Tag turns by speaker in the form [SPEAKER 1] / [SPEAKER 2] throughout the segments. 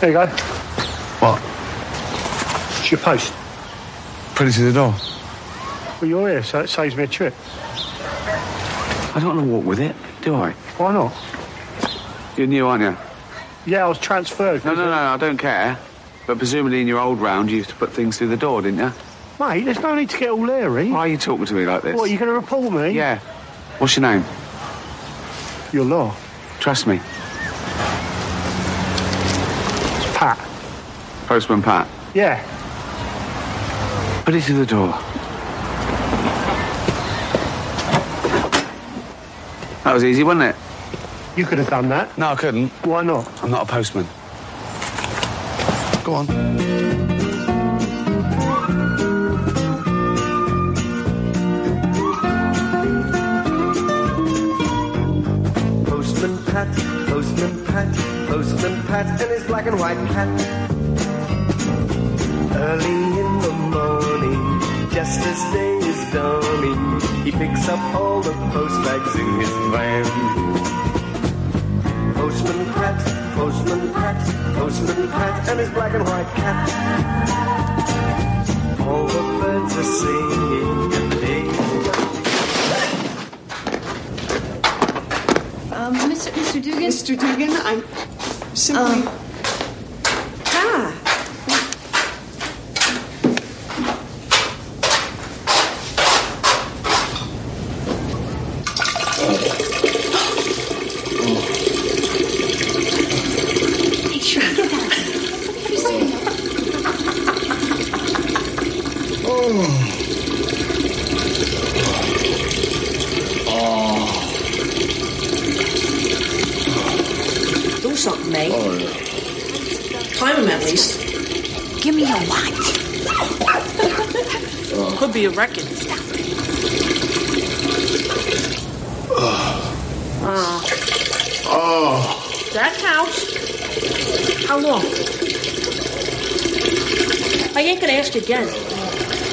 [SPEAKER 1] There you go.
[SPEAKER 2] What?
[SPEAKER 1] It's your post.
[SPEAKER 2] Put it to the door.
[SPEAKER 1] Well, you're here, so it saves me a trip.
[SPEAKER 2] I don't want to walk with it, do I?
[SPEAKER 1] Why not?
[SPEAKER 2] You're new, aren't you?
[SPEAKER 1] Yeah, I was transferred.
[SPEAKER 2] No, no, no, no, I don't care. But presumably in your old round, you used to put things through the door, didn't you?
[SPEAKER 1] Mate, there's no need to get all leery.
[SPEAKER 2] Why are you talking to me like this?
[SPEAKER 1] What, are you going to report me?
[SPEAKER 2] Yeah. What's your name?
[SPEAKER 1] Your law.
[SPEAKER 2] Trust me.
[SPEAKER 1] It's Pat.
[SPEAKER 2] Postman Pat.
[SPEAKER 1] Yeah.
[SPEAKER 2] Put it to the door. That was easy, wasn't it?
[SPEAKER 1] You could have done that.
[SPEAKER 2] No, I couldn't.
[SPEAKER 1] Why not?
[SPEAKER 2] I'm not a postman. Go on.
[SPEAKER 3] Pat, and his black and white cat. Early in the morning, just as day is dawning, he picks up all the post bags in his van. Postman Pat, Postman Pat, Postman Pat, and his black and white cat. All the birds are singing, and the day
[SPEAKER 4] Um, Mr. Mr. Dugan?
[SPEAKER 5] Mr. Dugan, I'm simply. ah,
[SPEAKER 4] Hey, sure, get out. What are you saying?
[SPEAKER 5] do something, mate. Time him at least.
[SPEAKER 4] Give me your watch.
[SPEAKER 5] Could be a record. Oh. That counts. How long? I ain't gonna ask again.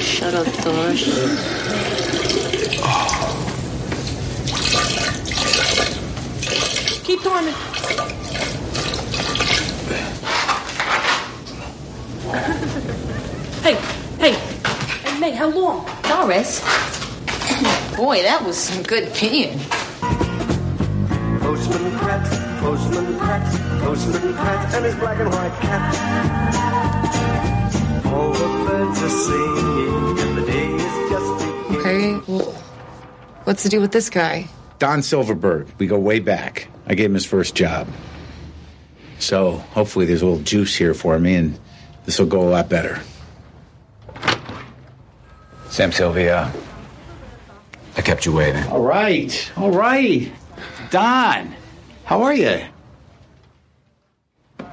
[SPEAKER 5] Shut up, Thor. Keep timing. hey, hey, hey, May, how long?
[SPEAKER 4] Doris. Boy, that was some good peeing.
[SPEAKER 3] Postman Pat, Postman Pat, Postman Pat, and his black and white cat.
[SPEAKER 6] What's do with this guy?
[SPEAKER 7] Don Silverberg. We go way back. I gave him his first job. So hopefully there's a little juice here for me, and this will go a lot better.
[SPEAKER 2] Sam Sylvia. I kept you waiting.
[SPEAKER 7] All right, all right. Don, how are you?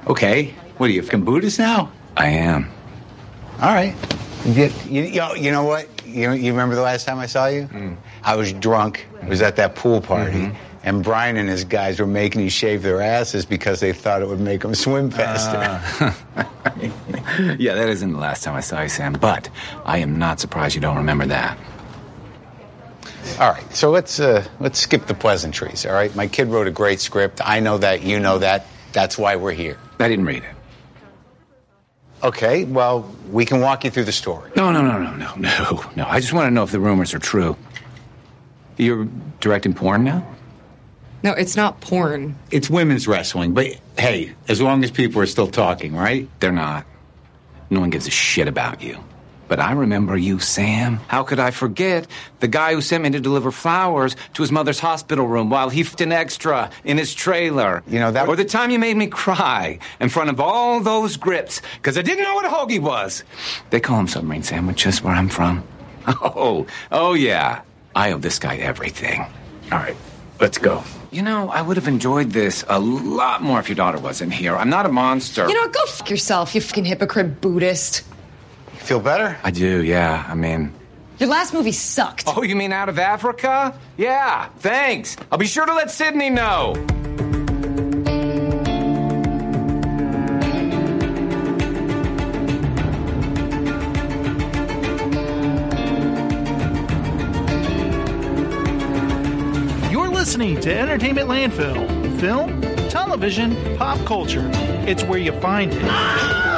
[SPEAKER 7] Okay, what are you, fucking Buddhist now?
[SPEAKER 2] I am.
[SPEAKER 7] All right. You, you, you know, what? You, you remember the last time I saw you? Mm. I was drunk. It was at that pool party. And Brian and his guys were making you shave their asses because they thought it would make them swim faster.
[SPEAKER 2] Yeah, that isn't the last time I saw you, Sam, but I am not surprised you don't remember that.
[SPEAKER 7] all right, so let's uh, let's skip the pleasantries. All right, my kid wrote a great script. I know that. You know that. That's why we're here.
[SPEAKER 2] I didn't read it.
[SPEAKER 7] Okay, well, we can walk you through the story.
[SPEAKER 2] No, no, no, no, no, no, no. I just want to know if the rumors are true. You're directing porn now?
[SPEAKER 6] No, it's not porn.
[SPEAKER 7] It's women's wrestling, but hey, as long as people are still talking, right?
[SPEAKER 2] They're not. No one gives a shit about you. But I remember you, Sam. How could I forget the guy who sent me to deliver flowers to his mother's hospital room while he f***ed an extra in his trailer?
[SPEAKER 7] You know, that-
[SPEAKER 2] Or the time you made me cry in front of all those grips because I didn't know what a hoagie was. They call them submarine sandwiches where I'm from. Oh, oh yeah. I owe this guy everything.
[SPEAKER 7] All right, let's go.
[SPEAKER 2] You know, I would have enjoyed this a lot more if your daughter wasn't here. I'm not a monster.
[SPEAKER 6] You know what? Go fuck yourself, you fucking hypocrite Buddhist.
[SPEAKER 7] You feel better?
[SPEAKER 2] I do, yeah. I mean,
[SPEAKER 6] Your last movie sucked.
[SPEAKER 2] Oh, you mean out of Africa? Yeah, thanks. I'll be sure to let Sydney know.
[SPEAKER 8] Listening to Entertainment Landfill, film, television, pop culture. It's where you find it.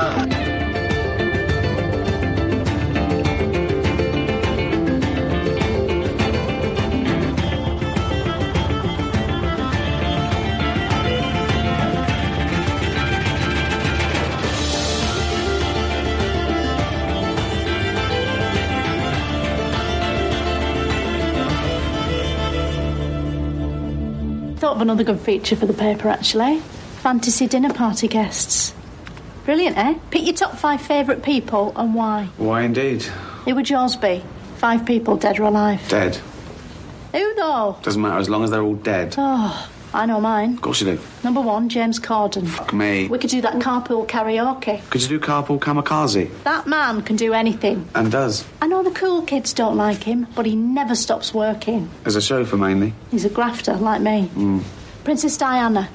[SPEAKER 9] Another good feature for the paper actually. Fantasy dinner party guests. Brilliant, eh? Pick your top five favourite people and why.
[SPEAKER 2] Why indeed?
[SPEAKER 9] Who would yours be? Five people, dead or alive.
[SPEAKER 2] Dead.
[SPEAKER 9] Who though?
[SPEAKER 2] Doesn't matter as long as they're all dead.
[SPEAKER 9] Oh, I know mine.
[SPEAKER 2] Of course you do.
[SPEAKER 9] Number one, James Corden.
[SPEAKER 2] Fuck me.
[SPEAKER 9] We could do that carpool karaoke.
[SPEAKER 2] Could you do carpool kamikaze?
[SPEAKER 9] That man can do anything.
[SPEAKER 2] And does.
[SPEAKER 9] I know the cool kids don't like him, but he never stops working.
[SPEAKER 2] As a chauffeur mainly.
[SPEAKER 9] He's a grafter, like me. Hmm. Princess Diana.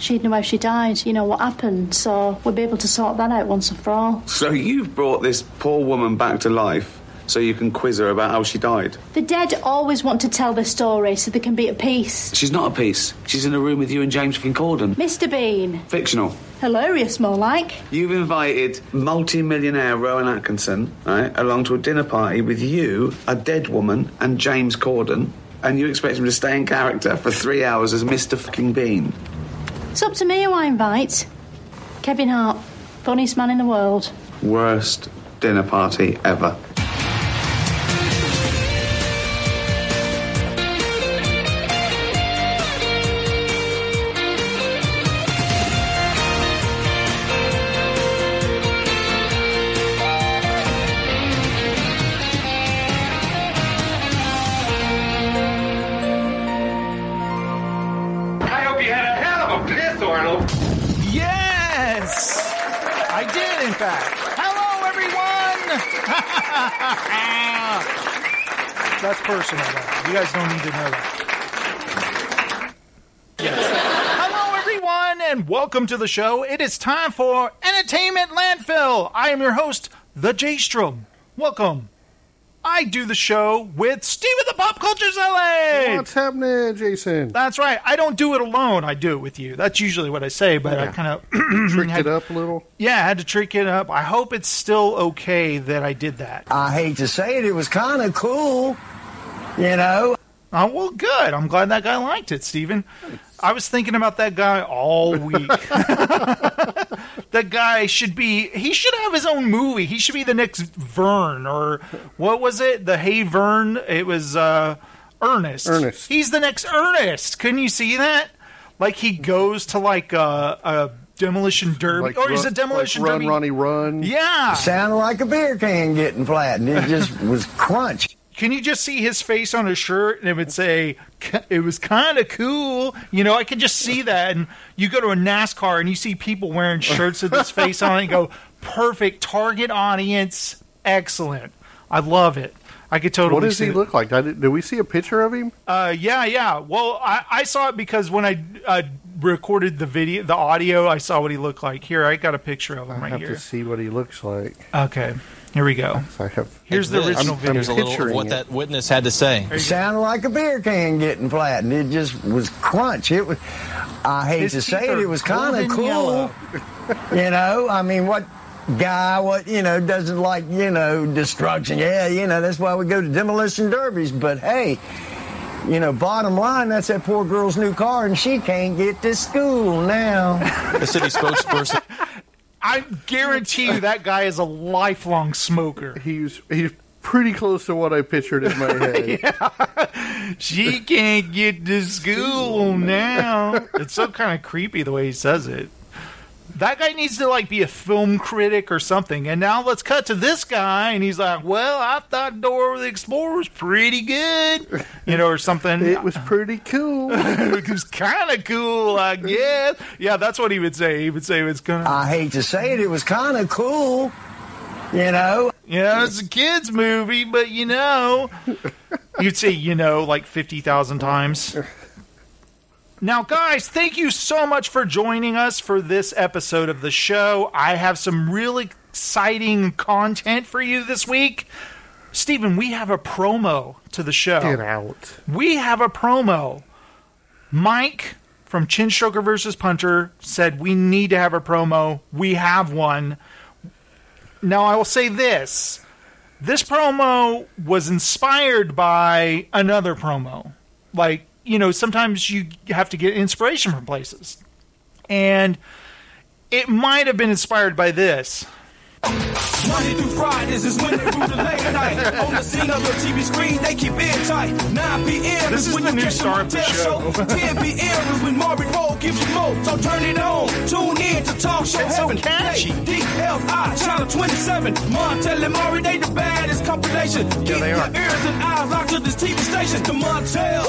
[SPEAKER 9] She'd know how she died, you know what happened, so we'll be able to sort that out once and for all.
[SPEAKER 2] So you've brought this poor woman back to life so you can quiz her about how she died.
[SPEAKER 9] The dead always want to tell their story so they can be at peace.
[SPEAKER 2] She's not a peace. She's in a room with you and James fucking Corden.
[SPEAKER 9] Mr. Bean.
[SPEAKER 2] Fictional.
[SPEAKER 9] Hilarious, more like.
[SPEAKER 2] You've invited multi-millionaire Rowan Atkinson, right, along to a dinner party with you, a dead woman, and James Corden, and you expect him to stay in character for three hours as Mr. fucking Bean.
[SPEAKER 9] It's up to me who I invite. Kevin Hart, funniest man in the world.
[SPEAKER 2] Worst dinner party ever.
[SPEAKER 8] Personal, though. You guys don't need to know that. Yes. Hello, everyone, and welcome to the show. It is time for Entertainment Landfill. I am your host, The J Strom. Welcome. I do the show with Steve of the Pop Cultures LA.
[SPEAKER 10] What's happening, Jason?
[SPEAKER 8] That's right. I don't do it alone. I do it with you. That's usually what I say, but I kind of
[SPEAKER 10] Tricked it up a little.
[SPEAKER 8] Yeah, I had to trick it up. I hope it's still okay that I did that.
[SPEAKER 11] I hate to say it, it was kind of cool, you know.
[SPEAKER 8] Oh, well, good. I'm glad that guy liked it, Steven. I was thinking about that guy all week. that guy should be, he should have his own movie. He should be the next Vern, or what was it? The Hey Vern? It was uh, Ernest.
[SPEAKER 10] Ernest.
[SPEAKER 8] He's the next Ernest. Couldn't you see that? Like he goes to like a, a demolition derby,
[SPEAKER 10] Like
[SPEAKER 8] or he's
[SPEAKER 10] run-
[SPEAKER 8] a demolition
[SPEAKER 10] like run,
[SPEAKER 8] derby.
[SPEAKER 10] Ronnie, run.
[SPEAKER 8] Yeah.
[SPEAKER 11] Sounded like a beer can getting flattened. It just was crunch.
[SPEAKER 8] Can you just see his face on his shirt and it would say it was kind of cool? You know, I can just see that. And you go to a NASCAR and you see people wearing shirts with this face on it and go, perfect target audience, excellent. I love it. I could totally.
[SPEAKER 10] What does he
[SPEAKER 8] it.
[SPEAKER 10] look like? Did, did we see a picture of him?
[SPEAKER 8] Uh, yeah, yeah. Well, I, I saw it because when I uh, recorded the video, the audio, I saw what he looked like. Here, I got a picture of him
[SPEAKER 10] I
[SPEAKER 8] right
[SPEAKER 10] have
[SPEAKER 8] here.
[SPEAKER 10] to see what he looks like.
[SPEAKER 8] Okay, here we go.
[SPEAKER 10] I have.
[SPEAKER 8] Here's the
[SPEAKER 12] This,
[SPEAKER 8] original video.
[SPEAKER 12] Here's a little of what
[SPEAKER 10] it.
[SPEAKER 12] that witness had to say.
[SPEAKER 11] It sounded like a beer can getting flattened. It just was crunch. It was. I hate
[SPEAKER 8] His
[SPEAKER 11] to say it, it was kind of cool. you know, I mean, what guy, what you know, doesn't like you know destruction? Yeah, you know, that's why we go to demolition derbies. But hey. You know, bottom line, that's that poor girl's new car, and she can't get to school now.
[SPEAKER 12] The city spokesperson
[SPEAKER 8] I guarantee you that guy is a lifelong smoker.
[SPEAKER 10] He's he's pretty close to what I pictured in my head.
[SPEAKER 8] She can't get to school now. It's so kind of creepy the way he says it. That guy needs to like be a film critic or something. And now let's cut to this guy, and he's like, "Well, I thought Dora the Explorer was pretty good, you know, or something."
[SPEAKER 10] It was pretty cool.
[SPEAKER 8] it was kind of cool, I guess. Yeah, that's what he would say. He would say it was kind of.
[SPEAKER 11] I hate to say it, it was kind of cool. You know,
[SPEAKER 8] Yeah, it's a kids' movie, but you know, you'd say you know like fifty thousand times. Now, guys, thank you so much for joining us for this episode of the show. I have some really exciting content for you this week. Stephen, we have a promo to the show.
[SPEAKER 10] Get out.
[SPEAKER 8] We have a promo. Mike from Chin Stroker versus Punter said we need to have a promo. We have one. Now I will say this: this promo was inspired by another promo. Like you know, sometimes you have to get inspiration from places, and it might have been inspired by this.
[SPEAKER 13] Monday through Fridays is when they rule the late night. On the scene of your TV screen, they keep it tight. 9 p.m.
[SPEAKER 8] This is
[SPEAKER 13] when
[SPEAKER 8] the
[SPEAKER 13] you
[SPEAKER 8] new
[SPEAKER 13] catch
[SPEAKER 8] star of the
[SPEAKER 13] Montel
[SPEAKER 8] show.
[SPEAKER 13] 10 p.m. is when Maury Roll gives you more. So turn it on. Tune in to Talk Show
[SPEAKER 8] It's so
[SPEAKER 13] Heaven.
[SPEAKER 8] catchy.
[SPEAKER 13] Hey, DFI, Channel 27. Montel and Maury, they the baddest compilation. Keep
[SPEAKER 8] they
[SPEAKER 13] your
[SPEAKER 8] are.
[SPEAKER 13] ears and eyes locked to this TV station. It's the Montel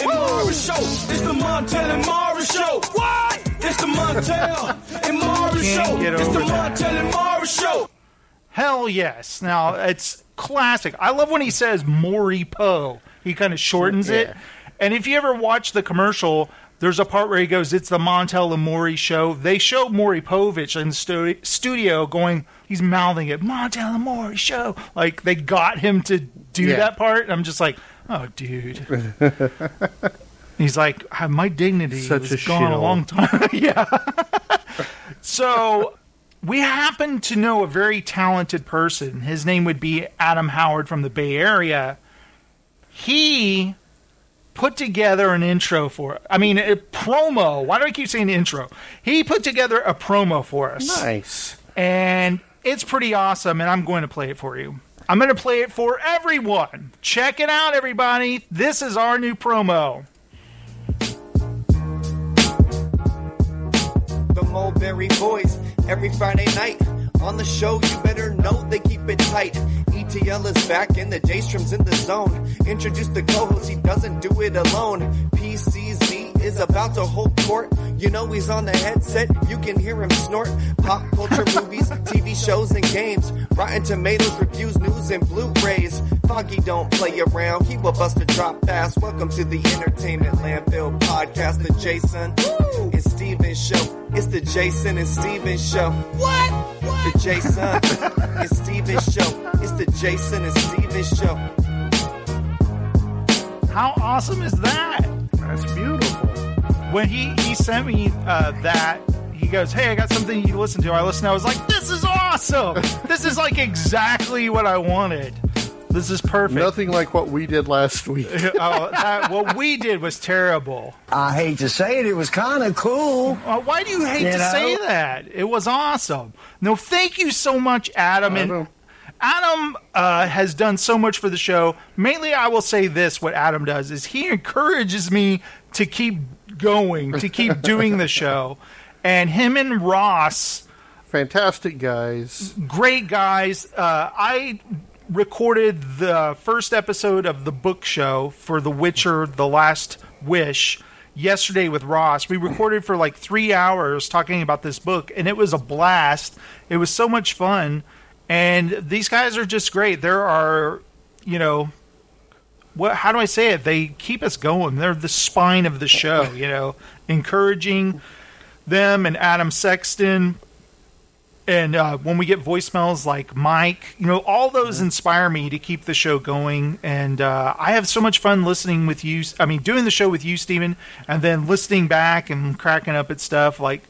[SPEAKER 13] and Maury Show. It's the Montel and Maury Show. What? It's the Montel and
[SPEAKER 8] Can't
[SPEAKER 13] Show.
[SPEAKER 8] get
[SPEAKER 13] It's the
[SPEAKER 8] that.
[SPEAKER 13] Montel and Maury Show.
[SPEAKER 8] Hell yes. Now it's classic. I love when he says Maury Poe. He kind of shortens it. And if you ever watch the commercial, there's a part where he goes, "It's the Montel and Maury show." They show Maury Povich in the stu- studio going, he's mouthing it, "Montel and Maury show." Like they got him to do
[SPEAKER 10] Yeah.
[SPEAKER 8] that part. And I'm just like, oh, dude. He's like, "Ah, my dignity
[SPEAKER 10] Such
[SPEAKER 8] was gone a long time. yeah. so we happen to know a very talented person. His name would be Adam Howard from the Bay Area. He put together an intro for I mean a promo. Why do I keep saying intro? He put together a promo for us.
[SPEAKER 10] Nice.
[SPEAKER 8] And it's pretty awesome and I'm going to play it for you. I'm going to play it for everyone. Check it out everybody. This is our new promo.
[SPEAKER 14] the Mulberry Boys every Friday night. On the show, you better know they keep it tight. ETL is back and the J in the zone. Introduce the co-host, he doesn't do it alone. PCZ is about to hold court. You know he's on the headset, you can hear him snort. Pop culture movies, TV shows and games. Rotten Tomatoes reviews, news and Blu-rays. Foggy don't play around, he will bust a drop fast. Welcome to the Entertainment Landfill podcast, the Jason and Steven show. It's the Jason and Steven show. What? The Jason and Steven show. It's the Jason and Steven show.
[SPEAKER 8] How awesome is that?
[SPEAKER 10] That's beautiful.
[SPEAKER 8] When he he sent me uh, that, he goes, "Hey, I got something you listen to." I listened. I was like, "This is awesome! this is like exactly what I wanted. This is perfect."
[SPEAKER 10] Nothing like what we did last week.
[SPEAKER 8] oh, that, what we did was terrible.
[SPEAKER 11] I hate to say it, it was kind of cool.
[SPEAKER 8] Uh, why do you hate
[SPEAKER 11] You
[SPEAKER 8] to
[SPEAKER 11] know?
[SPEAKER 8] say that? It was awesome. No, thank you so much, Adam. And Adam uh, has done so much for the show. Mainly, I will say this: what Adam does is he encourages me to keep going, to keep doing the show. And him and Ross,
[SPEAKER 10] fantastic guys,
[SPEAKER 8] great guys. Uh, I recorded the first episode of the book show for The Witcher: The Last Wish yesterday with Ross. We recorded for like three hours talking about this book, and it was a blast. It was so much fun, and these guys are just great. There are, you know, what? How do I say it? They keep us going. They're the spine of the show. You know, encouraging them and Adam Sexton. And uh, when we get voicemails like Mike, you know, all those inspire me to keep the show going. And uh, I have so much fun listening with you. I mean, doing the show with you, Steven, and then listening back and cracking up at stuff like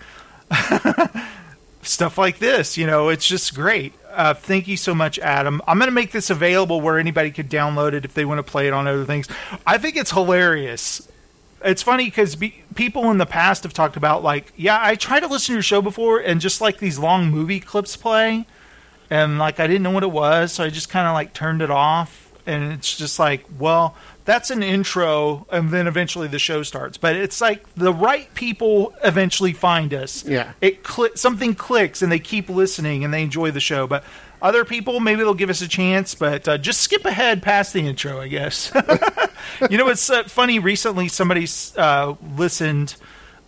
[SPEAKER 8] stuff like this. You know, it's just great. Uh, thank you so much, Adam. I'm going to make this available where anybody could download it if they want to play it on other things. I think it's hilarious. It's funny because be- people in the past have talked about like, yeah, I tried to listen to your show before, and just like these long movie clips play, and like I didn't know what it was, so I just kind of like turned it off, and it's just like, well, that's an intro, and then eventually the show starts. But it's like the right people eventually find us.
[SPEAKER 10] Yeah.
[SPEAKER 8] it cli- something clicks, and they keep listening, and they enjoy the show. But other people, maybe they'll give us a chance, but uh, just skip ahead past the intro, I guess. you know, it's uh, funny. Recently, somebody uh, listened.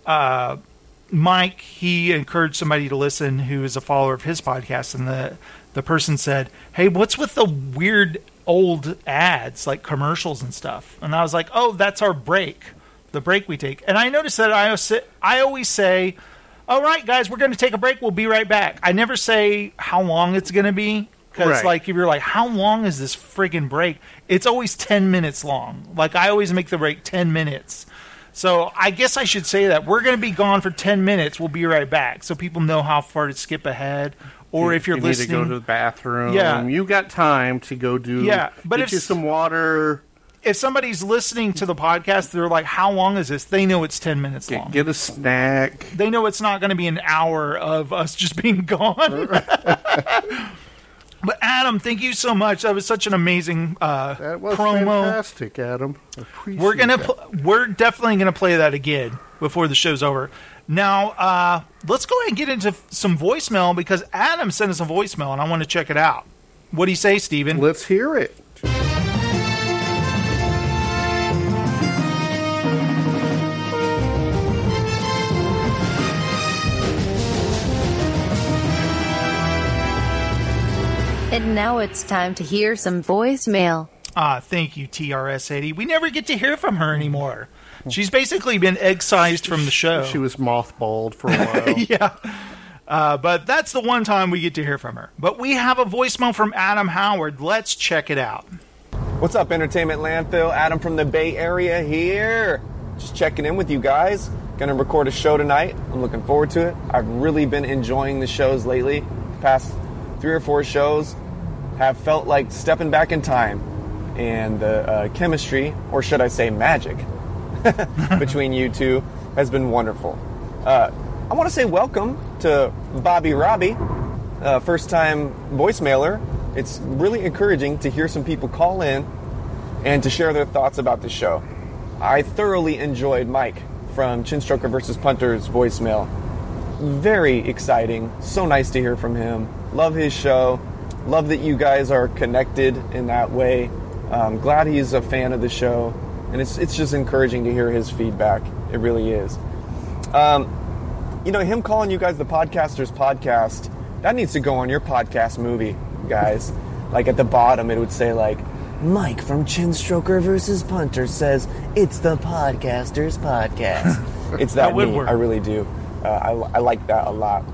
[SPEAKER 8] Uh, Mike, he encouraged somebody to listen who is a follower of his podcast, and the the person said, "Hey, what's with the weird old ads, like commercials and stuff?" And I was like, "Oh, that's our break, the break we take." And I noticed that I always say- I always say, "All right, guys, we're going to take a break. We'll be right back." I never say how long it's going to be because,
[SPEAKER 10] Right.
[SPEAKER 8] like, if you're like, "How long is this friggin' break?" It's always ten minutes long. Like I always make the break ten minutes. So I guess I should say that we're going to be gone for 10 minutes. We'll be right back so people know how far to skip ahead. Or
[SPEAKER 10] You-
[SPEAKER 8] if you're
[SPEAKER 10] you
[SPEAKER 8] listening.
[SPEAKER 10] need to go to the bathroom.
[SPEAKER 8] Yeah.
[SPEAKER 10] you got time to go do.
[SPEAKER 8] Yeah, but
[SPEAKER 10] get
[SPEAKER 8] if
[SPEAKER 10] you some water.
[SPEAKER 8] If somebody's listening to the podcast, they're like, "How long is this?" They know it's ten minutes long.
[SPEAKER 10] Get a snack.
[SPEAKER 8] They know it's not going to be an hour of us just being gone. but Adam, thank you so much. That was such an amazing uh,
[SPEAKER 10] That was
[SPEAKER 8] promo.
[SPEAKER 10] fantastic, Adam. Appreciate
[SPEAKER 8] We're gonna, pl- we're definitely gonna play that again before the show's over. Now, uh, let's go ahead and get into f- some voicemail because Adam sent us a voicemail and I want to check it out. What do you say, Steven?
[SPEAKER 10] Let's hear it.
[SPEAKER 15] And now it's time to hear some voicemail.
[SPEAKER 8] Ah, thank you, TRS80. We never get to hear from her anymore. She's basically been excised from the show.
[SPEAKER 10] She was mothballed for a while.
[SPEAKER 8] yeah. Uh, but that's the one time we get to hear from her. But we have a voicemail from Adam Howard. Let's check it out.
[SPEAKER 14] What's up, Entertainment Landfill? Adam from the Bay Area here. Just checking in with you guys. Gonna record a show tonight. I'm looking forward to it. I've really been enjoying the shows lately. Past three or four shows have felt like stepping back in time. And the uh, chemistry, or should I say magic, between you two has been wonderful. Uh, I want to say welcome to Bobby Robbie, uh, first time voicemailer. It's really encouraging to hear some people call in and to share their thoughts about the show. I thoroughly enjoyed Mike from Chinstroker versus Punters voicemail. Very exciting. So nice to hear from him. Love his show. Love that you guys are connected in that way. Um, glad he's a fan of the show. And it's, it's just encouraging to hear his feedback. It really is. Um, you know, him calling you guys the Podcasters Podcast, that needs to go on your podcast movie, guys. like at the bottom, it would say, like, Mike from Chinstroker versus Punter says it's the Podcasters Podcast. it's that,
[SPEAKER 8] That would.
[SPEAKER 14] I really do. Uh, I, I like that a lot.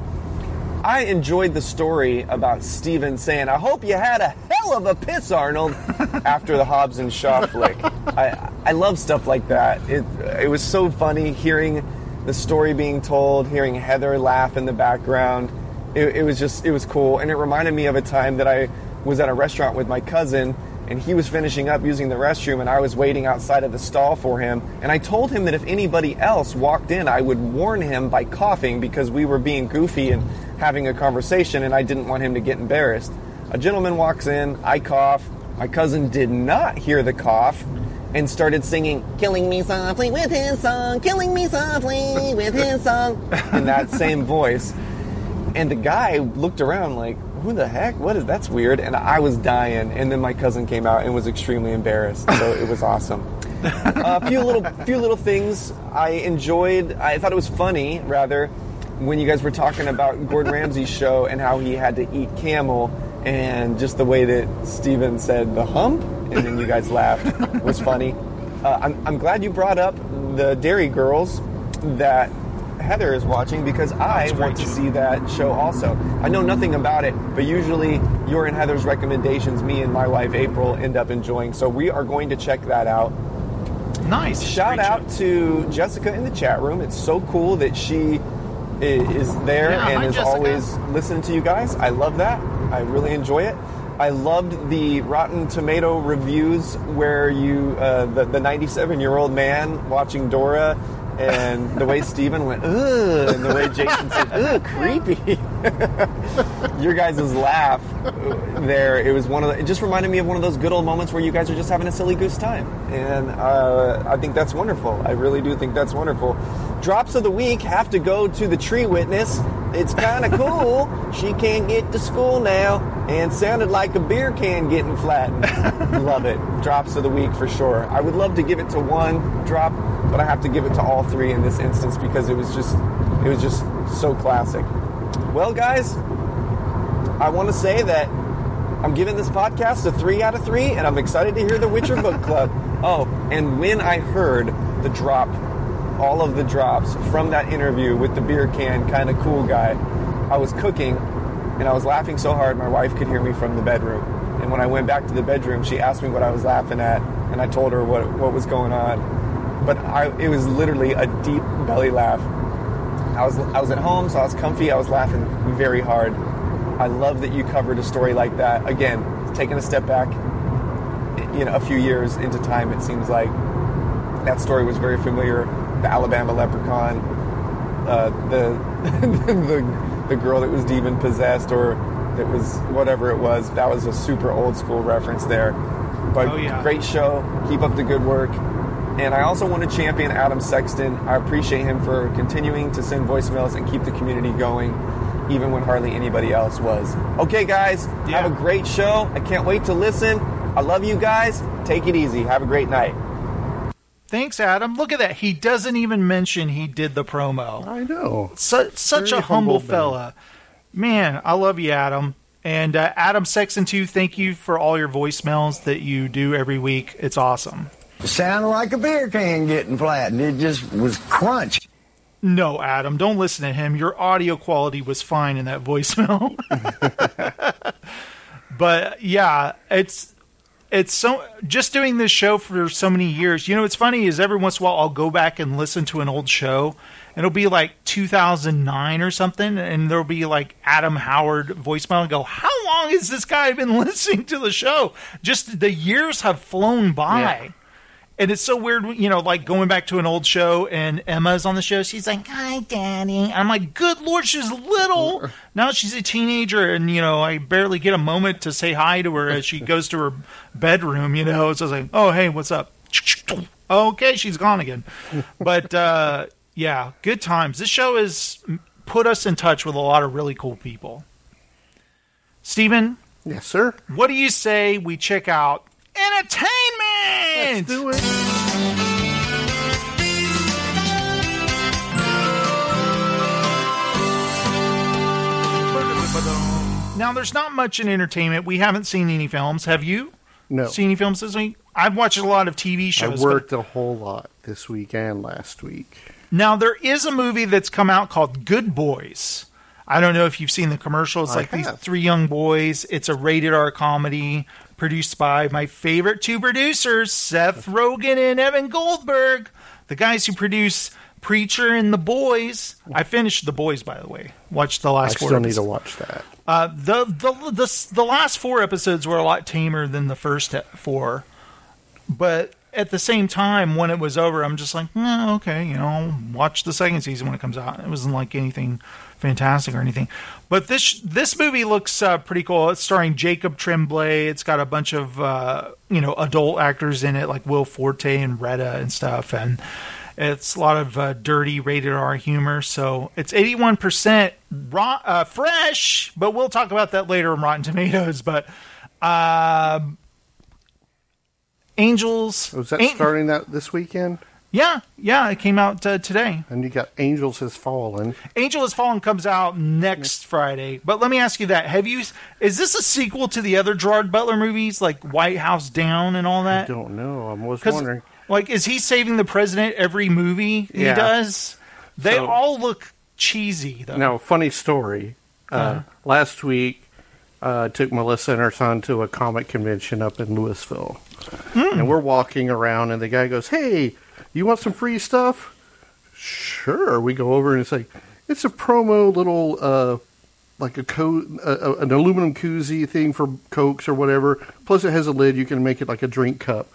[SPEAKER 14] I enjoyed the story about Steven saying, I hope you had a hell of a piss, Arnold, after the Hobbs and Shaw flick. I, I love stuff like that. It, it was so funny hearing the story being told, hearing Heather laugh in the background. It, it was just, it was cool. And it reminded me of a time that I was at a restaurant with my cousin and he was finishing up using the restroom and I was waiting outside of the stall for him and I told him that if anybody else walked in I would warn him by coughing because we were being goofy and having a conversation and I didn't want him to get embarrassed. A gentleman walks in, I cough, my cousin did not hear the cough and started singing Killing Me Softly with his song, Killing Me Softly with his song in that same voice. And the guy looked around like, who the heck? What is that's weird? And I was dying. And then my cousin came out and was extremely embarrassed. So it was awesome. A few little, few little things I enjoyed. I thought it was funny, rather, when you guys were talking about Gordon Ramsay's show and how he had to eat camel, and just the way that Steven said the hump, and then you guys laughed It was funny. Uh, I'm, I'm glad you brought up the Derry Girls that Heather is watching because I want to see that show also. I know nothing about it, but usually your and Heather's recommendations, me and my wife April end up enjoying. So we are going to check that out.
[SPEAKER 8] Nice.
[SPEAKER 14] Shout out to Jessica in the chat room. It's so cool that she is there
[SPEAKER 8] Yeah,
[SPEAKER 14] and
[SPEAKER 8] hi,
[SPEAKER 14] is
[SPEAKER 8] Jessica.
[SPEAKER 14] always listening to you guys. I love that. I really enjoy it. I loved the Rotten Tomato reviews where you, uh, the, the 97 year old man watching Dora and the way Steven went, ugh, and the way Jason said, ugh, creepy. Your guys' laugh there, it was one of the, it just reminded me of one of those good old moments where you guys are just having a silly goose time. And uh, I think that's wonderful. I really do think that's wonderful. Drops of the week have to go to the tree witness. It's kind of cool. She can't get to school now and sounded like a beer can getting flattened. love it. Drops of the week for sure. I would love to give it to one drop, but I have to give it to all three in this instance because it was just it was just so classic. Well, guys, I want to say that I'm giving this podcast a three out of three, and I'm excited to hear the Witcher Book Club. Oh, and when I heard the drop, all of the drops from that interview with the beer can kind of cool guy, I was cooking and I was laughing so hard my wife could hear me from the bedroom. And when I went back to the bedroom, she asked me what I was laughing at, and I told her what, what was going on.
[SPEAKER 16] but I, it was literally a deep belly laugh. I was I was at home, so I was comfy. I was laughing very hard. I love that you covered a story like that. Again, taking a step back, you know, a few years into time, it seems like that story was very familiar. The Alabama leprechaun, uh, the the the girl that was demon possessed, or that was whatever it was. That was a super old school reference there. But
[SPEAKER 8] Oh, yeah.
[SPEAKER 16] great show. Keep up the good work. And I also want to champion Adam Sexton. I appreciate him for continuing to send voicemails and keep the community going, even when hardly anybody else was. Okay, guys, have a great show. I can't wait to listen. I love you guys. Take it easy. Have a great night.
[SPEAKER 8] Thanks, Adam. Look at that. He doesn't even mention he did the promo.
[SPEAKER 10] I know.
[SPEAKER 8] Su- such
[SPEAKER 10] Very
[SPEAKER 8] a humble,
[SPEAKER 10] humble man.
[SPEAKER 8] fella. Man, I love you, Adam. And uh, Adam Sexton, too, thank you for all your voicemails that you do every week. It's awesome.
[SPEAKER 11] Sounded like a beer can getting flattened. It just was crunch.
[SPEAKER 8] No, Adam, don't listen to him. Your audio quality was fine in that voicemail. but yeah, it's it's so just doing this show for so many years. You know, it's funny is every once in a while I'll go back and listen to an old show, and it'll be like 2009 or something, and there'll be like Adam Howard voicemail and go, "How long has this guy been listening to the show?" Just the years have flown by.
[SPEAKER 10] Yeah.
[SPEAKER 8] And it's so weird, you know, like going back to an old show and Emma's on the show. She's like, "Hi, Daddy." I'm like, "Good Lord, she's little." Now she's a teenager, and you know, I barely get a moment to say hi to her as she goes to her bedroom. You know, so I was like, "Oh, hey, what's up?" Okay, she's gone again. But uh, yeah, good times. This show has put us in touch with a lot of really cool people. Steven?
[SPEAKER 10] Yes, sir.
[SPEAKER 8] What do you say we check out entertainment?
[SPEAKER 10] Let's do it.
[SPEAKER 8] Now, there's not much in entertainment. We haven't seen any films. Have you?
[SPEAKER 10] No.
[SPEAKER 8] Seen any films this week? I've watched a lot of TV
[SPEAKER 10] I
[SPEAKER 8] shows. but-
[SPEAKER 10] worked a whole lot this week and last week.
[SPEAKER 8] Now there is a movie that's come out called Good Boys. I don't know if you've seen the commercial. It's
[SPEAKER 10] I
[SPEAKER 8] like these three young boys. It's a rated R comedy produced by my favorite two producers, Seth Rogen and Evan Goldberg, the guys who produce Preacher and The Boys. I finished The Boys, by the way. Watched the
[SPEAKER 10] I
[SPEAKER 8] last four
[SPEAKER 10] still need
[SPEAKER 8] episodes.
[SPEAKER 10] to watch that.
[SPEAKER 8] Uh, the, the the the last four episodes were a lot tamer than the first four, but at the same time, when it was over, I'm just like, "Eh, okay, you know, watch the second season when it comes out. It wasn't like anything fantastic or anything, but this this movie looks uh, pretty cool. It's starring Jacob Tremblay. It's got a bunch of uh, you know adult actors in it, like Will Forte and Retta and stuff, and it's a lot of uh, dirty rated R humor. So it's 81% raw, uh, fresh, but we'll talk about that later in Rotten Tomatoes. But um Angels.
[SPEAKER 10] Was that
[SPEAKER 8] An-
[SPEAKER 10] starting that this weekend?
[SPEAKER 8] Yeah, yeah, it came out uh, today.
[SPEAKER 10] And you got Angels Has Fallen.
[SPEAKER 8] Angel Has Fallen comes out next Friday. But let me ask you that: Have you? Is this a sequel to the other Gerard Butler movies, like White House Down and all that?
[SPEAKER 10] I don't know. I was wondering.
[SPEAKER 8] Like, is he saving the president every movie he
[SPEAKER 10] Yeah.
[SPEAKER 8] does? They
[SPEAKER 10] So-
[SPEAKER 8] all look cheesy, though.
[SPEAKER 10] Now, funny story. Uh,
[SPEAKER 8] Uh-huh.
[SPEAKER 10] Last week, uh, I took Melissa and her son to a comic convention up in Louisville.
[SPEAKER 8] Hmm.
[SPEAKER 10] And we're walking around, and the guy goes, Hey, you want some free stuff? Sure. We go over, and it's like, it's a promo little, uh, like a co- uh, an aluminum koozie thing for Cokes or whatever. Plus, it has a lid. You can make it like a drink cup.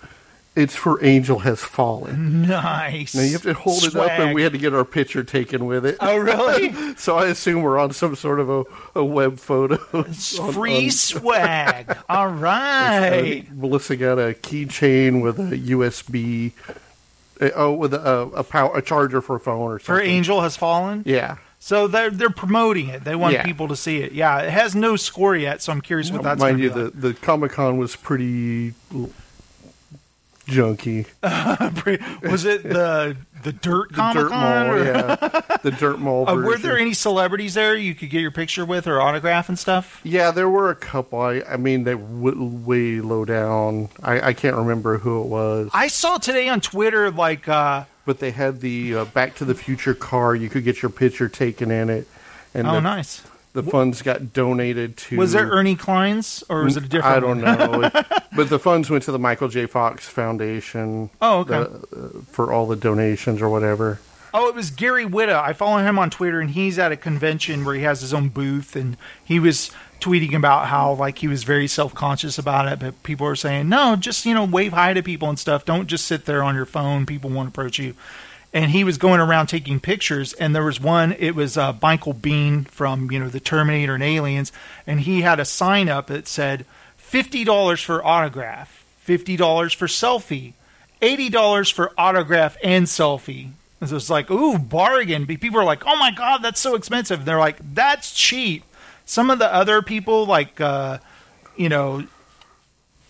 [SPEAKER 10] It's for Angel Has Fallen.
[SPEAKER 8] Nice.
[SPEAKER 10] Now you have to hold it up, and we had to get our picture taken with it.
[SPEAKER 8] Oh, really?
[SPEAKER 10] so I assume we're on some sort of a, a web photo. On-
[SPEAKER 8] Free
[SPEAKER 10] on-
[SPEAKER 8] swag. All right.
[SPEAKER 10] Melissa got a keychain with a USB. Oh, with a, a power a charger for a phone or something.
[SPEAKER 8] For
[SPEAKER 10] something.
[SPEAKER 8] Angel Has Fallen?
[SPEAKER 10] Yeah.
[SPEAKER 8] So they're they're promoting it. They want
[SPEAKER 10] Yeah.
[SPEAKER 8] people to see it. Yeah, it has no score yet, so I'm curious what that's
[SPEAKER 10] Mind you,
[SPEAKER 8] to
[SPEAKER 10] the, the Comic Con was pretty l- junky.
[SPEAKER 8] be. like. Was it the the Dirt
[SPEAKER 10] The
[SPEAKER 8] Comic
[SPEAKER 10] Dirt
[SPEAKER 8] Con?
[SPEAKER 10] Mall, yeah. The Dirt Mall.
[SPEAKER 8] Uh, were there any celebrities there you could get your picture with or autograph and stuff?
[SPEAKER 10] Yeah, there were a couple. I, I mean, they were way low down. I, I can't remember who it was.
[SPEAKER 8] I saw today on Twitter like uh,
[SPEAKER 10] but they had the uh, Back to the Future car. You could get your picture taken in it. And
[SPEAKER 8] Oh,
[SPEAKER 10] the,
[SPEAKER 8] nice.
[SPEAKER 10] The funds got donated to.
[SPEAKER 8] Was it Ernie Cline's or was it a different?
[SPEAKER 10] I don't know, but the funds went to the Michael J. Fox Foundation.
[SPEAKER 8] Oh, okay.
[SPEAKER 10] the- uh, for all the donations or whatever.
[SPEAKER 8] Oh, it was Gary Whitta. I follow him on Twitter, and he's at a convention where he has his own booth, and he was tweeting about how like he was very self conscious about it, but people are saying no, just you know wave hi to people and stuff. Don't just sit there on your phone. People won't approach you. And he was going around taking pictures, and there was one. It was uh, Michael Biehn from you know the Terminator and Aliens, and he had a sign up that said fifty dollars for autograph, fifty dollars for selfie, eighty dollars for autograph and selfie. And so it's like, ooh, bargain. People are like, oh my god, that's so expensive. And they're like, that's cheap. Some of the other people, like, uh, you know,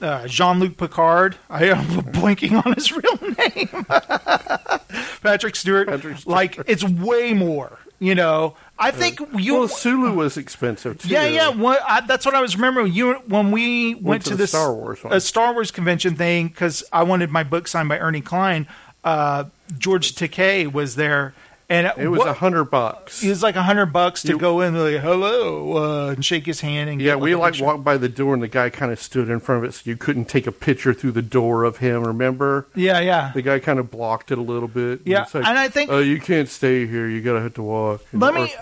[SPEAKER 8] uh, Jean Luc Picard. I am blinking on his real name. Patrick Stewart. Like, it's way more. You know, I think you.
[SPEAKER 10] Well, Sulu was expensive too.
[SPEAKER 8] Yeah, yeah. What, I, that's what I was remembering. You when we went,
[SPEAKER 10] to
[SPEAKER 8] to,
[SPEAKER 10] the
[SPEAKER 8] this
[SPEAKER 10] Star Wars one.
[SPEAKER 8] a Star Wars convention thing because I wanted my book signed by Ernie Cline. Uh, George Takei was there, and
[SPEAKER 10] It was a hundred bucks.
[SPEAKER 8] It was like a hundred bucks to
[SPEAKER 10] You-
[SPEAKER 8] go in, like hello, uh, and shake his hand. And
[SPEAKER 10] Yeah, we like
[SPEAKER 8] picture.
[SPEAKER 10] walked by the door and the guy kind of stood in front of it, so you couldn't take a picture through the door of him. Remember?
[SPEAKER 8] Yeah, yeah.
[SPEAKER 10] The guy kind of blocked it a little bit.
[SPEAKER 8] Yeah,
[SPEAKER 10] It's like,
[SPEAKER 8] and I think-
[SPEAKER 10] oh, you can't stay here. You gotta have to walk.
[SPEAKER 8] Let
[SPEAKER 10] Or-
[SPEAKER 8] me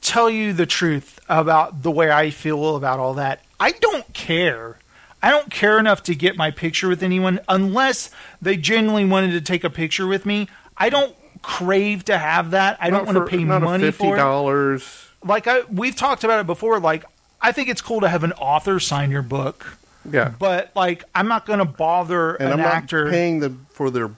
[SPEAKER 8] tell you the truth about the way I feel about all that. I don't care. I don't care enough to get my picture with anyone unless they genuinely wanted to take a picture with me. I don't crave to have that. I don't want to pay
[SPEAKER 10] not
[SPEAKER 8] money for
[SPEAKER 10] $50.
[SPEAKER 8] Like I, we've talked about it before. Like I think it's cool to have an author sign your book.
[SPEAKER 10] Yeah.
[SPEAKER 8] But like I'm not going to bother
[SPEAKER 10] and
[SPEAKER 8] an
[SPEAKER 10] I'm not
[SPEAKER 8] actor.
[SPEAKER 10] paying the for their.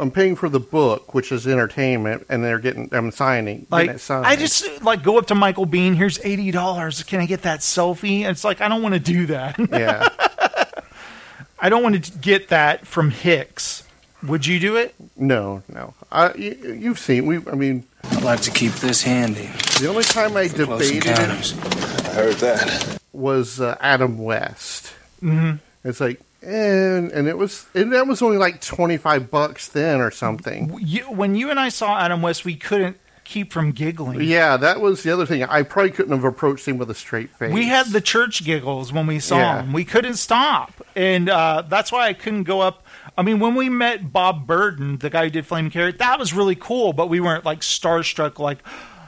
[SPEAKER 10] I'm paying for the book, which is entertainment, and they're getting. I'm signing.
[SPEAKER 8] Like. I just like go up to Michael Biehn. Here's eighty dollars. Can I get that selfie? And it's like I don't want to do that.
[SPEAKER 10] Yeah.
[SPEAKER 8] I don't want to get that from Hicks. Would you do it?
[SPEAKER 10] No, no. I, you, you've seen. We. I mean.
[SPEAKER 17] I'd like to keep this handy.
[SPEAKER 10] The only time I
[SPEAKER 17] For close
[SPEAKER 10] debated
[SPEAKER 17] encounters.
[SPEAKER 10] it
[SPEAKER 17] I heard that.
[SPEAKER 10] was uh, Adam West.
[SPEAKER 8] Mm-hmm.
[SPEAKER 10] It's like, and and it was, and that was only like twenty five bucks then or something.
[SPEAKER 8] You, when you and I saw Adam West, we couldn't keep from giggling.
[SPEAKER 10] Yeah, that was the other thing. I probably couldn't have approached him with a straight face.
[SPEAKER 8] We had the church giggles when we saw
[SPEAKER 10] Yeah.
[SPEAKER 8] him. We couldn't stop, and uh, that's why I couldn't go up. I mean, when we met Bob Burden, the guy who did Flame Carrot, that was really cool. But we weren't like starstruck, like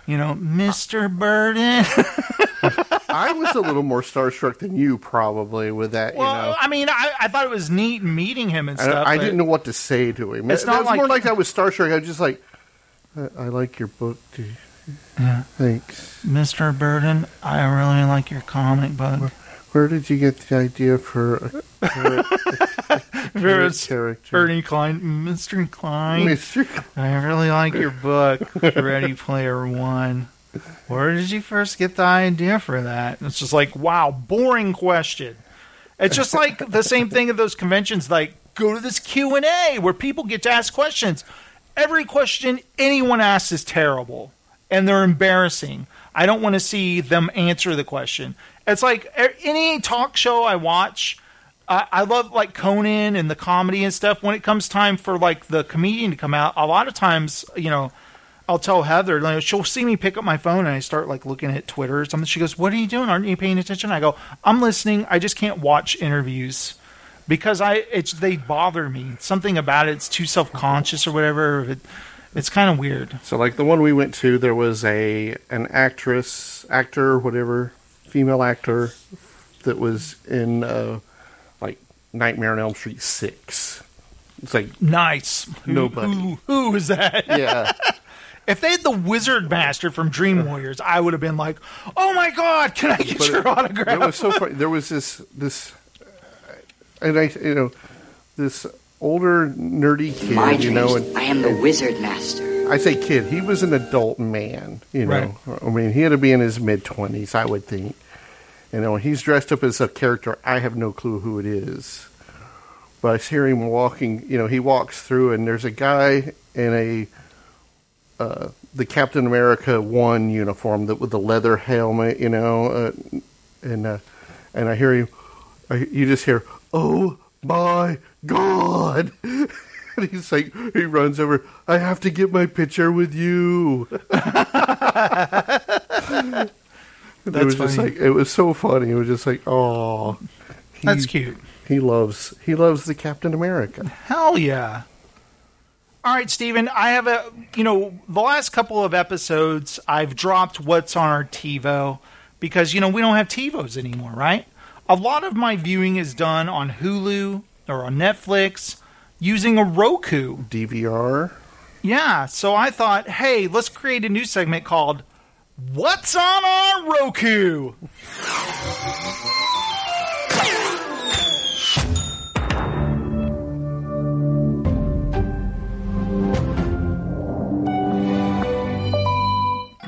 [SPEAKER 8] you know, Mister Burden.
[SPEAKER 10] I was a little more starstruck than you probably with that.
[SPEAKER 8] well,
[SPEAKER 10] you know,
[SPEAKER 8] I mean, I, I thought it was neat meeting him and
[SPEAKER 10] I,
[SPEAKER 8] stuff.
[SPEAKER 10] I
[SPEAKER 8] but-
[SPEAKER 10] didn't know what to say to him.
[SPEAKER 8] It's
[SPEAKER 10] it,
[SPEAKER 8] not
[SPEAKER 10] it was
[SPEAKER 8] like-
[SPEAKER 10] more like I was starstruck. I was just like, I, I like your book, dude.
[SPEAKER 8] Yeah.
[SPEAKER 10] Thanks.
[SPEAKER 8] Mr. Burden, I really like your comic book.
[SPEAKER 10] Where did you get the idea for a, carrot- a Character?
[SPEAKER 8] Ernie Cline, Mr. Cline.
[SPEAKER 10] Mr.
[SPEAKER 8] I really like your book, Ready Player One. Where did you first get the idea for that? It's just like, wow, boring question. It's just like the same thing at those conventions. Like, go to this Q and A where people get to ask questions. Every question anyone asks is terrible, and they're embarrassing. I don't want to see them answer the question. It's like any talk show I watch. I, love like Conan and the comedy and stuff. When it comes time for like the comedian to come out, a lot of times, you know, I'll tell Heather, like, she'll see me pick up my phone and I start like looking at Twitter or something. She goes, "What are you doing? Aren't you paying attention?" I go, "I'm listening. I just can't watch interviews because I it's they bother me. Something about it, it's too self conscious or whatever. It, it's kind of weird."
[SPEAKER 10] So, like the one we went to, there was a an actress, actor, whatever, female actor that was in uh, Nightmare on Elm Street six. It's like
[SPEAKER 8] Nice. Who-
[SPEAKER 10] Nobody.
[SPEAKER 8] Who, who is that?
[SPEAKER 10] Yeah.
[SPEAKER 8] if they had the Wizard Master from Dream Warriors, I would have been like, "Oh my God, can I get
[SPEAKER 10] But
[SPEAKER 8] your
[SPEAKER 10] it-
[SPEAKER 8] autograph?"
[SPEAKER 10] It was so funny. There was this this, and I you know this older nerdy kid,
[SPEAKER 18] My
[SPEAKER 10] you know, and
[SPEAKER 18] I am the wizard master.
[SPEAKER 10] I say kid. He was an adult man, you know. I mean, he had to be in his mid twenties, I would think. You know, he's dressed up as a character. I have no clue who it is, but I hear him walking. You know, he walks through, and there's a guy in a uh, the Captain America one uniform that with the leather helmet, you know, uh, and uh, and I hear him. I, you just hear, "Oh my God!" and he's like, he runs over. I have to get my picture with you.
[SPEAKER 8] That's
[SPEAKER 10] it was
[SPEAKER 8] That's
[SPEAKER 10] just like it was so funny. It was just like, oh,
[SPEAKER 8] That's cute.
[SPEAKER 10] He loves he loves the Captain America.
[SPEAKER 8] Hell yeah. All right, Steven, I have a, you know, the last couple of episodes, I've dropped what's on our TiVo because, you know, we don't have TiVos anymore, right? A lot of my viewing is done on Hulu or on Netflix using a Roku.
[SPEAKER 10] DVR.
[SPEAKER 8] Yeah, so I thought, hey, let's create a new segment called What's on Our Roku?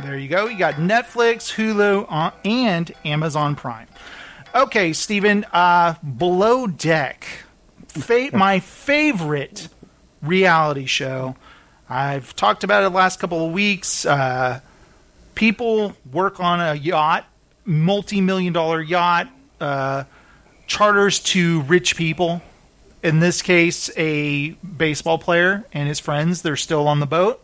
[SPEAKER 8] There you go. You got Netflix, Hulu, uh, and Amazon Prime. Okay, Steven, uh, Below Deck. Fa- my favorite reality show. I've talked about it the last couple of weeks. Uh, people work on a yacht, multi million dollar yacht, uh, charters to rich people. In this case, a baseball player and his friends. They're still on the boat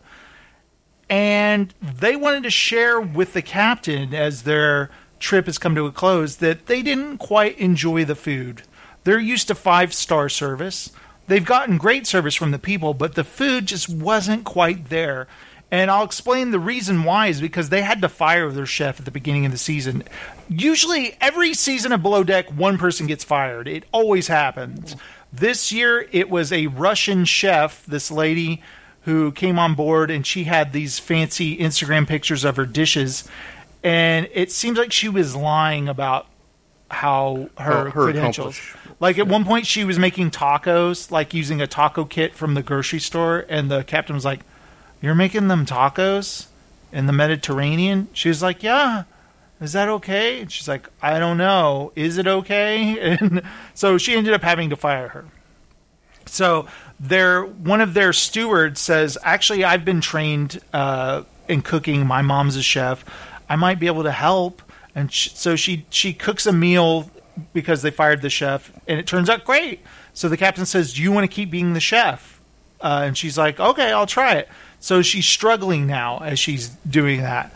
[SPEAKER 8] and they wanted to share with the captain as their trip has come to a close that they didn't quite enjoy the food. They're used to five star service. They've gotten great service from the people, but the food just wasn't quite there. And I'll explain the reason why is because they had to fire their chef at the beginning of the season. Usually, every season of Below Deck, one person gets fired. It always happens. This year, it was a Russian chef, this lady who came on board and she had these fancy Instagram pictures of her dishes. And it seems like she was lying about how her,
[SPEAKER 10] her
[SPEAKER 8] credentials.
[SPEAKER 10] accomplish-
[SPEAKER 8] Like at one point, she was making tacos, like using a taco kit from the grocery store, and the captain was like, "You're making them tacos in the Mediterranean?" She was like, "Yeah." Is that okay? And she's like, "I don't know. Is it okay?" And so she ended up having to fire her. So their one of their stewards says, "Actually, I've been trained uh, in cooking. My mom's a chef. I might be able to help." And sh- so she she cooks a meal because they fired the chef, and it turns out great. So the captain says, "Do you want to keep being the chef?" Uh, and she's like, "Okay, I'll try it." So she's struggling now as she's doing that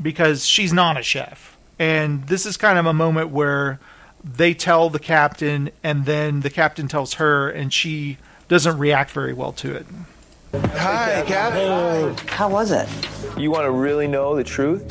[SPEAKER 8] because she's not a chef. And this is kind of a moment where they tell the captain, and then the captain tells her, and she doesn't react very well to it.
[SPEAKER 18] Hi, Captain.
[SPEAKER 19] How was it?
[SPEAKER 16] You want to really know the truth?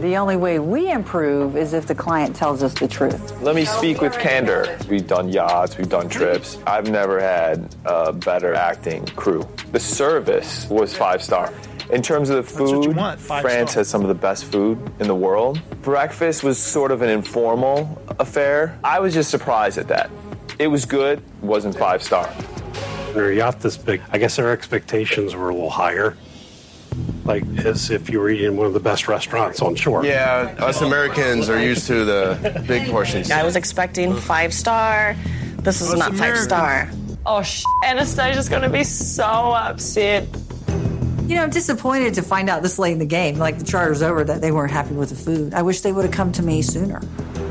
[SPEAKER 19] The only way we improve is if the client tells us the truth.
[SPEAKER 16] Let me speak with candor. We've done yachts, we've done trips. I've never had a better acting crew. The service was five star. In terms of the food, France has some of the best food in the world. Breakfast was sort of an informal affair. I was just surprised at that. It was good, wasn't five star.
[SPEAKER 20] They're a yacht this big. I guess their expectations were a little higher. Like as if you were eating one of the best restaurants on shore.
[SPEAKER 18] Yeah, us Americans are used to the big portions.
[SPEAKER 21] I was expecting five star. This is
[SPEAKER 18] Us
[SPEAKER 21] not five star.
[SPEAKER 22] Oh, sh- Anastasia's gonna be so upset.
[SPEAKER 19] You know, I'm disappointed to find out this late in the game, like the charter's over, that they weren't happy with the food. I wish they would have come to me sooner.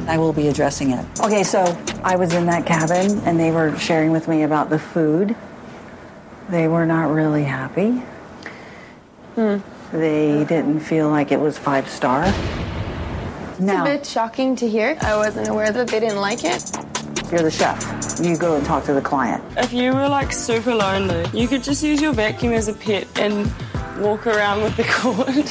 [SPEAKER 19] I will be addressing it. Okay, so I was in that cabin and they were sharing with me about the food. They were not really happy. Hmm. They didn't feel like it was five star.
[SPEAKER 23] It's
[SPEAKER 19] Now,
[SPEAKER 23] a bit shocking to hear. I wasn't aware that they didn't like it.
[SPEAKER 19] you're the chef. You go and talk to the client.
[SPEAKER 22] If you were like super lonely, you could just use your vacuum as a pet and walk around with the cord.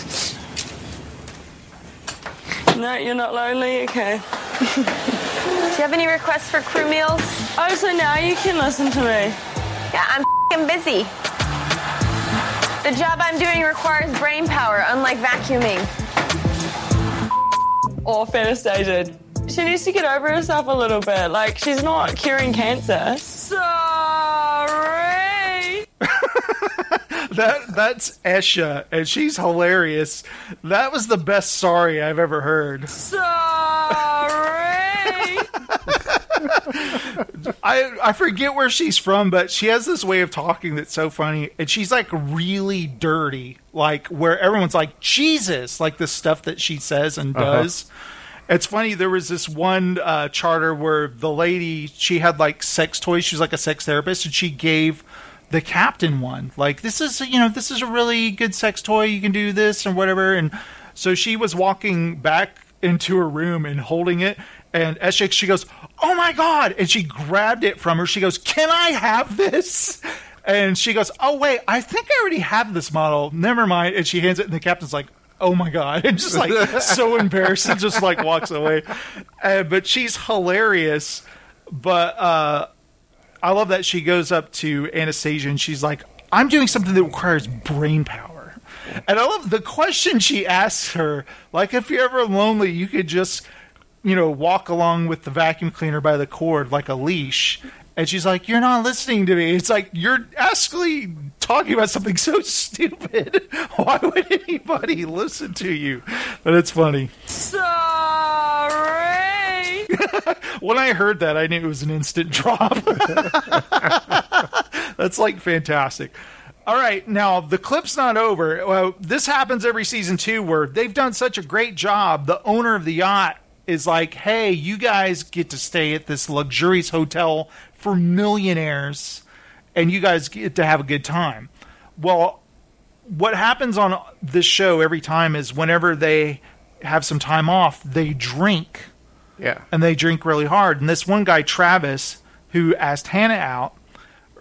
[SPEAKER 22] no, you're not lonely? Okay.
[SPEAKER 23] Do you have any requests for crew meals?
[SPEAKER 22] Oh, so now you can listen to me.
[SPEAKER 23] Yeah, I'm fing busy. The job I'm doing requires brain power, unlike vacuuming.
[SPEAKER 22] Off Anastasia. She needs to get over herself a little bit. Like, she's not curing cancer. Sorry.
[SPEAKER 8] That that's Aesha, and she's hilarious. That was the best sorry I've ever heard.
[SPEAKER 22] Sorry.
[SPEAKER 8] I I forget where she's from, but she has this way of talking that's so funny, and she's like really dirty, like where everyone's like Jesus, like the stuff that she says and
[SPEAKER 10] Uh-huh.
[SPEAKER 8] does. It's funny. There was this one uh, charter where the lady she had like sex toys. She was like a sex therapist, and she gave the captain one. Like this is you know this is a really good sex toy. You can do this and whatever. And so she was walking back into her room and holding it. And Aesha, she goes, "Oh my god!" And she grabbed it from her. She goes, "Can I have this?" And she goes, "Oh wait, I think I already have this model. Never mind." And she hands it, and the captain's like, "Oh my god!" And just like so embarrassed, and just like walks away. Uh, but she's hilarious. But uh, I love that she goes up to Anastasia and she's like, "I'm doing something that requires brain power." And I love the question she asks her. Like, if you're ever lonely, you could just, you know, walk along with the vacuum cleaner by the cord like a leash. And she's like, "You're not listening to me." It's like you're actually talking about something so stupid. Why would anybody listen to you? But it's funny.
[SPEAKER 22] Sorry.
[SPEAKER 8] when I heard that, I knew it was an instant drop. That's like fantastic. All right, now the clip's not over. Well, this happens every season too, where they've done such a great job. The owner of the yacht is like, "Hey, you guys get to stay at this luxurious hotel for millionaires, and you guys get to have a good time." Well, what happens on this show every time is whenever they have some time off, they drink.
[SPEAKER 10] Yeah.
[SPEAKER 8] And they drink really hard. And this one guy, Travis, who asked Hannah out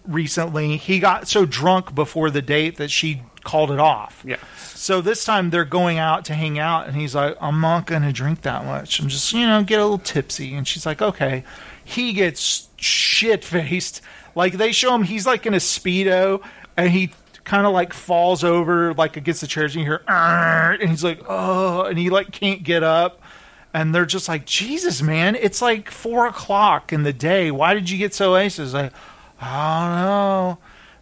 [SPEAKER 8] recently, he got so drunk before the date that she called it off.
[SPEAKER 10] Yeah.
[SPEAKER 8] So this time they're going out to hang out, and he's like, I'm not going to drink that much. I'm just, you know, get a little tipsy. And she's like, okay. He gets shit faced. Like they show him, he's like in a Speedo, and he kind of like falls over like against the chairs, and you hear, "Arr!" and he's like, oh, and he like can't get up. And they're just like, Jesus, man, it's like four o'clock in the day. Why did you get so aces? Like, I don't know.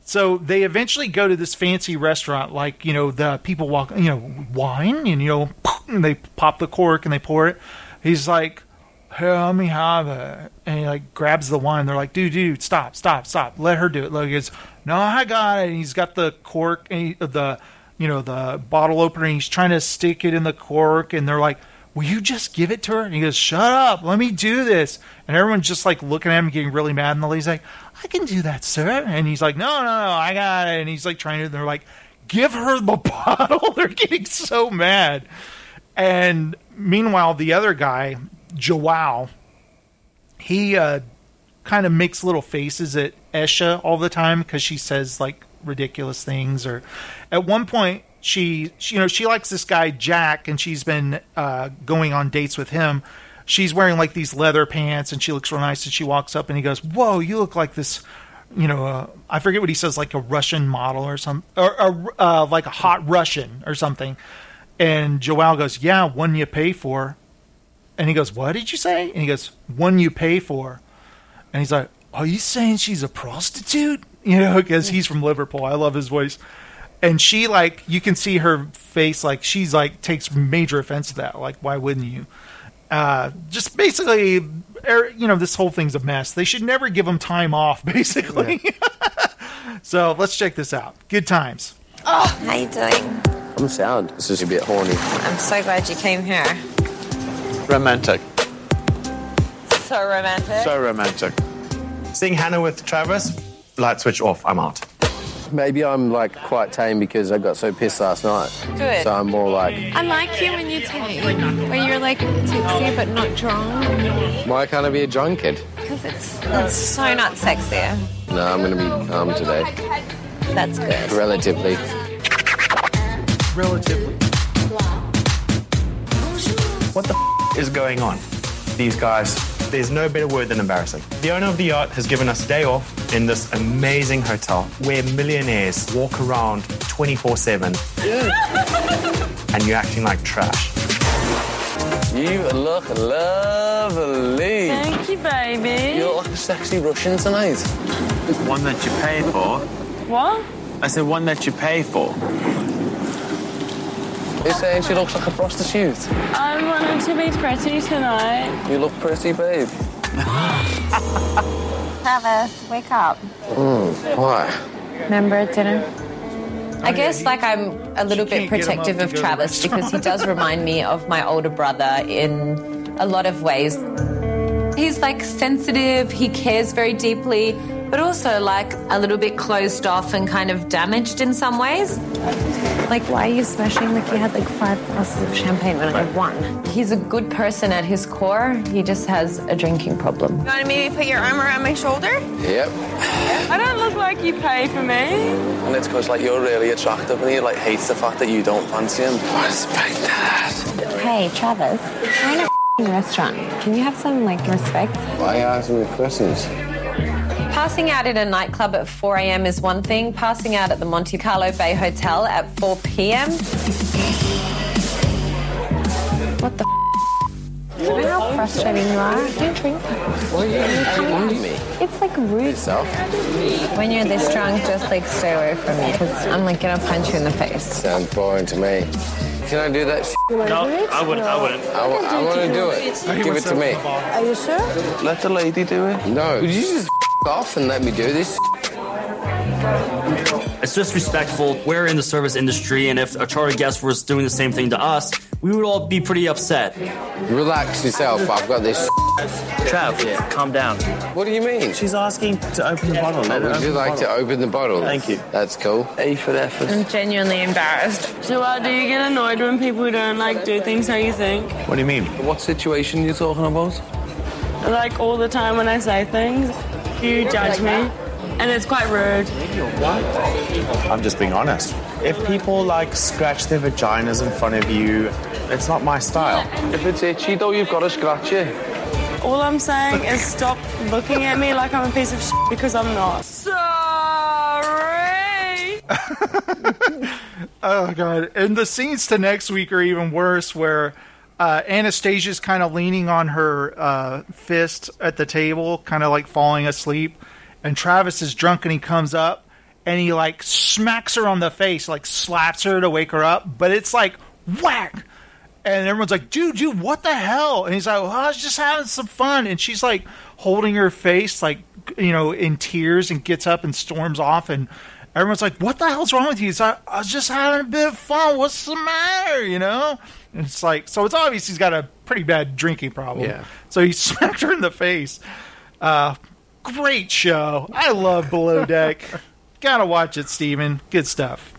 [SPEAKER 8] So they eventually go to this fancy restaurant, like you know the people walk, you know, wine, and you know, and they pop the cork and they pour it. He's like, "Hey, let me have it," and he like grabs the wine. They're like, "Dude, dude, stop, stop, stop! Let her do it." He goes, "No, I got it." And he's got the cork, and he, the you know the bottle opener. He's trying to stick it in the cork, and they're like, "Will you just give it to her?" And he goes, "Shut up, let me do this." And everyone's just like looking at him, getting really mad. And the lady's like, I can do that, sir. And he's like, no, no, no, I got it. And he's like trying to, they're like, give her the bottle. they're getting so mad. And meanwhile, the other guy, Joao, he uh, kind of makes little faces at Aesha all the time because she says like ridiculous things. Or at one point, she, she, you know, she likes this guy, Jack, and she's been uh, going on dates with him she's wearing like these leather pants and she looks real nice and she walks up and he goes whoa you look like this you know uh, i forget what he says like a russian model or something or, or uh, like a hot russian or something. And joel goes yeah one you pay for. And he goes what did you say? And he goes one you pay for. And he's like are you saying she's a prostitute? You know because he's from liverpool. I love his voice. And she like you can see her face like she's like takes major offense to that. Like why wouldn't you uh, just basically, er, you know, this whole thing's a mess. They should never give them time off, basically. so let's check this out. Good times.
[SPEAKER 23] Oh, how you doing?
[SPEAKER 24] I'm sound. It's just a bit horny.
[SPEAKER 23] I'm so glad you came here.
[SPEAKER 12] Romantic.
[SPEAKER 23] So romantic.
[SPEAKER 12] So romantic. Seeing Hannah with Travis, light switch off. I'm out.
[SPEAKER 24] Maybe I'm like quite tame because I got so pissed last night.
[SPEAKER 23] Good.
[SPEAKER 24] So I'm more like,
[SPEAKER 23] I like you when you're tame, when you're like tipsy but not drunk.
[SPEAKER 24] why can't I be a drunkard?
[SPEAKER 23] Because it's it's so not sexy.
[SPEAKER 24] No, I'm gonna be calm today.
[SPEAKER 23] That's good.
[SPEAKER 24] Relatively.
[SPEAKER 8] Relatively.
[SPEAKER 12] What the f- is going on? These guys, there's no better word than embarrassing. The owner of the yacht has given us a day off in this amazing hotel where millionaires walk around 24 7 and you're acting like trash.
[SPEAKER 24] You look lovely.
[SPEAKER 22] Thank you, baby.
[SPEAKER 24] You look like a sexy Russian tonight.
[SPEAKER 25] One that you pay for.
[SPEAKER 22] What?
[SPEAKER 25] I said one that you pay for.
[SPEAKER 24] You're saying she looks like a prostitute.
[SPEAKER 22] I wanted to be pretty tonight.
[SPEAKER 24] You look pretty, babe.
[SPEAKER 23] Travis, wake up.
[SPEAKER 24] Mm, why?
[SPEAKER 23] Remember at dinner? I guess like I'm a little bit
[SPEAKER 24] can't get him
[SPEAKER 23] protective of
[SPEAKER 24] go to the
[SPEAKER 23] Travis because he does remind me of my older brother in a lot of ways. He's like sensitive, he cares very deeply,
[SPEAKER 15] but also like a little bit closed off and kind of damaged in some ways. Like, why are you smashing like you had like five glasses of champagne when I had one? He's a good person at his core. He just has a drinking problem.
[SPEAKER 23] You want to maybe put your arm around my shoulder?
[SPEAKER 18] Yep.
[SPEAKER 22] I don't look like you pay for me.
[SPEAKER 17] And it's because like you're really attractive and he like hates the fact that you don't fancy him. Respect that.
[SPEAKER 15] Hey, Travis, we're in a restaurant. Can you have some like respect?
[SPEAKER 18] Why asking me questions?
[SPEAKER 15] Passing out in a nightclub at 4 a.m. is one thing. Passing out at the Monte Carlo Bay Hotel at 4 p.m. What the? F- you know how frustrating you are. Don't drink.
[SPEAKER 18] What are you doing me?
[SPEAKER 15] It's like rude.
[SPEAKER 18] Yourself?
[SPEAKER 15] When you're this drunk, just like stay away from me because I'm like gonna punch you in the face.
[SPEAKER 18] Sounds boring to me. Can I do that? Sh-
[SPEAKER 22] No, I wouldn't. I wouldn't.
[SPEAKER 18] I, wa- I want to do it. Give it to me.
[SPEAKER 22] Are you sure?
[SPEAKER 18] Let the lady do it. No. Would you just f- off and let me do this?
[SPEAKER 26] It's disrespectful. We're in the service industry, and if a charter guest was doing the same thing to us, we would all be pretty upset.
[SPEAKER 18] Relax yourself. I've got this.
[SPEAKER 26] Trav, yeah, calm down.
[SPEAKER 18] What do you mean?
[SPEAKER 26] She's asking to open the bottle. Let
[SPEAKER 18] Would you like
[SPEAKER 26] bottle.
[SPEAKER 18] to open the bottle?
[SPEAKER 26] Thank you.
[SPEAKER 18] That's cool.
[SPEAKER 17] A for effort.
[SPEAKER 22] I'm genuinely embarrassed. So, uh, do you get annoyed when people don't like do things how you think?
[SPEAKER 17] What do you mean? What situation are you talking about?
[SPEAKER 22] Like all the time when I say things, you judge me, and it's quite rude.
[SPEAKER 12] I'm just being honest. If people like scratch their vaginas in front of you, it's not my style.
[SPEAKER 17] If it's itchy though, you've got to scratch it.
[SPEAKER 22] All I'm saying is stop looking at me like I'm a piece of shit because I'm not. Sorry.
[SPEAKER 8] Oh god! And the scenes to next week are even worse, where uh, Anastasia's kind of leaning on her uh, fist at the table, kind of like falling asleep, and Travis is drunk and he comes up and he like smacks her on the face, like slaps her to wake her up, but it's like whack. And everyone's like, dude, dude, what the hell? And he's like, well, I was just having some fun. And she's like holding her face, like, you know, in tears and gets up and storms off. And everyone's like, what the hell's wrong with you? He's like, I was just having a bit of fun. What's the matter? You know? And it's like, so it's obvious he's got a pretty bad drinking problem.
[SPEAKER 10] Yeah.
[SPEAKER 8] So he smacked her in the face. Uh, great show. I love Below Deck. Gotta watch it, Steven. Good stuff.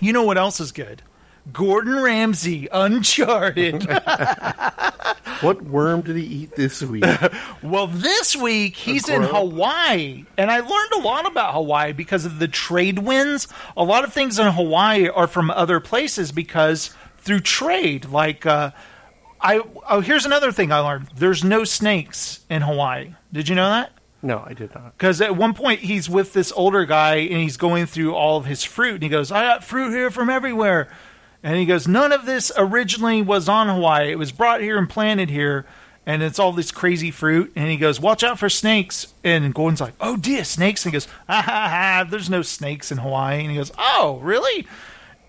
[SPEAKER 8] You know what else is good? Gordon Ramsay, Uncharted.
[SPEAKER 10] What worm did he eat this week?
[SPEAKER 8] well, this week he's in? Hawaii, and I learned a lot about Hawaii because of the trade winds. A lot of things in Hawaii are from other places because through trade. Like, uh, I oh, here's another thing I learned: there's no snakes in Hawaii. Did you know that?
[SPEAKER 10] No, I did not.
[SPEAKER 8] Because at one point he's with this older guy and he's going through all of his fruit and he goes, I got fruit here from everywhere. And he goes, None of this originally was on Hawaii. It was brought here and planted here. And it's all this crazy fruit. And he goes, Watch out for snakes. And Gordon's like, Oh, dear, snakes. And he goes, Ha ha ha, there's no snakes in Hawaii. And he goes, Oh, really?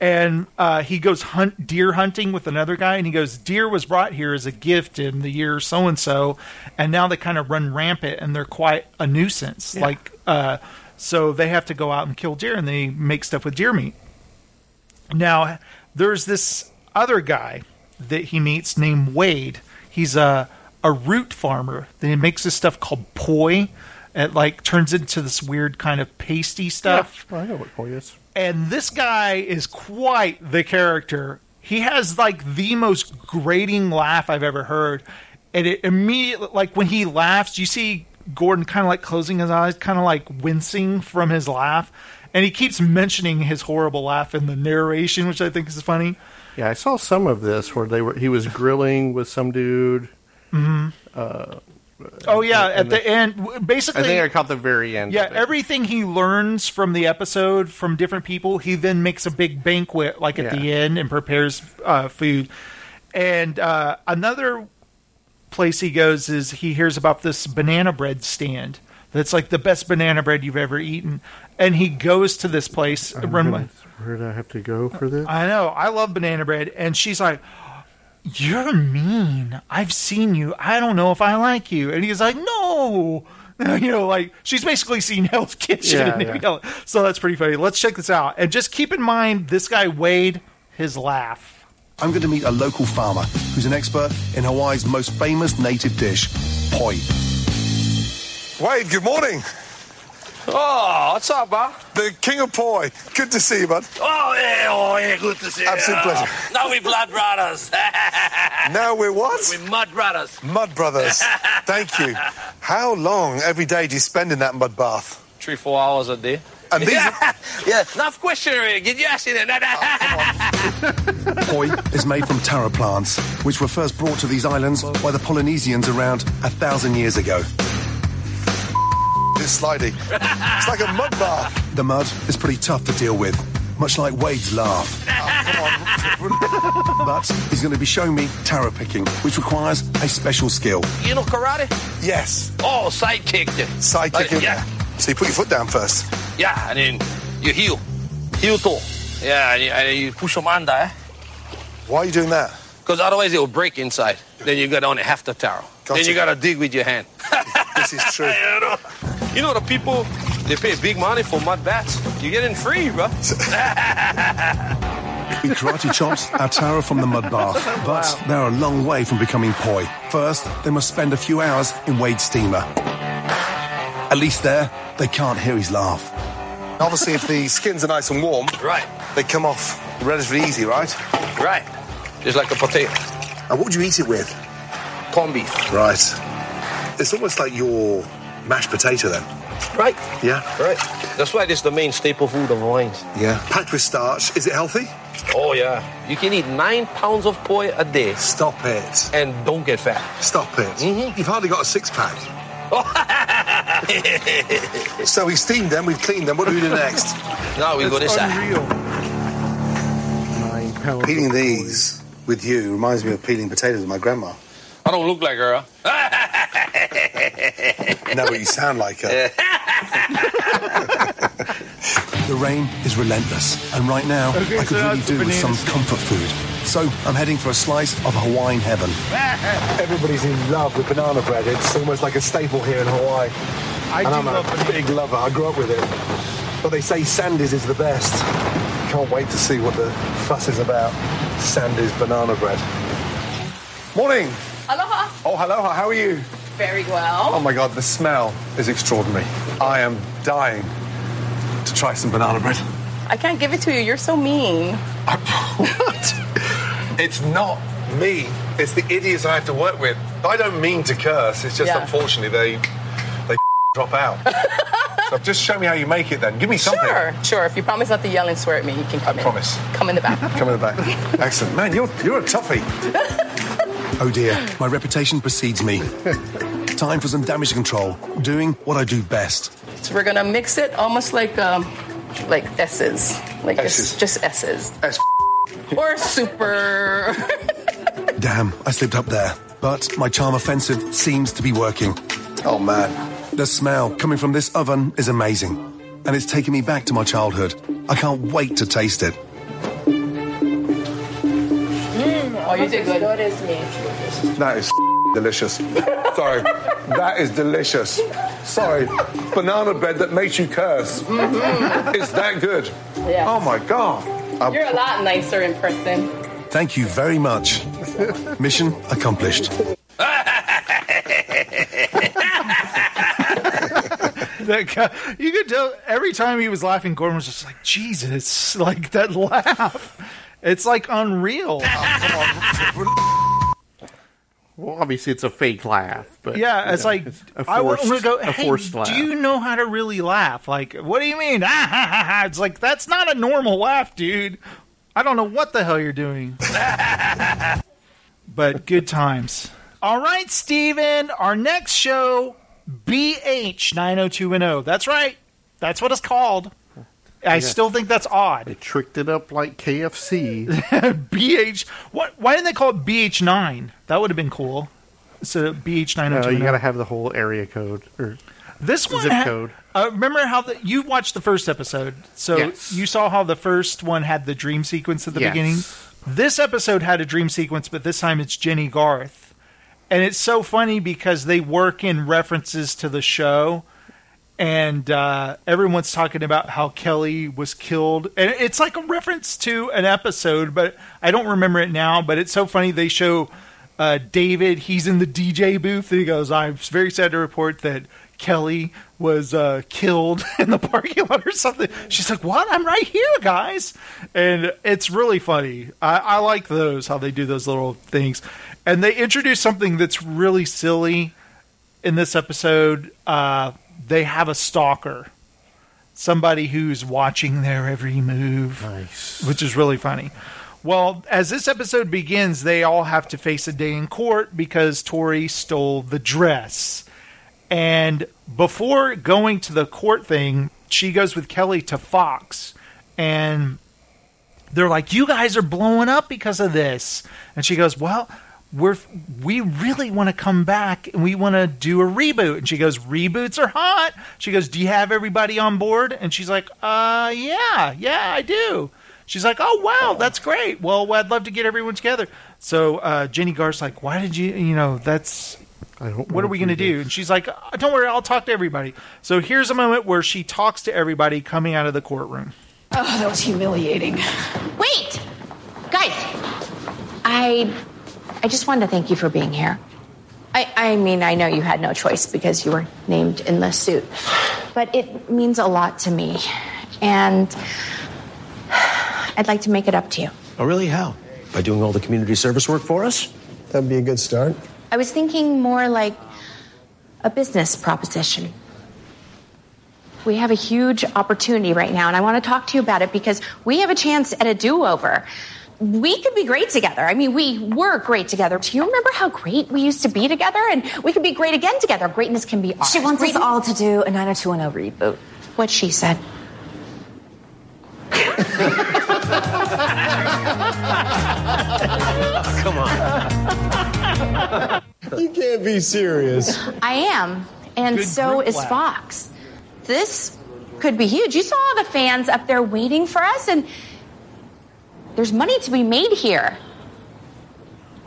[SPEAKER 8] And uh, he goes hunt deer hunting with another guy, and he goes, "Deer was brought here as a gift in the year so and so, and now they kind of run rampant, and they're quite a nuisance.
[SPEAKER 10] Yeah.
[SPEAKER 8] Like, uh, so they have to go out and kill deer, and they make stuff with deer meat. Now, there's this other guy that he meets named Wade. He's a a root farmer. Then he makes this stuff called poi. It like turns into this weird kind of pasty stuff
[SPEAKER 10] Yeah, I know what poi is.
[SPEAKER 8] And this guy is quite the character. He has like the most grating laugh I've ever heard, and it immediately like when he laughs, you see Gordon kind of like closing his eyes, kind of like wincing from his laugh, and he keeps mentioning his horrible laugh in the narration, which I think is funny.
[SPEAKER 10] Yeah, I saw some of this where they were. He was grilling with some dude.
[SPEAKER 8] Mhm.
[SPEAKER 10] Uh,
[SPEAKER 8] Oh yeah,
[SPEAKER 10] and
[SPEAKER 8] at the end, basically,
[SPEAKER 10] I think I caught the very end.
[SPEAKER 8] Yeah, everything he learns from the episode from different people, he then makes a big banquet like at
[SPEAKER 10] Yeah.
[SPEAKER 8] the end and prepares uh, food. And uh, another place he goes is he hears about this banana bread stand that's like the best banana bread you've ever eaten. And he goes to this place.
[SPEAKER 10] I'm
[SPEAKER 8] run
[SPEAKER 10] gonna- where did I have to go for this?
[SPEAKER 8] I know. I love banana bread. And she's like, You're mean. I've seen you. I don't know if I like you. And he's like, No. You know, like she's basically seen Hell's Kitchen.
[SPEAKER 10] Yeah,
[SPEAKER 8] and
[SPEAKER 10] yeah.
[SPEAKER 8] you So that's pretty funny. Let's check this out. And just keep in mind this guy, Wade, his laugh.
[SPEAKER 27] I'm going to meet a local farmer who's an expert in Hawaii's most famous native dish, poi.
[SPEAKER 28] Wade, good morning.
[SPEAKER 29] Oh, what's up, bud?
[SPEAKER 27] The King of Poi. Good to see you, bud.
[SPEAKER 29] Oh, yeah, oh, yeah, good to see you.
[SPEAKER 27] Absolute pleasure.
[SPEAKER 29] Now we're blood brothers.
[SPEAKER 27] Now we're what?
[SPEAKER 29] We're mud brothers.
[SPEAKER 27] Mud Brothers. Thank you. How long every day do you spend in that mud bath?
[SPEAKER 29] Three, four hours a day.
[SPEAKER 27] And these
[SPEAKER 29] yeah, yeah, enough question already. Get your ass in there.
[SPEAKER 27] Poi is made from taro plants, which were first brought to these islands by the Polynesians around a thousand years ago. It's slidey. It's like a mud bath. The mud is pretty tough to deal with, much like Wade's laugh. but he's going to be showing me taro picking, which requires a special skill.
[SPEAKER 29] You know karate?
[SPEAKER 27] Yes.
[SPEAKER 29] Oh, side kick.
[SPEAKER 27] Side
[SPEAKER 29] Like,
[SPEAKER 27] kicking.
[SPEAKER 29] yeah.
[SPEAKER 27] So you put your foot down first.
[SPEAKER 29] Yeah, and then you heel. Heel toe. Yeah, and you, and you push them under, eh?
[SPEAKER 27] Why are you doing that?
[SPEAKER 29] Because otherwise it will break inside. Then you got only half the taro. Then you got to dig with your hand.
[SPEAKER 27] This is true.
[SPEAKER 29] you, know, you know the people, they pay big money for mud bats. You get in free, bro.
[SPEAKER 27] We karate chops our taro from the mud bath, but they're a long way from becoming poi. First, they must spend a few hours in Wade's steamer. At least there, they can't hear his laugh. Obviously, if the skins are nice and warm,
[SPEAKER 29] right,
[SPEAKER 27] they come off relatively easy, right?
[SPEAKER 29] Right. Just like a potato.
[SPEAKER 27] And what would you eat it with?
[SPEAKER 29] Corned beef.
[SPEAKER 27] Right. It's almost like your mashed potato then.
[SPEAKER 29] Right.
[SPEAKER 27] Yeah.
[SPEAKER 29] Right. That's why it's the main staple food of Hawaiians.
[SPEAKER 27] Yeah. Packed with starch. Is it healthy?
[SPEAKER 29] Oh, yeah. You can eat nine pounds of poi a day.
[SPEAKER 27] Stop it.
[SPEAKER 29] And don't get fat.
[SPEAKER 27] Stop it.
[SPEAKER 29] Mm-hmm.
[SPEAKER 27] You've hardly got a six pack. so we steamed them, we've cleaned them. What do we do next?
[SPEAKER 29] Now we go this side.
[SPEAKER 10] Nine.
[SPEAKER 27] Peeling these with you reminds me of peeling potatoes with my grandma.
[SPEAKER 29] I don't look like her, huh?
[SPEAKER 27] No, but you sound like her. the rain is relentless, and right now
[SPEAKER 8] Okay,
[SPEAKER 27] I could
[SPEAKER 8] so
[SPEAKER 27] really do with some comfort food. So I'm heading for a slice of Hawaiian heaven. Everybody's in love with banana bread. It's almost like a staple here in Hawaii.
[SPEAKER 8] I
[SPEAKER 27] and
[SPEAKER 8] do
[SPEAKER 27] I'm
[SPEAKER 8] love
[SPEAKER 27] a big lover. I grew up with it. But they say Sandy's is the best. Can't wait to see what the fuss is about. Sandy's banana bread. Morning.
[SPEAKER 30] Aloha.
[SPEAKER 27] Oh, hello. How are you?
[SPEAKER 30] Very well.
[SPEAKER 27] Oh my god, the smell is extraordinary. I am dying to try some banana bread.
[SPEAKER 30] I can't give it to you. You're so mean.
[SPEAKER 27] I, what? It's not me. It's the idiots I have to work with. I don't mean to curse. It's just
[SPEAKER 30] Yeah.
[SPEAKER 27] unfortunately they they drop out. so just show me how you make it then. Give me something.
[SPEAKER 30] Sure, sure. If you promise not to yell and swear at me, you can come in.
[SPEAKER 27] I promise.
[SPEAKER 30] Come in the back.
[SPEAKER 27] Come in the back. Excellent. Man, you're you're a toughie. oh dear, my reputation precedes me. Time for some damage control. Doing what I do best.
[SPEAKER 30] So we're gonna mix it almost like um, like S's, like
[SPEAKER 27] S's.
[SPEAKER 30] just just S's.
[SPEAKER 27] S.
[SPEAKER 30] Or super.
[SPEAKER 27] Damn, I slipped up there. But my charm offensive seems to be working. Oh man. The smell coming from this oven is amazing. And it's taking me back to my childhood. I can't wait to taste it.
[SPEAKER 30] You did good. Good as me.
[SPEAKER 27] That is delicious. Sorry. That is delicious. Sorry. Banana bread that makes you curse. Mm-hmm. It's that good.
[SPEAKER 30] Yeah.
[SPEAKER 27] Oh my god.
[SPEAKER 30] You're a lot nicer in person.
[SPEAKER 27] Thank you very much. Mission accomplished.
[SPEAKER 8] that guy, you could tell every time he was laughing, Gordon was just like, Jesus, like that laugh. It's like unreal.
[SPEAKER 10] Well, obviously it's a fake laugh, but
[SPEAKER 8] yeah,
[SPEAKER 10] you
[SPEAKER 8] it's
[SPEAKER 10] know,
[SPEAKER 8] like
[SPEAKER 10] a
[SPEAKER 8] I
[SPEAKER 10] forced,
[SPEAKER 8] to go.
[SPEAKER 10] a forced laugh.
[SPEAKER 8] do you know how to really laugh? Like, what do you mean? Ah, ha, ha, ha. It's like that's not a normal laugh, dude. I don't know what the hell you're doing. but good times. All right, Steven, our next show, BH 90210. That's right. That's what it's called. I
[SPEAKER 10] Yeah.
[SPEAKER 8] still think that's odd.
[SPEAKER 10] They tricked it up like KFC.
[SPEAKER 8] BH. What? Why didn't they call it BH nine? That would have been cool. So BH nine
[SPEAKER 10] No, you got to have the whole area code or
[SPEAKER 8] This one
[SPEAKER 10] zip
[SPEAKER 8] ha-
[SPEAKER 10] code.
[SPEAKER 8] Uh, remember how the, you watched the first episode, so
[SPEAKER 10] Yes.
[SPEAKER 8] you saw how the first one had the dream sequence at the
[SPEAKER 10] Yes.
[SPEAKER 8] beginning. This episode had a dream sequence, but this time it's Jennie Garth, and it's so funny because they work in references to the show, and uh, everyone's talking about how Kelly was killed, and it's like a reference to an episode, but I don't remember it now. But it's so funny they show uh, David. He's in the DJ booth, and he goes, "I'm very sad to report that Kelly was uh, killed in the parking lot or something. She's like, "What? I'm right here, guys!" And it's really funny. I, I like those how they do those little things, and they introduce something that's really silly in this episode. Uh, they have a stalker, somebody who's watching their every move,
[SPEAKER 10] nice.
[SPEAKER 8] which is really funny. Well, as this episode begins, they all have to face a day in court because Tori stole the dress. And before going to the court thing, she goes with Kelly to Fox. And they're like, You guys are blowing up because of this. And she goes, Well, we're we really want to come back and we want to do a reboot. And she goes, Reboots are hot. She goes, Do you have everybody on board? And she's like, Uh yeah, yeah, I do. She's like, "Oh wow, that's great. Well, I'd love to get everyone together." So uh, Jennie Garth's like, "Why did you? You know, that's what are we going to do?" And she's like, "Uh, "Don't worry, I'll talk to everybody." So here's a moment where she talks to everybody coming out of the courtroom.
[SPEAKER 31] Oh, that was humiliating.
[SPEAKER 15] Wait, guys. I, I just wanted to thank you for being here. I, I mean, I know you had no choice because you were named in the suit, but it means a lot to me, and I'd like to make it up to you.
[SPEAKER 32] Oh, really? How? By doing all the community service work for us?
[SPEAKER 33] That'd be a good start.
[SPEAKER 15] I was thinking more like a business proposition. We have a huge opportunity right now, and I want to talk to you about it because we have a chance at a do over. We could be great together. I mean, we were great together. Do you remember how great we used to be together? And we could be great again together. Greatness can be ours.
[SPEAKER 31] She wants us
[SPEAKER 15] all to do a 90210 reboot. What she said.
[SPEAKER 32] Come on.
[SPEAKER 33] You can't be serious.
[SPEAKER 15] I am, and
[SPEAKER 33] Good
[SPEAKER 15] so is
[SPEAKER 33] laugh.
[SPEAKER 15] Fox. This could be huge. You saw all the fans up there waiting for us, and there's money to be made here.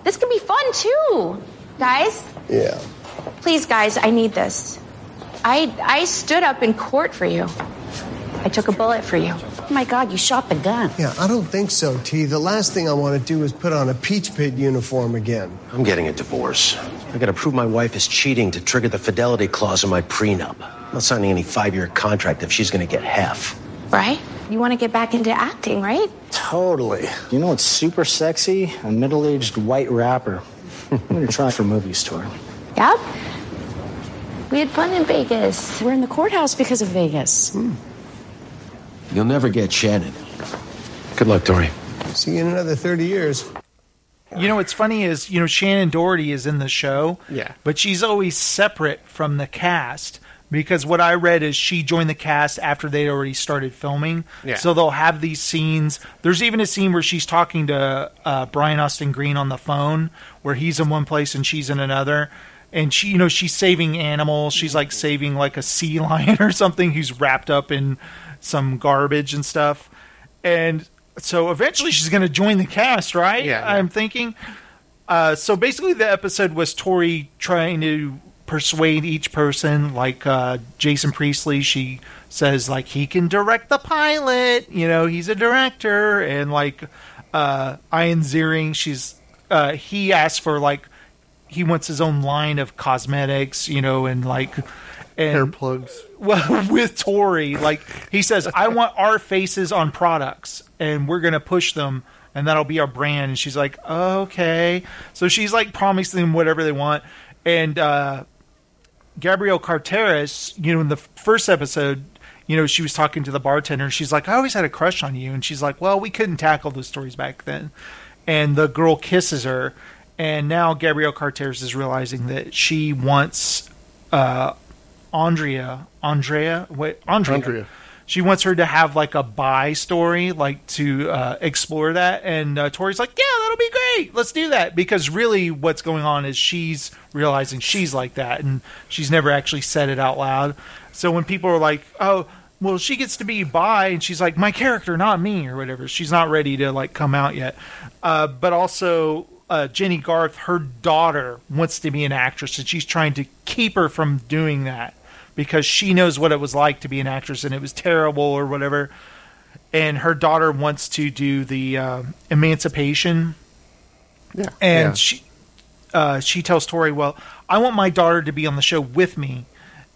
[SPEAKER 15] This could be fun too, guys.
[SPEAKER 33] Yeah.
[SPEAKER 15] Please, guys, I need this. I I stood up in court for you. I took a bullet for you. Oh my God, you shot the gun.
[SPEAKER 33] Yeah, I don't think so, T. The last thing I want to do is put on a Peach Pit uniform again.
[SPEAKER 32] I'm getting a divorce. I gotta prove my wife is cheating to trigger the fidelity clause in my prenup. I'm not signing any five year contract if she's gonna get half.
[SPEAKER 15] Right? You want to get back into acting, right?
[SPEAKER 34] Totally. You know what's super sexy? A middle aged white rapper. I'm gonna try for movies tour.
[SPEAKER 15] Yep. We had fun in Vegas.
[SPEAKER 31] We're in the courthouse because of Vegas. Hmm.
[SPEAKER 32] You'll never get Shannon. Good luck, Tori.
[SPEAKER 33] See you in another 30 years.
[SPEAKER 8] You know what's funny is you know Shannen Doherty is in the show,
[SPEAKER 10] Yeah.
[SPEAKER 8] but she's always separate from the cast because what I read is she joined the cast after they'd already started filming.
[SPEAKER 10] Yeah.
[SPEAKER 8] So they'll have these scenes. There's even a scene where she's talking to uh, Brian Austin Green on the phone, where he's in one place and she's in another. And she, you know, she's saving animals. She's like saving like a sea lion or something who's wrapped up in some garbage and stuff. And so eventually she's going to join the cast, right?
[SPEAKER 10] Yeah,
[SPEAKER 8] I'm thinking. Uh, so basically, the episode was Tori trying to persuade each person. Like uh, Jason Priestley, she says like he can direct the pilot. You know, he's a director, and like uh, Ian Ziering, she's uh, he asked for like he wants his own line of cosmetics. You know, and like and
[SPEAKER 10] Hair plugs.
[SPEAKER 8] well, with Tori, like he says, I want our faces on products, and we're gonna push them, and that'll be our brand. And she's like, okay. So she's like promising them whatever they want, and uh, Gabrielle Carteris, you know, in the first episode. You know, she was talking to the bartender, she's like, "I always had a crush on you," and she's like, "Well, we couldn't tackle those stories back then." And the girl kisses her, and now Gabrielle Carteris is realizing that she wants uh, Andrea, Andrea, wait, Andrea.
[SPEAKER 10] Andrea.
[SPEAKER 8] She wants her to have like a bi story, like to uh, explore that. And uh, Tori's like, "Yeah, that'll be great. Let's do that." Because really, what's going on is she's realizing she's like that, and she's never actually said it out loud. So when people are like, "Oh," well, she gets to be bi, and she's like, my character, not me, or whatever. She's not ready to like come out yet. Uh, but also, uh, Jennie Garth, her daughter wants to be an actress, and she's trying to keep her from doing that because she knows what it was like to be an actress, and it was terrible or whatever. And her daughter wants to do the uh, emancipation,
[SPEAKER 10] Yeah.
[SPEAKER 8] and
[SPEAKER 10] Yeah.
[SPEAKER 8] she uh, she tells Tori, "Well, I want my daughter to be on the show with me."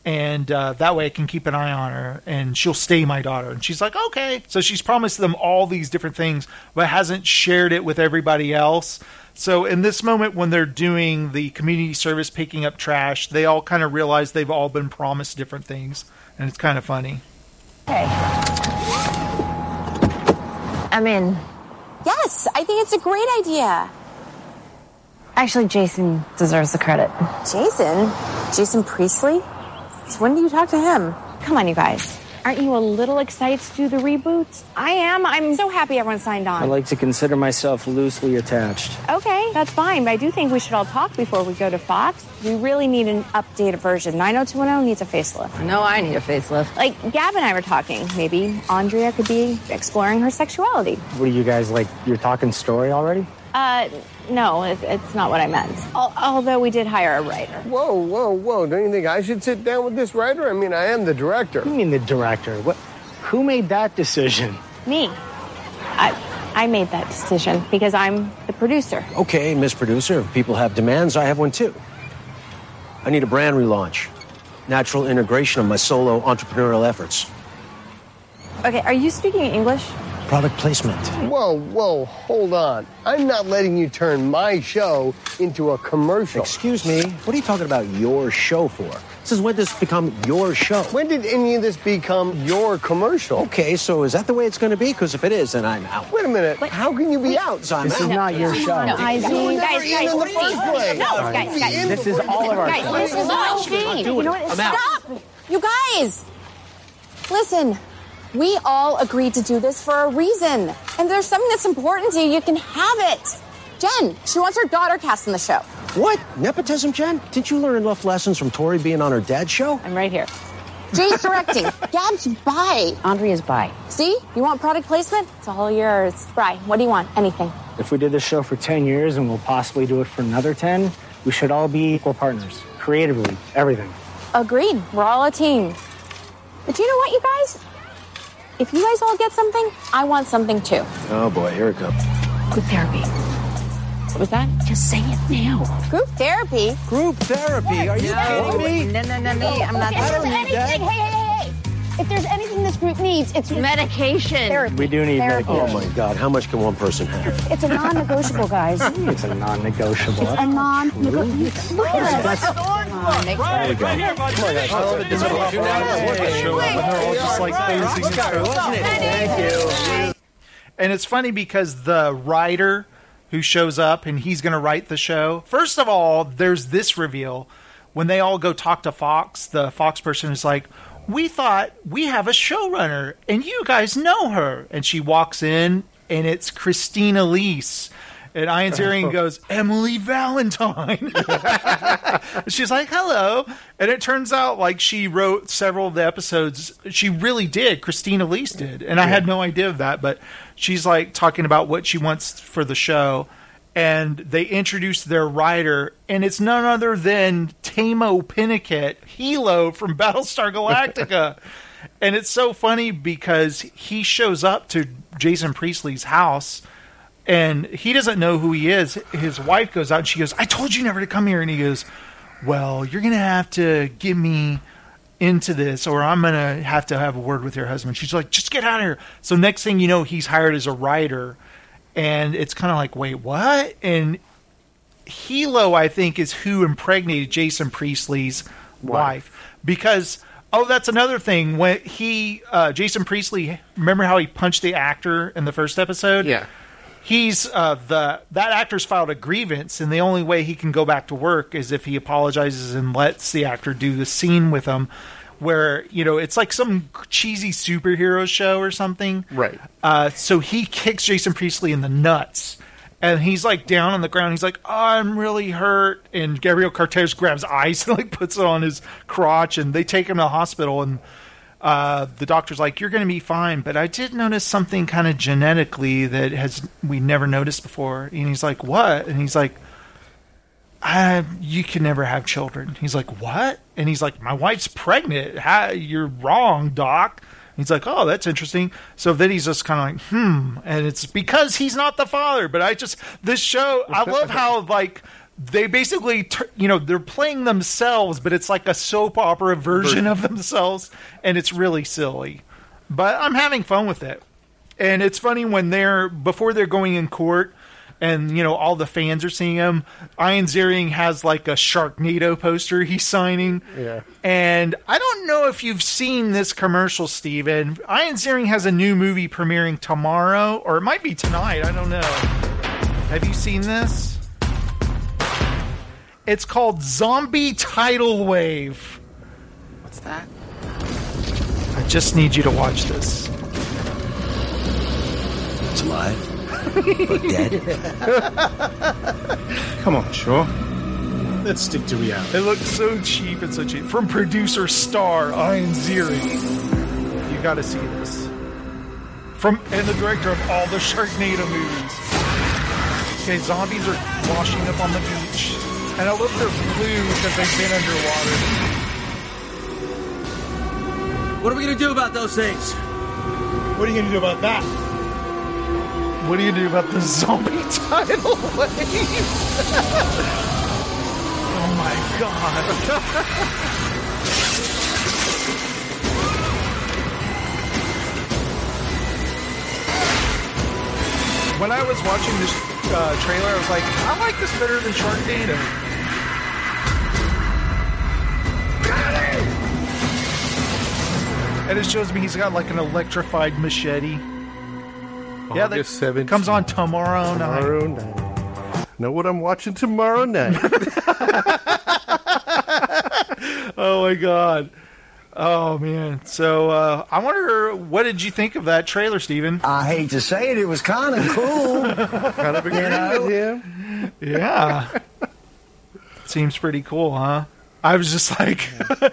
[SPEAKER 8] and uh, that way I can keep an eye on her, and she'll stay my daughter." And she's like, "Okay." So she's promised them all these different things, but hasn't shared it with everybody else. So in this moment, when they're doing the community service, picking up trash, they all kind of realize they've all been promised different things, and it's kind of funny. Okay.
[SPEAKER 15] I'm in.
[SPEAKER 35] Yes, I think it's a great idea.
[SPEAKER 15] Actually, Jason deserves the credit.
[SPEAKER 35] Jason? Jason Priestley? So when do you talk to him?
[SPEAKER 15] Come on, you guys. Aren't you a little excited to do the reboot?
[SPEAKER 35] I am. I'm so happy everyone signed on.
[SPEAKER 34] I like to consider myself loosely attached.
[SPEAKER 35] Okay, that's fine, but I do think we should all talk before we go to Fox. We really need an updated version. 90210 needs a facelift.
[SPEAKER 15] No, I need a facelift.
[SPEAKER 35] Like Gab and I were talking. Maybe Andrea could be exploring her sexuality.
[SPEAKER 34] What are you guys like? You're talking story already?
[SPEAKER 35] Uh, no, it, it's not what I meant. Al- although we did hire a writer.
[SPEAKER 33] Whoa, whoa, whoa. Don't you think I should sit down with this writer? I mean, I am the director.
[SPEAKER 34] What you mean the director? What? Who made that decision?
[SPEAKER 35] Me. I, I made that decision because I'm the producer.
[SPEAKER 32] Okay, Miss Producer, people have demands, I have one too. I need a brand relaunch, natural integration of my solo entrepreneurial efforts,
[SPEAKER 35] Okay, are you speaking English?
[SPEAKER 32] Product placement.
[SPEAKER 33] Whoa, whoa, hold on. I'm not letting you turn my show into a commercial.
[SPEAKER 32] Excuse me, what are you talking about your show for? This is when this become your show.
[SPEAKER 33] When did any of this become your commercial?
[SPEAKER 32] Okay, so is that the way it's going to be? Because if it is, then I'm out.
[SPEAKER 33] Wait a minute. How can you be out?
[SPEAKER 32] So I'm
[SPEAKER 34] This is
[SPEAKER 32] out.
[SPEAKER 34] not your show.
[SPEAKER 35] No, guys,
[SPEAKER 33] You were never
[SPEAKER 35] guys, guys,
[SPEAKER 33] in the first place.
[SPEAKER 35] No,
[SPEAKER 33] All
[SPEAKER 35] guys, guys.
[SPEAKER 34] This is all of our
[SPEAKER 35] Guys,
[SPEAKER 34] show.
[SPEAKER 35] this is not okay. You know
[SPEAKER 32] it.
[SPEAKER 35] what?
[SPEAKER 32] I'm out.
[SPEAKER 35] Stop! You guys! Listen, we all agreed to do this for a reason. And there's something that's important to you, you can have it. Jen, she wants her daughter cast in the show.
[SPEAKER 32] What? Nepotism, Jen? Didn't you learn enough lessons from Tori being on her dad's show?
[SPEAKER 35] I'm right here. Jay's directing. Gab's bi.
[SPEAKER 15] Andrea's bi.
[SPEAKER 35] See? You want product placement? It's all yours. Bry, what do you want? Anything.
[SPEAKER 34] If we did this show for 10 years and we'll possibly do it for another 10, we should all be equal partners. Creatively, everything.
[SPEAKER 35] Agreed. We're all a team. But you know what, you guys? If you guys all get something, I want something too.
[SPEAKER 32] Oh boy, here it comes.
[SPEAKER 15] Group therapy.
[SPEAKER 35] What was that?
[SPEAKER 15] Just say it now.
[SPEAKER 35] Group therapy?
[SPEAKER 32] Group therapy? Are you kidding me?
[SPEAKER 15] No, no, no, no. I'm not.
[SPEAKER 35] If there's anything, hey, hey, hey, hey. If there's anything this group needs, it's
[SPEAKER 15] Medication.
[SPEAKER 35] therapy.
[SPEAKER 34] We do need
[SPEAKER 35] Therapy.
[SPEAKER 32] Oh my God, how much can one person have?
[SPEAKER 35] It's a non-negotiable, guys.
[SPEAKER 34] It's a non-negotiable.
[SPEAKER 35] It's a non-negotiable. Look at us.
[SPEAKER 32] There you go.
[SPEAKER 8] I love it. This is like show up, and they're all just like posing and stuff. And it's funny because the writer who shows up and he's going to write the show. First of all, there's this reveal when they all go talk to Fox. The Fox person is like, "We thought we have a showrunner, and you guys know her." And she walks in, and it's Christine Elise. And Ian Ziering goes, Emily Valentine. She's like, hello. And it turns out like she wrote several of the episodes. She really did. Christine Elise did. And I had no idea of that, but she's like talking about what she wants for the show. And they introduced their writer, and it's none other than Tahmoh Penikett, Helo from Battlestar Galactica. and it's so funny because he shows up to Jason Priestley's house and he doesn't know who he is. His wife goes out and she goes, I told you never to come here. And he goes, Well, you're going to have to give me into this or I'm going to have to have a word with your husband. She's like, Just get out of here. So, next thing you know, he's hired as a writer. And it's kind of like, Wait, what? And Helo, I think, is who impregnated Jason Priestley's wife. Because. Oh, that's another thing. When he, uh, Jason Priestley, remember how he punched the actor in the first episode?
[SPEAKER 24] Yeah.
[SPEAKER 8] he's uh, the that actor's filed a grievance, and the only way he can go back to work is if he apologizes and lets the actor do the scene with him, where you know it's like some cheesy superhero show or something.
[SPEAKER 24] Right.
[SPEAKER 8] Uh, so he kicks Jason Priestley in the nuts. And he's like down on the ground. He's like, oh, "I'm really hurt." And Gabrielle Carteris grabs ice and like puts it on his crotch, and they take him to the hospital. And uh, the doctor's like, "You're going to be fine." But I did notice something kind of genetically that has we never noticed before. And he's like, "What?" And he's like, I, "You can never have children." He's like, "What?" And he's like, "My wife's pregnant. How, you're wrong, doc." He's like, "Oh, that's interesting." So then he's just kind of like, "Hmm," and it's because he's not the father. But I just this show, I love how like they basically, you know, they're playing themselves, but it's like a soap opera version of themselves, and it's really silly. But I'm having fun with it, and it's funny when they're before they're going in court. And you know all the fans are seeing him. Ian Ziering has like a Sharknado poster he's signing.
[SPEAKER 10] Yeah.
[SPEAKER 8] And I don't know if you've seen this commercial, Steven. Ian Ziering has a new movie premiering tomorrow, or it might be tonight. I don't know. Have you seen this? It's called Zombie Tidal Wave.
[SPEAKER 24] What's that?
[SPEAKER 8] I just need you to watch this.
[SPEAKER 36] It's alive. But dead.
[SPEAKER 8] Come on, sure.
[SPEAKER 36] Let's stick to reality.
[SPEAKER 8] It looks so cheap and so cheap. From producer star Ian Ziering. You got to see this. From and the director of all the Sharknado movies. Okay, zombies are washing up on the beach, and I love their blue because they've been underwater.
[SPEAKER 36] What are we gonna do about those things? What are you gonna do about that?
[SPEAKER 8] What do you do about the zombie tidal wave? oh my god. when I was watching this uh, trailer, I was like, I like this better than Sharknado. And it shows me he's got like an electrified machete. Yeah, that
[SPEAKER 10] August 17th.
[SPEAKER 8] comes on tomorrow,
[SPEAKER 10] Tomorrow
[SPEAKER 8] night.
[SPEAKER 10] night. Know what I'm watching tomorrow night?
[SPEAKER 8] oh my god. Oh man. So uh, I wonder what did you think of that trailer, Steven?
[SPEAKER 36] I hate to say it, it was kind of cool.
[SPEAKER 10] kind of agree
[SPEAKER 36] know?
[SPEAKER 10] with him.
[SPEAKER 8] Yeah. Seems pretty cool, huh? I was just like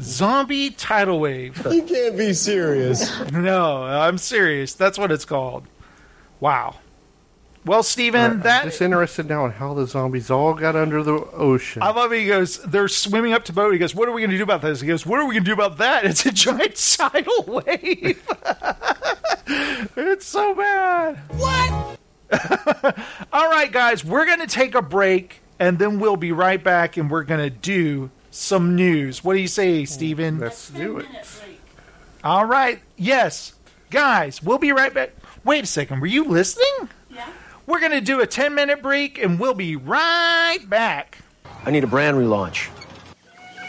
[SPEAKER 8] Zombie tidal wave.
[SPEAKER 36] You can't be serious.
[SPEAKER 8] No, I'm serious. That's what it's called. Wow. Well, Steven,
[SPEAKER 10] I'm just interested now in how the zombies all got under the ocean.
[SPEAKER 8] I love it. He goes, they're swimming up to boat. He goes, what are we going to do about this? He goes, what are we going to do about that? It's a giant tidal wave. it's so bad. What? All right, guys, we're going to take a break and then we'll be right back and we're going to do some news. What do you say, Steven?
[SPEAKER 10] Let's do it.
[SPEAKER 8] All right. Yes. Guys, we'll be right back. Wait a second. Were you listening? Yeah. We're going to do a 10 minute break and we'll be right back.
[SPEAKER 32] I need a brand relaunch.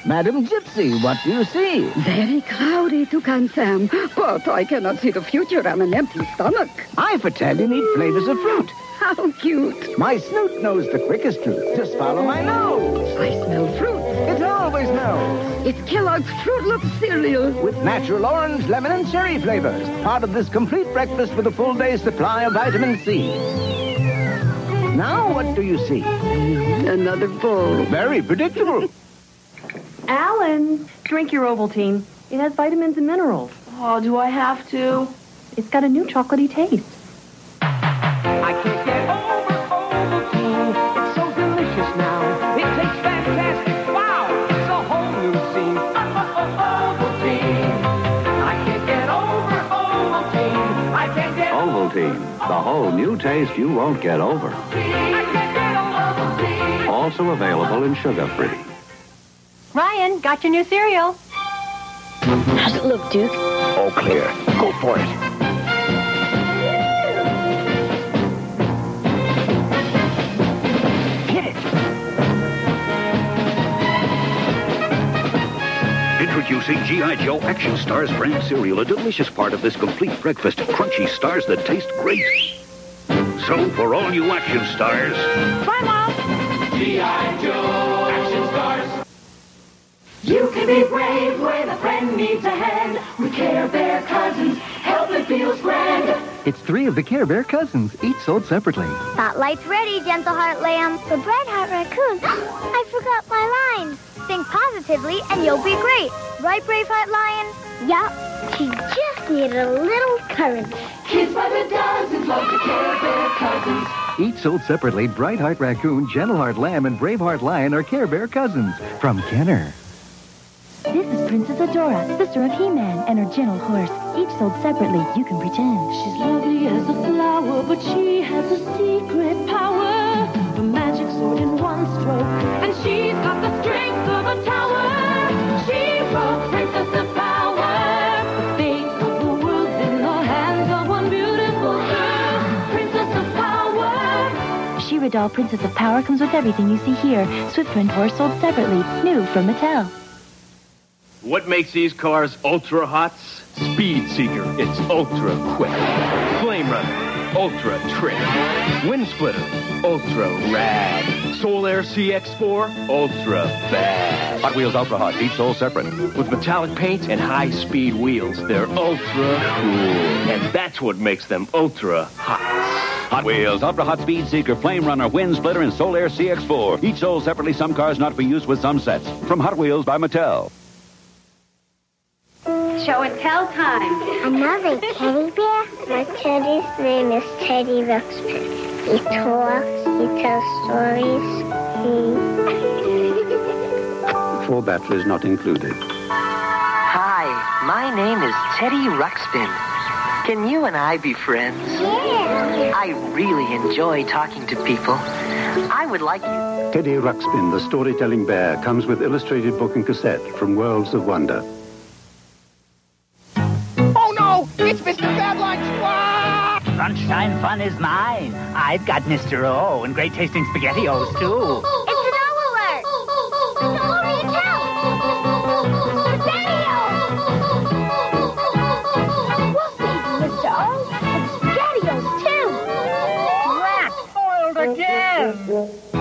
[SPEAKER 37] Madam Gypsy, what do you see?
[SPEAKER 38] Very cloudy, Toucan Sam, but I cannot see the future on an empty stomach.
[SPEAKER 37] I foretell you need flavors of fruit.
[SPEAKER 38] How cute.
[SPEAKER 37] My snoot knows the quickest route. Just follow my nose.
[SPEAKER 38] I smell fruit.
[SPEAKER 37] It always knows.
[SPEAKER 38] It's Kellogg's Froot Loop cereal.
[SPEAKER 37] With natural orange, lemon, and cherry flavors. Part of this complete breakfast with a full day's supply of vitamin C. Now what do you see?
[SPEAKER 38] Another bowl.
[SPEAKER 37] Very predictable.
[SPEAKER 39] Alan, drink your Ovaltine. It has vitamins and minerals. Oh, do I have to? It's got a new chocolatey taste.
[SPEAKER 37] I can't get over Ovaltine. It's so delicious now. It tastes fantastic. Wow, it's a whole new scene. Ovaltine. I can't get over Ovaltine. I can't get
[SPEAKER 40] Ovaltine, the whole new taste you won't get over.
[SPEAKER 37] Get Ovaltine.
[SPEAKER 40] Also available in sugar free.
[SPEAKER 39] Ryan, got your new cereal.
[SPEAKER 38] How's it look, Duke?
[SPEAKER 37] All clear. Go for it.
[SPEAKER 41] Introducing G.I. Joe Action Stars brand cereal, a delicious part of this complete breakfast. Crunchy stars that taste great. So, for all you action stars,
[SPEAKER 39] Bye, Mom.
[SPEAKER 37] G.I. Joe Action Stars.
[SPEAKER 38] You can be brave when a friend needs a hand. With Care Bear Cousins, help it feels grand.
[SPEAKER 37] It's three of the Care Bear cousins, each sold separately.
[SPEAKER 42] Spotlight's ready, Gentle Heart Lamb. The Bright Heart Raccoon. I forgot my lines. Think positively and you'll be great. Right, Braveheart Lion? Yup. She just needed a little courage.
[SPEAKER 38] Kids by the dozens love the Care Bear Cousins.
[SPEAKER 37] Each sold separately, Bright Heart Raccoon, Gentle Heart Lamb, and Braveheart Lion are Care Bear cousins from Kenner.
[SPEAKER 39] This is Princess Adora, sister of He-Man, and her gentle horse. Each sold separately. You can pretend.
[SPEAKER 38] She's lovely as a flower, but she has a secret power. The magic sword in one stroke, and she's got the strength of a tower. She rocks Princess of Power. The fate of the world's in the hands of one beautiful girl, Princess of Power.
[SPEAKER 39] She-Ra doll Princess of Power comes with everything you see here. Swift Wind Horse sold separately, new from Mattel.
[SPEAKER 43] What makes these cars ultra hot? Speed Seeker. It's ultra quick. Flame Runner. Ultra trick. Wind Splitter. Ultra rad. Sol-Aire CX4. Ultra bad.
[SPEAKER 40] Hot Wheels Ultra Hot, each sold separate.
[SPEAKER 43] With metallic paint and high speed wheels, they're ultra cool. And that's what makes them ultra hot.
[SPEAKER 40] Hot Wheels Ultra Hot Speed Seeker, Flame Runner, Wind Splitter, and Sol-Aire CX4. Each sold separately, some cars not for use with some sets. From Hot Wheels by Mattel.
[SPEAKER 38] Show and tell time.
[SPEAKER 42] Another teddy bear? My teddy's name is Teddy Ruxpin. He talks, he tells stories, he...
[SPEAKER 40] Four batteries not included.
[SPEAKER 44] Hi, my name is Teddy Ruxpin. Can you and I be friends?
[SPEAKER 42] Yeah.
[SPEAKER 44] I really enjoy talking to people. I would like you.
[SPEAKER 40] Teddy Ruxpin, the storytelling bear, comes with illustrated book and cassette from Worlds of Wonder.
[SPEAKER 45] Lunchtime fun is mine. I've got Mr. O and great tasting SpaghettiOs too.
[SPEAKER 42] It's an O alert! Hurry and tell! Spaghetti-O! Mr. O, and SpaghettiOs too!
[SPEAKER 46] Rat! Spoiled again!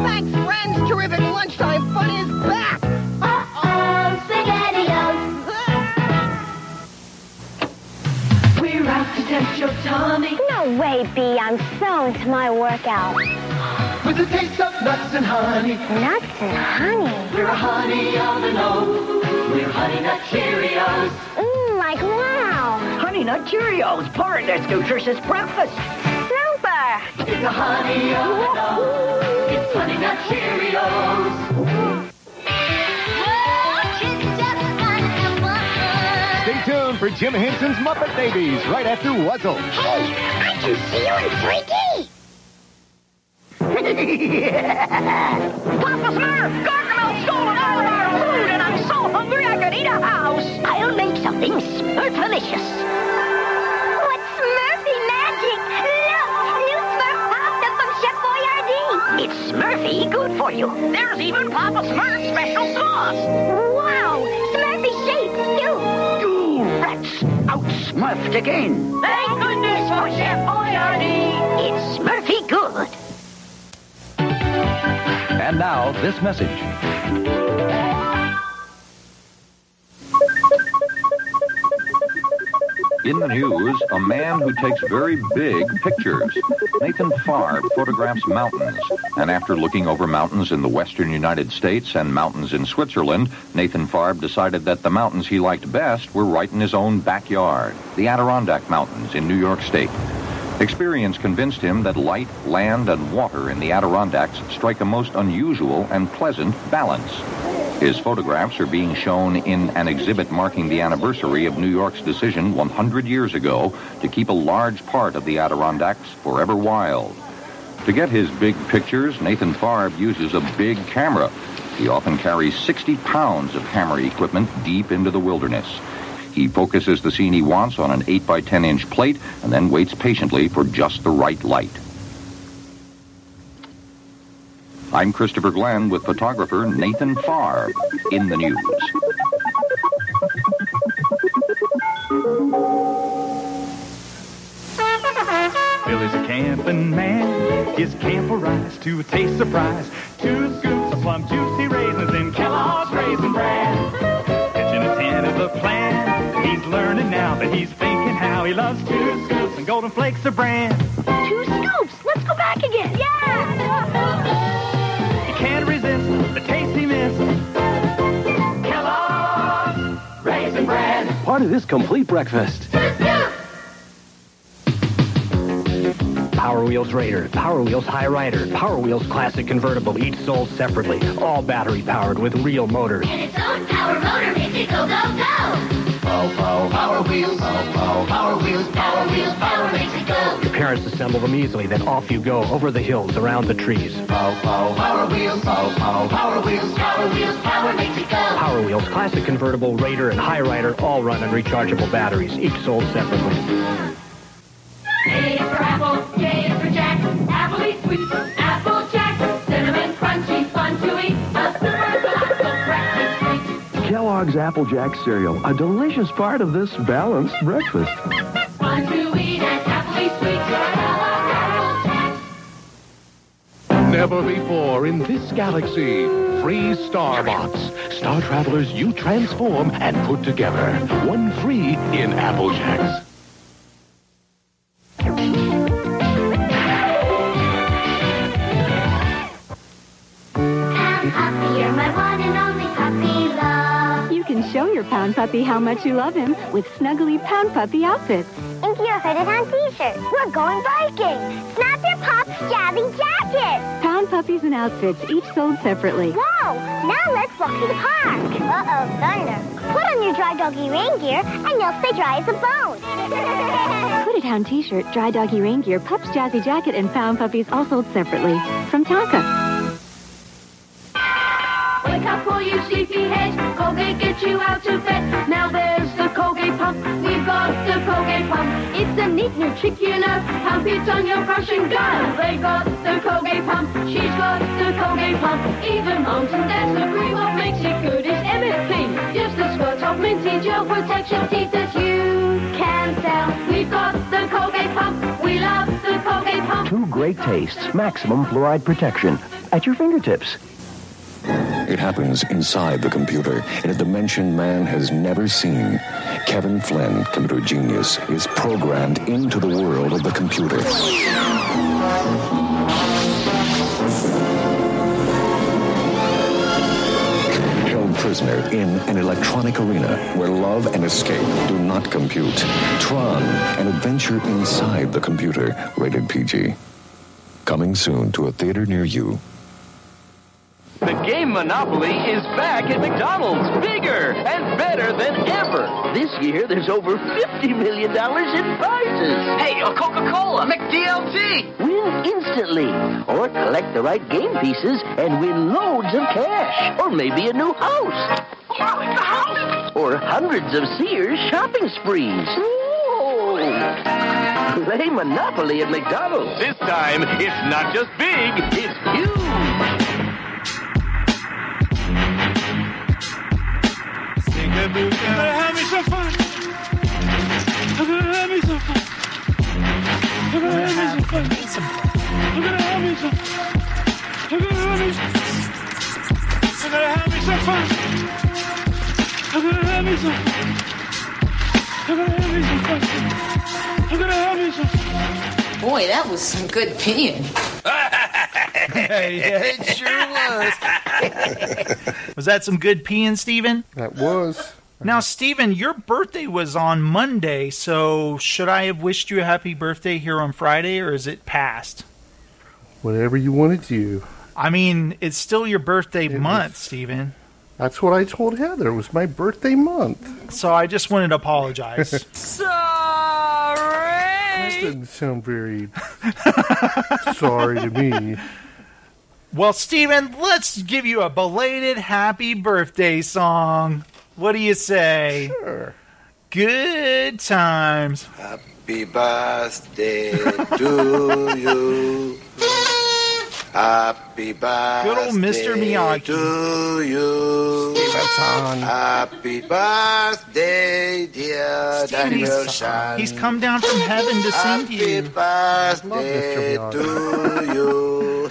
[SPEAKER 38] We're out to test your tummy.
[SPEAKER 35] No way, B. I'm so into my workout.
[SPEAKER 38] With a taste of nuts and honey.
[SPEAKER 35] Nuts and honey.
[SPEAKER 38] We're a honey on the nose. We're Honey Nut Cheerios.
[SPEAKER 35] Mmm, like wow.
[SPEAKER 45] Honey Nut Cheerios, part of this nutritious breakfast.
[SPEAKER 35] Super.
[SPEAKER 38] It's a honey on the nose. It's Honey Nut Cheerios.
[SPEAKER 47] Jim Henson's Muppet Babies right after Wuzzle.
[SPEAKER 42] Hey, I can see you in 3D!
[SPEAKER 45] Papa Smurf! Gargamel stolen all of our food and I'm so hungry I could eat a house. I'll make something Smurfalicious.
[SPEAKER 42] What's Smurfy magic? Look, new Smurf pasta from Chef Boyardee.
[SPEAKER 45] It's Smurfy good for you. There's even Papa Smurf's special sauce.
[SPEAKER 42] Wow, Smurfy shapes too.
[SPEAKER 45] Ooh, rats! Out Smurfed again. Thank goodness for Chef Boyardee. It's Smurfy good.
[SPEAKER 40] And now, this message. In the news, a man who takes very big pictures. Nathan Farb photographs mountains. And after looking over mountains in the western United States and mountains in Switzerland, Nathan Farb decided that the mountains he liked best were right in his own backyard the Adirondack Mountains in New York State. Experience convinced him that light, land, and water in the Adirondacks strike a most unusual and pleasant balance. His photographs are being shown in an exhibit marking the anniversary of New York's decision 100 years ago to keep a large part of the Adirondacks forever wild. To get his big pictures, Nathan Farb uses a big camera. He often carries 60 pounds of camera equipment deep into the wilderness. He focuses the scene he wants on an 8 by 10 inch plate and then waits patiently for just the right light. I'm Christopher Glenn with photographer Nathan Farb in the news.
[SPEAKER 48] Billy's a camping man. His camp will to a taste surprise. Two scoops of plum juicy raisins in Kellogg's Raisin Bran. Pitching a tent is a plan. He's learning now that he's thinking how he loves two scoops and golden flakes of bran.
[SPEAKER 39] Two scoops. Let's go back again. Yeah.
[SPEAKER 32] Part of this complete breakfast. Power Wheels Raider, Power Wheels High Rider, Power Wheels Classic Convertible, each sold separately, all battery powered with real motors.
[SPEAKER 38] And its own power motor makes it go, go, go. Pow, pow, power wheels. Pow, pow, power wheels. Power wheels, power makes it go.
[SPEAKER 32] Your parents assemble them easily, then off you go over the hills, around the trees.
[SPEAKER 38] Pow, pow, power wheels. Pow, pow, power wheels. Power wheels, power makes it go.
[SPEAKER 32] Power Wheels Classic Convertible, Raider, and High Rider all run on rechargeable batteries, each sold separately.
[SPEAKER 38] A for apple, J for Jack. Apple eats sweet.
[SPEAKER 49] Kellogg's Apple Jack cereal, a delicious part of this balanced breakfast.
[SPEAKER 38] Want to eat and happily sweet Kellogg's Apple
[SPEAKER 50] Never before in this galaxy, free Starbots. Star travelers you transform and put together. One free in Apple
[SPEAKER 39] show your Pound Puppy how much you love him with snuggly Pound Puppy outfits.
[SPEAKER 42] Your hooded on t-shirt. We're going biking. Snap your pop's jazzy jacket.
[SPEAKER 39] Pound Puppies and outfits, each sold separately.
[SPEAKER 42] Whoa! Now let's walk to the park. Uh-oh, thunder. Put on your dry doggy rain gear and you'll stay dry as a bone.
[SPEAKER 39] Hooded Hound t-shirt, Dry Doggy Rain Gear, Pups Jazzy Jacket, and Pound Puppies all sold separately. From Tonka.
[SPEAKER 38] Wake up, all you sleepyheads. Colgate gets you out of bed. Now there's the Colgate pump. We've got the Colgate pump. It's a neat new trick, you know. Pump it on your brush and go. They got the Colgate pump. She's got the Colgate pump. Even moms and dads agree what makes it good is MFP. Just a squirt of minty gel protects your teeth that you can tell. We've got the Colgate pump. We love the Colgate pump.
[SPEAKER 49] Two great tastes, maximum fluoride protection at your fingertips.
[SPEAKER 51] It happens inside the computer in a dimension man has never seen. Kevin Flynn, computer genius, is programmed into the world of the computer. Held prisoner in an electronic arena where love and escape do not compute. Tron, an adventure inside the computer, rated PG. Coming soon to a theater near you.
[SPEAKER 43] The game Monopoly is back at McDonald's, bigger and better than ever.
[SPEAKER 52] This year, there's over $50 million in prizes.
[SPEAKER 43] Hey, a Coca-Cola, McDLT.
[SPEAKER 52] Win instantly. Or collect the right game pieces and win loads of cash. Or maybe a new house.
[SPEAKER 43] House.
[SPEAKER 52] Or hundreds of Sears shopping sprees. Whoa. Play Monopoly at McDonald's.
[SPEAKER 43] This time, it's not just big, it's huge.
[SPEAKER 15] Boy, that was some good peeing.
[SPEAKER 8] yeah, it sure was. was that some good peeing, Steven?
[SPEAKER 10] That was.
[SPEAKER 8] Now, Steven, your birthday was on Monday, so should I have wished you a happy birthday here on Friday, or is it past?
[SPEAKER 10] Whatever you want to do.
[SPEAKER 8] I mean, it's still your birthday month, Steven.
[SPEAKER 10] That's what I told Heather. It was my birthday month.
[SPEAKER 8] So I just wanted to apologize. Sorry!
[SPEAKER 10] That doesn't sound very sorry to me.
[SPEAKER 8] Well, Steven, let's give you a belated happy birthday song. What do you say?
[SPEAKER 10] Sure.
[SPEAKER 8] Good times.
[SPEAKER 53] Happy birthday to you. Happy birthday
[SPEAKER 8] Good old Mr. Miyagi.
[SPEAKER 53] to you.
[SPEAKER 10] That's.
[SPEAKER 53] Happy birthday, dear
[SPEAKER 8] Steven,
[SPEAKER 53] Daniel
[SPEAKER 8] he's,
[SPEAKER 53] Shan.
[SPEAKER 8] he's come down from heaven to sing to you.
[SPEAKER 53] Happy birthday to you.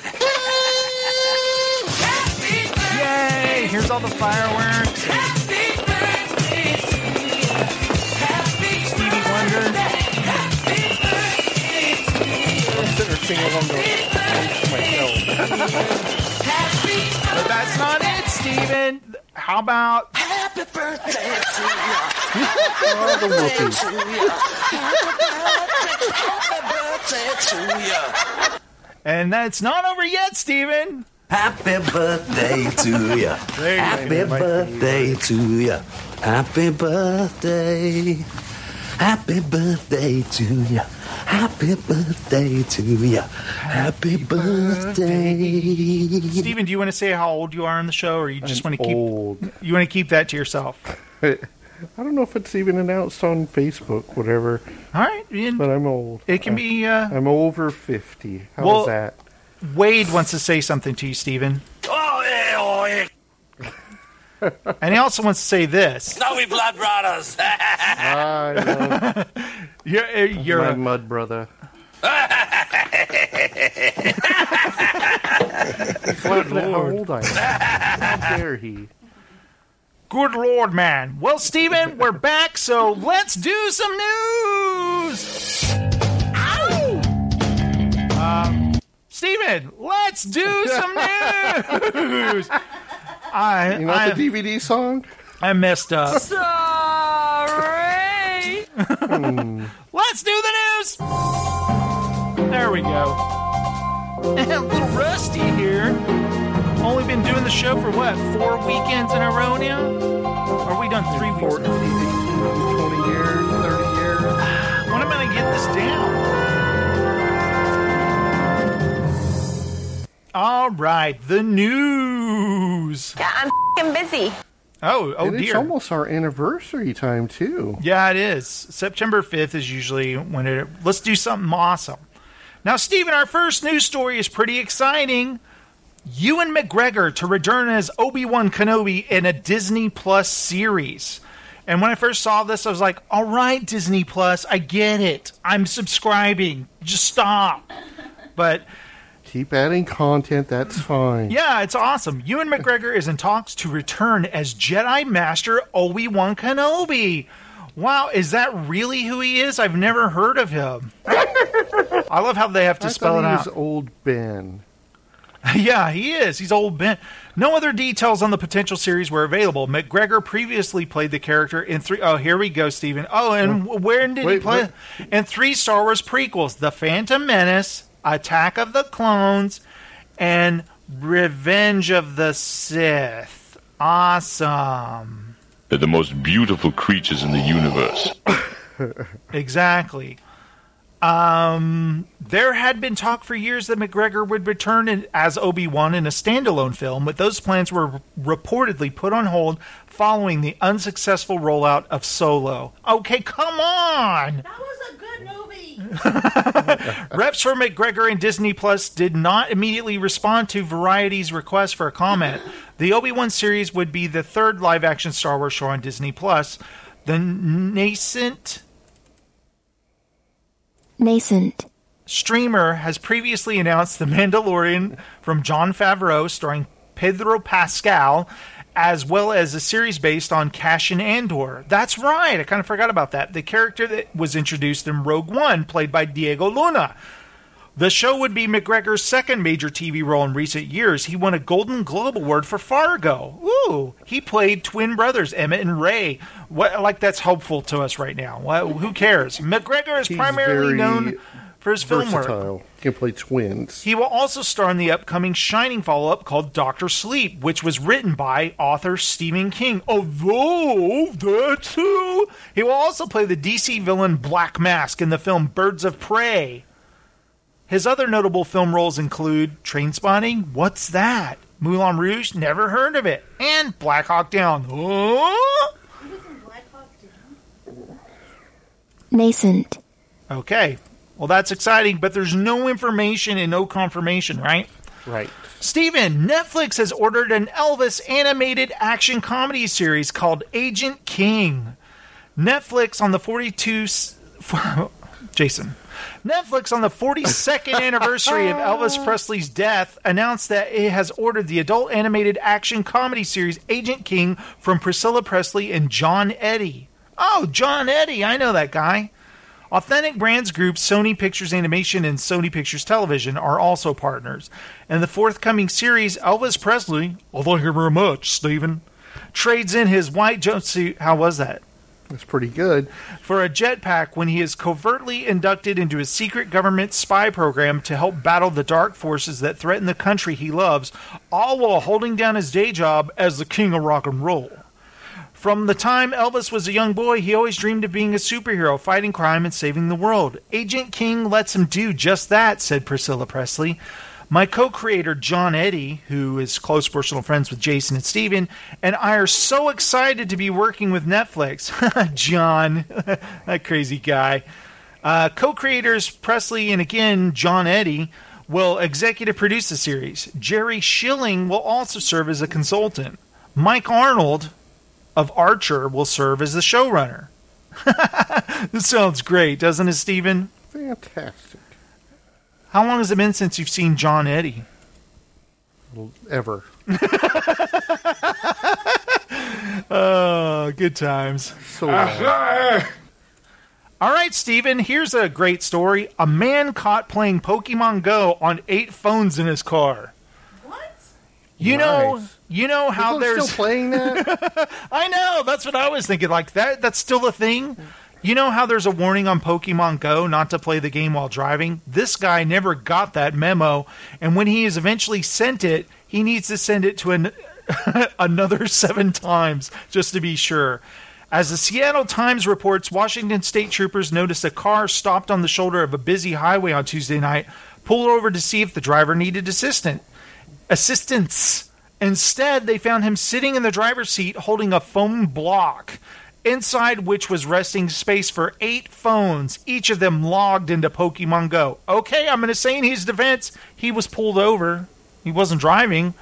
[SPEAKER 8] Here's all the fireworks. Happy birthday to you. Happy Stevie Wonder.
[SPEAKER 10] I'm sitting there singing along to myself.
[SPEAKER 8] But that's not it, Steven. How about
[SPEAKER 54] Happy birthday to
[SPEAKER 10] Oh, the whoopee.
[SPEAKER 54] Happy birthday to you.
[SPEAKER 8] And that's not over yet, Steven.
[SPEAKER 55] Happy birthday to ya.
[SPEAKER 8] You.
[SPEAKER 55] Happy birthday to ya. Happy birthday. Happy birthday to ya. Happy birthday to ya. Happy birthday.
[SPEAKER 8] Steven, do you want to say how old you are on the show, or you just
[SPEAKER 10] I'm
[SPEAKER 8] want to keep
[SPEAKER 10] old.
[SPEAKER 8] you want to keep that to yourself?
[SPEAKER 10] I don't know if it's even announced on Facebook, whatever.
[SPEAKER 8] All right,
[SPEAKER 10] But I'm old.
[SPEAKER 8] it can be. Uh,
[SPEAKER 10] I'm over 50. How's
[SPEAKER 8] Well-
[SPEAKER 10] that?
[SPEAKER 8] Wade wants to say something to you, Steven.
[SPEAKER 54] Oh, yeah, oh, yeah.
[SPEAKER 8] and he also wants to say this.
[SPEAKER 55] Now we blood brothers.
[SPEAKER 10] I
[SPEAKER 8] You're, uh, you're
[SPEAKER 10] my
[SPEAKER 8] a-
[SPEAKER 10] mud brother. He's laughing at how old I am. How dare he?
[SPEAKER 8] Good lord, man. Well, Steven, we're back, so let's do some news. Ow! Um, Steven, let's do some news. I,
[SPEAKER 10] You know
[SPEAKER 8] I,
[SPEAKER 10] the DVD song?
[SPEAKER 8] I messed up.
[SPEAKER 15] Sorry.
[SPEAKER 10] Hmm.
[SPEAKER 8] Let's do the news. There we go. a little rusty here. Only been doing the show for what? Four weekends in a row now? Or we done three weeks?
[SPEAKER 10] 20 years, 30 years.
[SPEAKER 8] When am I gonna get this down? All right, the news.
[SPEAKER 15] Yeah, I'm fing busy.
[SPEAKER 8] Oh, oh
[SPEAKER 10] and it's almost our anniversary time, too.
[SPEAKER 8] Yeah, it is. September 5th is usually when it. Let's do something awesome. Now, Stephen, our first news story is pretty exciting. Ewan McGregor to return as Obi Wan Kenobi in a Disney Plus series. And when I first saw this, I was like, all right, Disney Plus, I get it. I'm subscribing. Just stop. But
[SPEAKER 10] Keep adding content, that's hmm. fine.
[SPEAKER 8] yeah, it's awesome. Ewan McGregor is in talks to return as Jedi Master Obi Wan Kenobi. Wow, is that really who he is? I've never heard of him. I love how they have to
[SPEAKER 10] I
[SPEAKER 8] spell it out.
[SPEAKER 10] old Ben.
[SPEAKER 8] yeah, he is. He's old Ben. No other details on the potential series were available. McGregor previously played the character in three oh here we go, Stephen. Oh, and w where did he play?
[SPEAKER 10] wait.
[SPEAKER 8] In three Star Wars prequels: The Phantom Menace, Attack of the Clones, and Revenge of the Sith. Awesome.
[SPEAKER 56] They're the most beautiful creatures in the universe.
[SPEAKER 8] Exactly. Um, there had been talk for years that McGregor would return in, as Obi Wan in a standalone film, but those plans were reportedly put on hold following the unsuccessful rollout of Solo. Okay, come on!
[SPEAKER 57] That was a good movie.
[SPEAKER 8] Reps for McGregor and Disney Plus did not immediately respond to Variety's request for a comment. The Obi Wan series would be the third live action Star Wars show on Disney Plus. The nascent
[SPEAKER 58] Nascent.
[SPEAKER 8] streamer has previously announced The Mandalorian from Jon Favreau, starring Pedro Pascal, as well as a series based on Cassian Andor. That's right, I kind of forgot about that. The character that was introduced in Rogue One, played by Diego Luna. The show would be McGregor's second major TV role in recent years. He won a Golden Globe Award for Fargo. Ooh, he played twin brothers Emmett and Ray. What, like that's hopeful to us right now. Who cares? McGregor is
[SPEAKER 10] He's
[SPEAKER 8] primarily known for his film work.
[SPEAKER 10] He can play twins.
[SPEAKER 8] He will also star in the upcoming Shining follow up called Doctor Sleep, which was written by author Stephen King. Although, that too. He will also play the DC villain Black Mask in the film Birds of Prey. His other notable film roles include Trainspotting, What's That? Moulin Rouge, never heard of it, and Black Hawk Down. Oh! Black Hawk Down?
[SPEAKER 58] Nascent.
[SPEAKER 8] Okay, well, that's exciting, but there's no information and no confirmation, right?
[SPEAKER 10] Right.
[SPEAKER 8] Steven, Netflix has ordered an Elvis animated action comedy series called Agent King. Netflix on the 42 s- Jason. Netflix on the 42nd anniversary of Elvis oh. Presley's death announced that it has ordered the adult animated action comedy series Agent King from Priscilla Presley and John Eddie. Oh, John Eddie, I know that guy. Authentic Brands Group, Sony Pictures Animation, and Sony Pictures Television are also partners. And the forthcoming series, Elvis Presley, oh, thank you very much, Stephen, trades in his white jumpsuit. How was that?
[SPEAKER 10] That's pretty good.
[SPEAKER 8] For a jetpack when he is covertly inducted into a secret government spy program to help battle the dark forces that threaten the country he loves, all while holding down his day job as the king of rock and roll. From the time Elvis was a young boy, he always dreamed of being a superhero, fighting crime and saving the world. Agent King lets him do just that, said Priscilla Presley. My co creator, John Eddie, who is close personal friends with Jason and Steven, and I are so excited to be working with Netflix. John, that crazy guy. Uh, co creators Presley and again John Eddie will executive produce the series. Jerry Schilling will also serve as a consultant. Mike Arnold of Archer will serve as the showrunner. this sounds great, doesn't it, Steven?
[SPEAKER 10] Fantastic.
[SPEAKER 8] How long has it been since you've seen John Eddie?
[SPEAKER 10] Ever.
[SPEAKER 8] Oh, good times.
[SPEAKER 10] So, uh,
[SPEAKER 8] All right, Steven, here's a great story. A man caught playing Pokemon Go on eight phones in his car. What? You know, you know how
[SPEAKER 10] People
[SPEAKER 8] there's
[SPEAKER 10] still playing that?
[SPEAKER 8] I know. That's what I was thinking. Like that. That's still a thing. You know how there's a warning on Pokemon Go not to play the game while driving? This guy never got that memo, and when he is eventually sent it, he needs to send it to an, another seven times just to be sure. As the Seattle Times reports, Washington state troopers noticed a car stopped on the shoulder of a busy highway on Tuesday night, pulled over to see if the driver needed assistance. assistance. Instead, they found him sitting in the driver's seat holding a phone block, inside which was resting space for eight phones, each of them logged into Pokemon Go. Okay, I'm going to say in his defense, he was pulled over. He wasn't driving.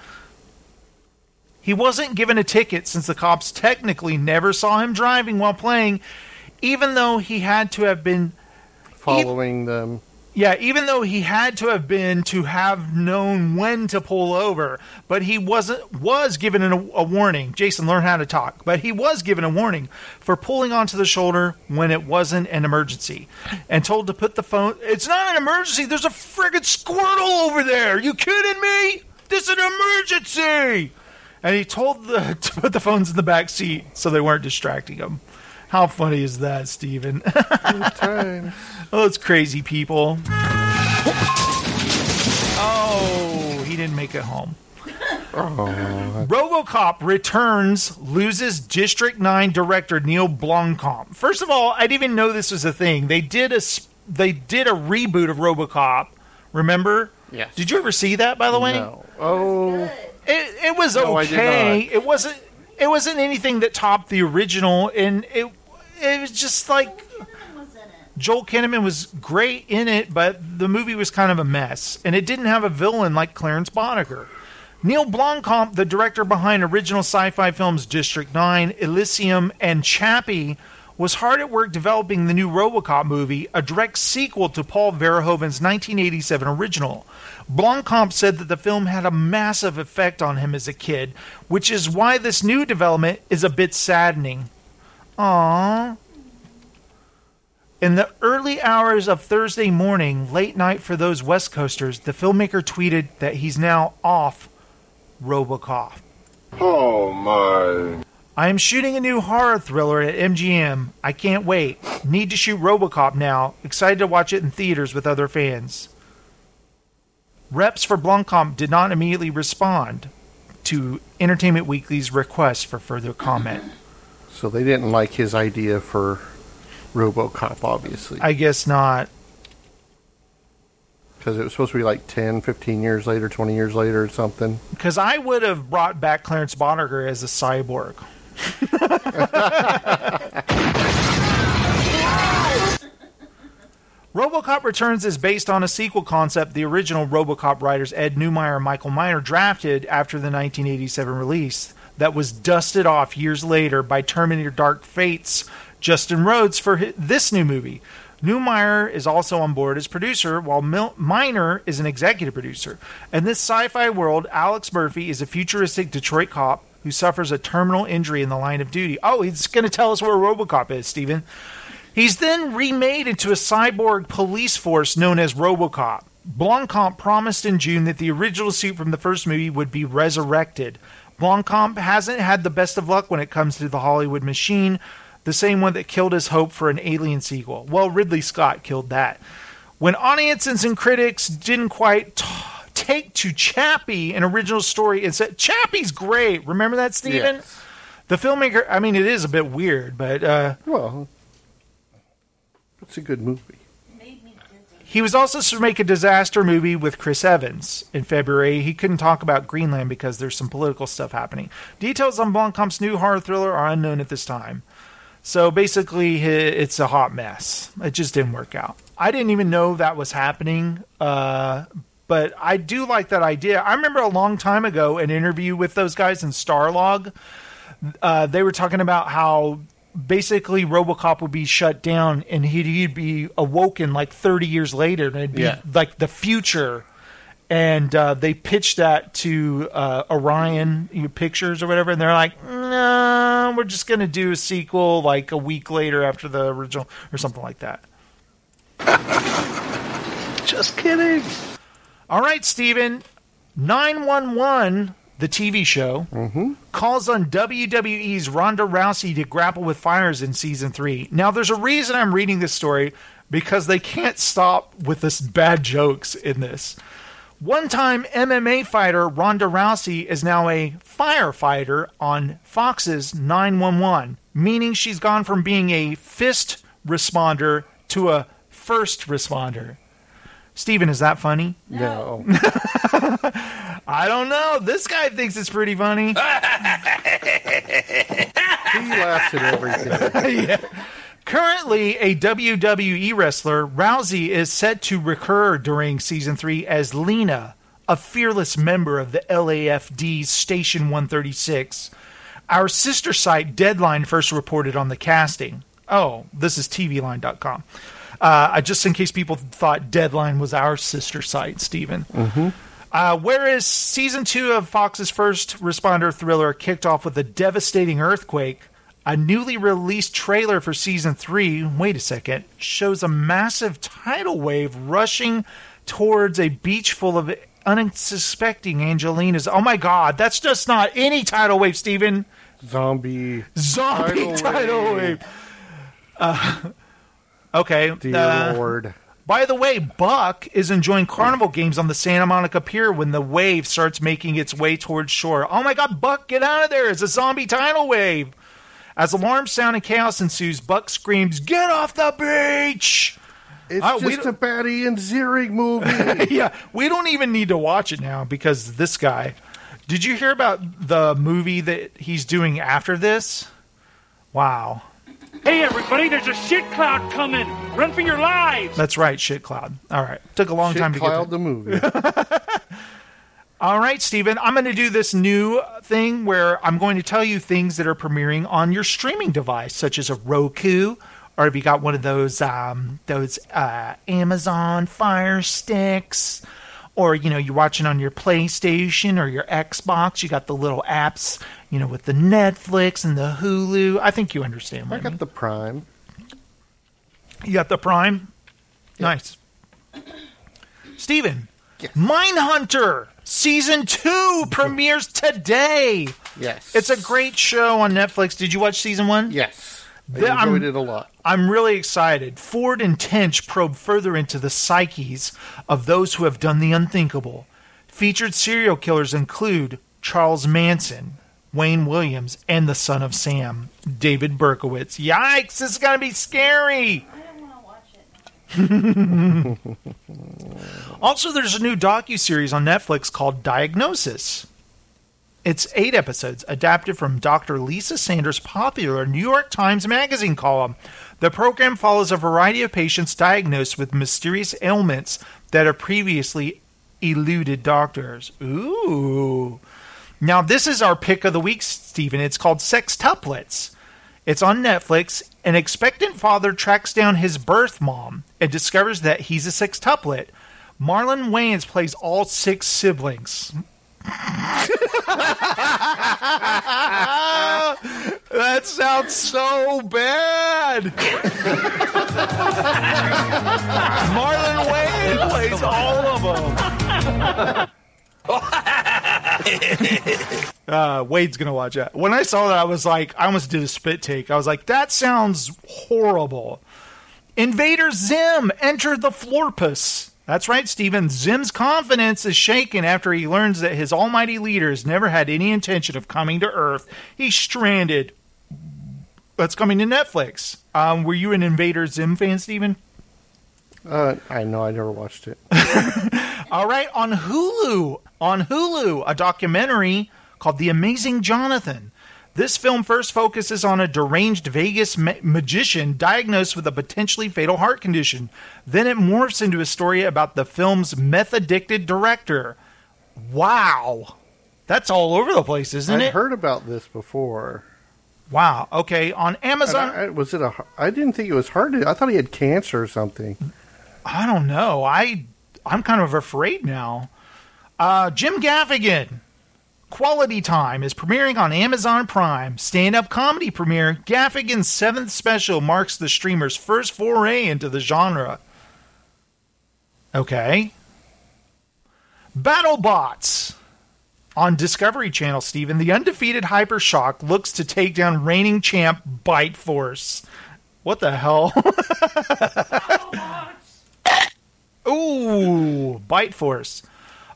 [SPEAKER 8] He wasn't given a ticket since the cops technically never saw him driving while playing, even though he had to have been
[SPEAKER 10] following them.
[SPEAKER 8] Yeah, even though he had to have been to have known when to pull over, but he wasn't was given an, a warning. Jason learned how to talk, but he was given a warning for pulling onto the shoulder when it wasn't an emergency, and told to put the phone. It's not an emergency. There's a friggin' Squirtle over there. You kidding me? This is an emergency. And he told the, to put the phones in the back seat so they weren't distracting him. How funny is that, Steven? oh, it's crazy people. Oh, he didn't make it home. Oh. RoboCop returns, loses District 9 director Neil Blomkamp. First of all, I didn't even know this was a thing. They did a s- they did a reboot of RoboCop. Remember?
[SPEAKER 10] Yes.
[SPEAKER 8] Did you ever see that by the way?
[SPEAKER 10] No. Oh.
[SPEAKER 8] It it was
[SPEAKER 10] No, I did
[SPEAKER 8] okay.
[SPEAKER 10] not.
[SPEAKER 8] It wasn't it wasn't anything that topped the original and it it was just like Joel Kinnaman was great in it, but the movie was kind of a mess, and it didn't have a villain like Clarence Boddicker. Neil Blomkamp, the director behind original sci-fi films District 9, Elysium, and Chappie, was hard at work developing the new RoboCop movie, a direct sequel to Paul Verhoeven's 1987 original. Blomkamp said that the film had a massive effect on him as a kid, which is why this new development is a bit saddening. Aww. In the early hours of Thursday morning, late night for those West Coasters, the filmmaker tweeted that he's now off Robocop.
[SPEAKER 53] Oh my.
[SPEAKER 8] I am shooting a new horror thriller at MGM. I can't wait. Need to shoot Robocop now. Excited to watch it in theaters with other fans. Reps for Blomkamp did not immediately respond to Entertainment Weekly's request for further comment.
[SPEAKER 10] So they didn't like his idea for RoboCop, obviously,
[SPEAKER 8] I guess not.
[SPEAKER 10] because it was supposed to be like 10, 15 years later, 20 years later, or something.
[SPEAKER 8] Because I would have brought back Clarence Boddicker as a cyborg. RoboCop Returns is based on a sequel concept the original RoboCop writers Ed Neumeier and Michael Miner drafted after the 1987 release that was dusted off years later by Terminator Dark Fates Justin Rhodes for hi- this new movie. Neumeier is also on board as producer, while Mil- Miner is an executive producer. In this sci fi world, Alex Murphy is a futuristic Detroit cop who suffers a terminal injury in the line of duty. Oh, he's going to tell us where Robocop is, Steven. He's then remade into a cyborg police force known as Robocop. Blomkamp promised in June that the original suit from the first movie would be resurrected. Blomkamp hasn't had the best of luck when it comes to the Hollywood machine, the same one that killed his hope for an Alien sequel. Well, Ridley Scott killed that. When audiences and critics didn't quite t- take to Chappie, an original story, and said, Chappie's great. Remember that, Steven?
[SPEAKER 10] Yes.
[SPEAKER 8] The filmmaker, I mean, it is a bit weird, but uh,
[SPEAKER 10] Well, it's a good movie.
[SPEAKER 8] He was also to make a disaster movie with Chris Evans in February. He couldn't talk about Greenland because there's some political stuff happening. Details on Blomkamp's new horror thriller are unknown at this time. So basically, it's a hot mess. It just didn't work out. I didn't even know that was happening. Uh, but I do like that idea. I remember a long time ago an interview with those guys in Starlog. Uh, they were talking about how basically RoboCop would be shut down and he'd, he'd be awoken like 30 years later, and it'd be
[SPEAKER 10] Yeah.
[SPEAKER 8] like the future. And uh, they pitched that to uh, Orion you know, Pictures or whatever, and they're like, "No, we're just going to do a sequel like a week later after the original or something like that."
[SPEAKER 10] Just kidding.
[SPEAKER 8] All right, Steven. 911, the TV show, mm-hmm. calls on WWE's Ronda Rousey to grapple with fires in season three. Now, there's a reason I'm reading this story because they can't stop with this bad jokes in this. One time MMA fighter Ronda Rousey is now a firefighter on Fox's 911, meaning she's gone from being a fist responder to a first responder. Steven, is that funny?
[SPEAKER 10] No.
[SPEAKER 8] I don't know. This guy thinks it's pretty funny.
[SPEAKER 10] he laughs at everything.
[SPEAKER 8] yeah. Currently a WWE wrestler, Rousey is set to recur during season three as Lena, a fearless member of the LAFD Station 136. Our sister site Deadline first reported on the casting. Oh, this is TVLine.com. Uh, just in case people thought Deadline was our sister site, Stephen.
[SPEAKER 10] Mm-hmm.
[SPEAKER 8] Uh, whereas season two of Fox's first responder thriller kicked off with a devastating earthquake, a newly released trailer for season three, wait a second, shows a massive tidal wave rushing towards a beach full of unsuspecting Angelenos. Oh my god, that's just not any tidal wave, Steven.
[SPEAKER 10] Zombie.
[SPEAKER 8] Zombie
[SPEAKER 10] Tidal
[SPEAKER 8] tidal,
[SPEAKER 10] wave.
[SPEAKER 8] wave. Uh, okay.
[SPEAKER 10] Dear
[SPEAKER 8] uh,
[SPEAKER 10] Lord.
[SPEAKER 8] by the way, Buck is enjoying carnival games on the Santa Monica Pier when the wave starts making its way towards shore. Oh my god, Buck, get out of there! It's a zombie tidal wave. As alarms sound and chaos ensues, Buck screams, Get off the beach!
[SPEAKER 10] It's
[SPEAKER 8] Uh,
[SPEAKER 10] just a bad Ian Ziering movie.
[SPEAKER 8] yeah, we don't even need to watch it now because this guy. Did you hear about the movie that he's doing after this? Wow.
[SPEAKER 54] Hey, everybody, there's a shit cloud coming. Run for your lives.
[SPEAKER 8] That's right, Shit Cloud. All right. Took a long
[SPEAKER 10] Shit
[SPEAKER 8] time to
[SPEAKER 10] Cloud
[SPEAKER 8] get
[SPEAKER 10] the movie.
[SPEAKER 8] All right, Steven, I'm going to do this new thing where I'm going to tell you things that are premiering on your streaming device, such as a Roku, or if you got one of those um, those uh, Amazon Fire Sticks, or you know you're watching on your PlayStation or your Xbox. You got the little apps, you know, with the Netflix and the Hulu. I think you understand.
[SPEAKER 10] I got the Prime.
[SPEAKER 8] You got the Prime. Nice, Steven. Mindhunter season two premieres today.
[SPEAKER 10] Yes.
[SPEAKER 8] It's a great show on Netflix. Did you watch season one?
[SPEAKER 10] Yes. I
[SPEAKER 8] The- I'm-
[SPEAKER 10] enjoyed it a lot.
[SPEAKER 8] I'm really excited. Ford and Tench probe further into the psyches of those who have done the unthinkable. Featured serial killers include Charles Manson, Wayne Williams, and the son of Sam, David Berkowitz. Yikes, this is going to be scary. I don't want to watch it. Also, there's a new docu-series on Netflix called Diagnosis. It's eight episodes, adapted from Dr. Lisa Sanders' popular New York Times Magazine column. The program follows a variety of patients diagnosed with mysterious ailments that have previously eluded doctors. Ooh. Now, this is our pick of the week, Stephen. It's called Sextuplets. It's on Netflix. An expectant father tracks down his birth mom and discovers that he's a sextuplet. Marlon Wayans plays all six siblings. that sounds so bad. Marlon Wayans plays all of them. uh, Wade's gonna watch that. When I saw that, I was like, I almost did a spit take. I was like, that sounds horrible. Invader Zim entered the Florpus. That's right, Steven. Zim's confidence is shaken after he learns that his almighty leader has never had any intention of coming to Earth. He's stranded. That's coming to Netflix. Um, were you an Invader Zim fan, Steven?
[SPEAKER 10] Uh, I know I never watched it.
[SPEAKER 8] All right, on Hulu, on Hulu, a documentary called The Amazing Jonathan. This film first focuses on a deranged Vegas ma- magician diagnosed with a potentially fatal heart condition. Then it morphs into a story about the film's meth addicted director. Wow. That's all over the place, isn't it?
[SPEAKER 10] I
[SPEAKER 8] it?
[SPEAKER 10] heard about this before.
[SPEAKER 8] Wow. Okay. On Amazon.
[SPEAKER 10] I, I- was it a? I didn't think it was hard to. I thought he had cancer or something.
[SPEAKER 8] I don't know. I I'm kind of afraid now. Uh, Jim Gaffigan, Quality Time is premiering on Amazon Prime. Stand-up comedy premiere. Gaffigan's seventh special marks the streamer's first foray into the genre. Okay. BattleBots on Discovery Channel. Steven, the undefeated Hypershock looks to take down reigning champ Bite Force. What the hell? Ooh, Bite Force.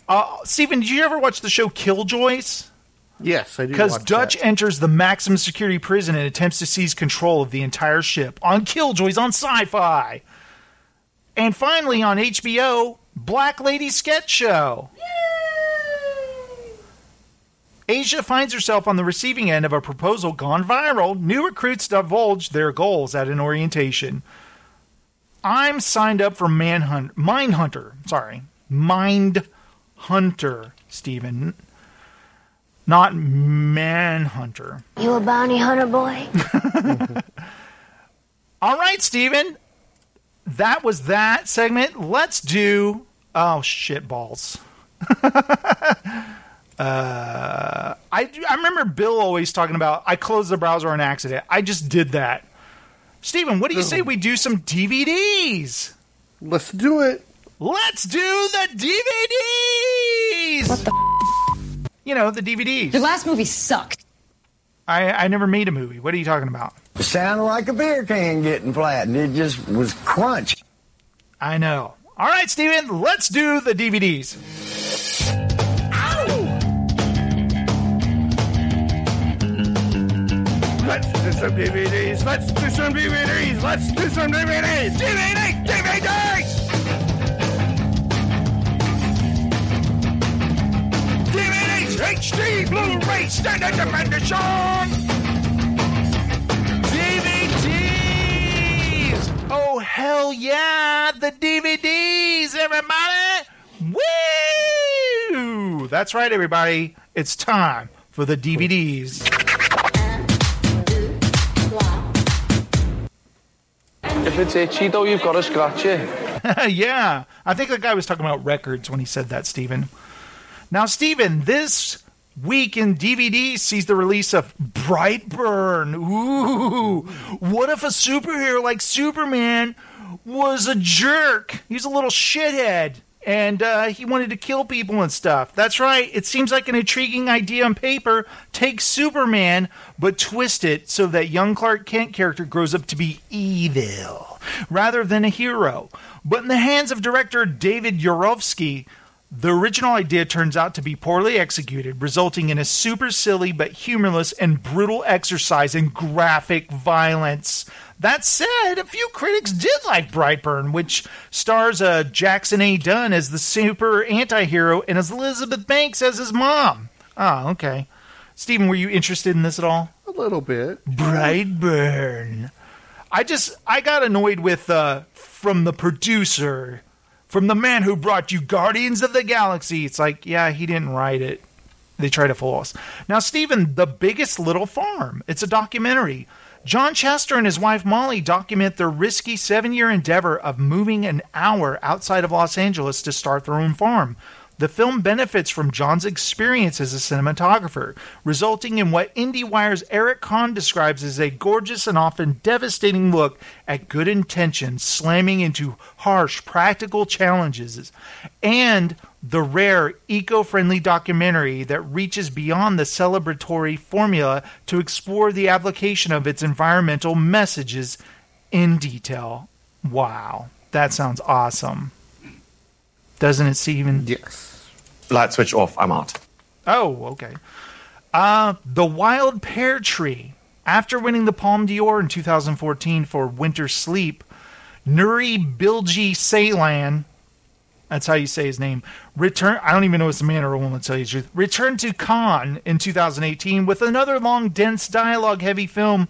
[SPEAKER 8] Uh, Steven, did you ever watch the show Killjoys?
[SPEAKER 10] Yes, I do.
[SPEAKER 8] Because Dutch
[SPEAKER 10] that.
[SPEAKER 8] enters the maximum security prison and attempts to seize control of the entire ship on Killjoys on Sci Fi. And finally on HBO, Black Lady Sketch Show. Asia finds herself on the receiving end of a proposal gone viral. New recruits divulge their goals at an orientation. I'm signed up for Manhunt, Mindhunter. Sorry, Mind Hunter, Stephen, not Manhunter.
[SPEAKER 42] You a bounty hunter boy?
[SPEAKER 8] All right, Steven. That was that segment. Let's do oh shit balls. uh, I I remember Bill always talking about I closed the browser on accident. I just did that. Steven, what do you say we do some DVDs?
[SPEAKER 10] Let's do it.
[SPEAKER 8] Let's do the DVDs. What the? You know the DVDs.
[SPEAKER 59] Your last movie sucked.
[SPEAKER 8] I I never made a movie. What are you talking about?
[SPEAKER 60] It sounded like a beer can getting flattened. It just was crunch.
[SPEAKER 8] I know. All right, Steven, let's do the DVDs.
[SPEAKER 54] Some DVDs. Let's do some DVDs. Let's do some DVDs. DVD, DVDs. DVDs, HD, Blu-ray, standard definition.
[SPEAKER 8] DVDs. Oh hell yeah, the DVDs, everybody! Woo! That's right, everybody. It's time for the DVDs.
[SPEAKER 61] If it's itchy though, you've got to scratch it. Eh?
[SPEAKER 8] yeah, I think the guy was talking about records when he said that, Steven. Now, Steven, this week in DVD sees the release of Brightburn. Ooh, what if a superhero like Superman was a jerk? He's a little shithead. And uh, he wanted to kill people and stuff. That's right. It seems like an intriguing idea on paper. Take Superman, but twist it so that young Clark Kent character grows up to be evil rather than a hero. But in the hands of director David Yarovesky, the original idea turns out to be poorly executed, resulting in a super silly but humorless and brutal exercise in graphic violence. That said, a few critics did like Brightburn, which stars uh, Jackson A. Dunn as the super anti-hero and as Elizabeth Banks as his mom. Oh, okay. Stephen, were you interested in this at all?
[SPEAKER 10] A little bit.
[SPEAKER 8] Brightburn. I just I got annoyed with uh, from the producer, from the man who brought you Guardians of the Galaxy. It's like, yeah, he didn't write it. They try to fool us. Now, Stephen, The Biggest Little Farm. It's a documentary. John Chester and his wife Molly document their risky seven year endeavor of moving an hour outside of Los Angeles to start their own farm. The film benefits from John's experience as a cinematographer, resulting in what IndieWire's Eric Kohn describes as a gorgeous and often devastating look at good intentions slamming into harsh practical challenges, and the rare eco friendly documentary that reaches beyond the celebratory formula to explore the application of its environmental messages in detail. Wow, that sounds awesome. Doesn't it, Steven?
[SPEAKER 10] Yes.
[SPEAKER 62] Light switch off. I'm out.
[SPEAKER 8] Oh, okay. Uh, the Wild Pear Tree. After winning the Palme d'Or in 2014 for Winter Sleep, Nuri Bilge Ceylan, That's how you say his name. Return. I don't even know if it's a man or a woman. To tell you the truth. Returned to Cannes in 2018 with another long, dense, dialogue-heavy film,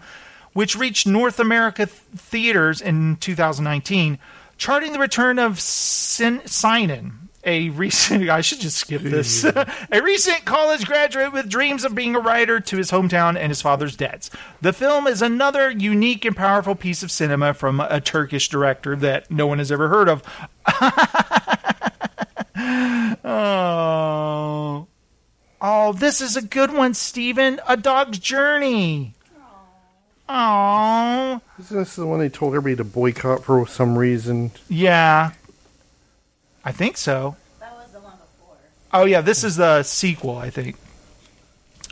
[SPEAKER 8] which reached North America th- theaters in 2019, charting the return of Sin- Sinan, a recent. I should just skip this. a recent college graduate with dreams of being a writer to his hometown and his father's debts. The film is another unique and powerful piece of cinema from a Turkish director that no one has ever heard of. oh. Oh, this is a good one, Steven. A Dog's Journey. Oh.
[SPEAKER 10] Isn't this the one they told everybody to boycott for some reason?
[SPEAKER 8] Yeah. I think so. That was the one before. Oh, yeah, this is the sequel, I think.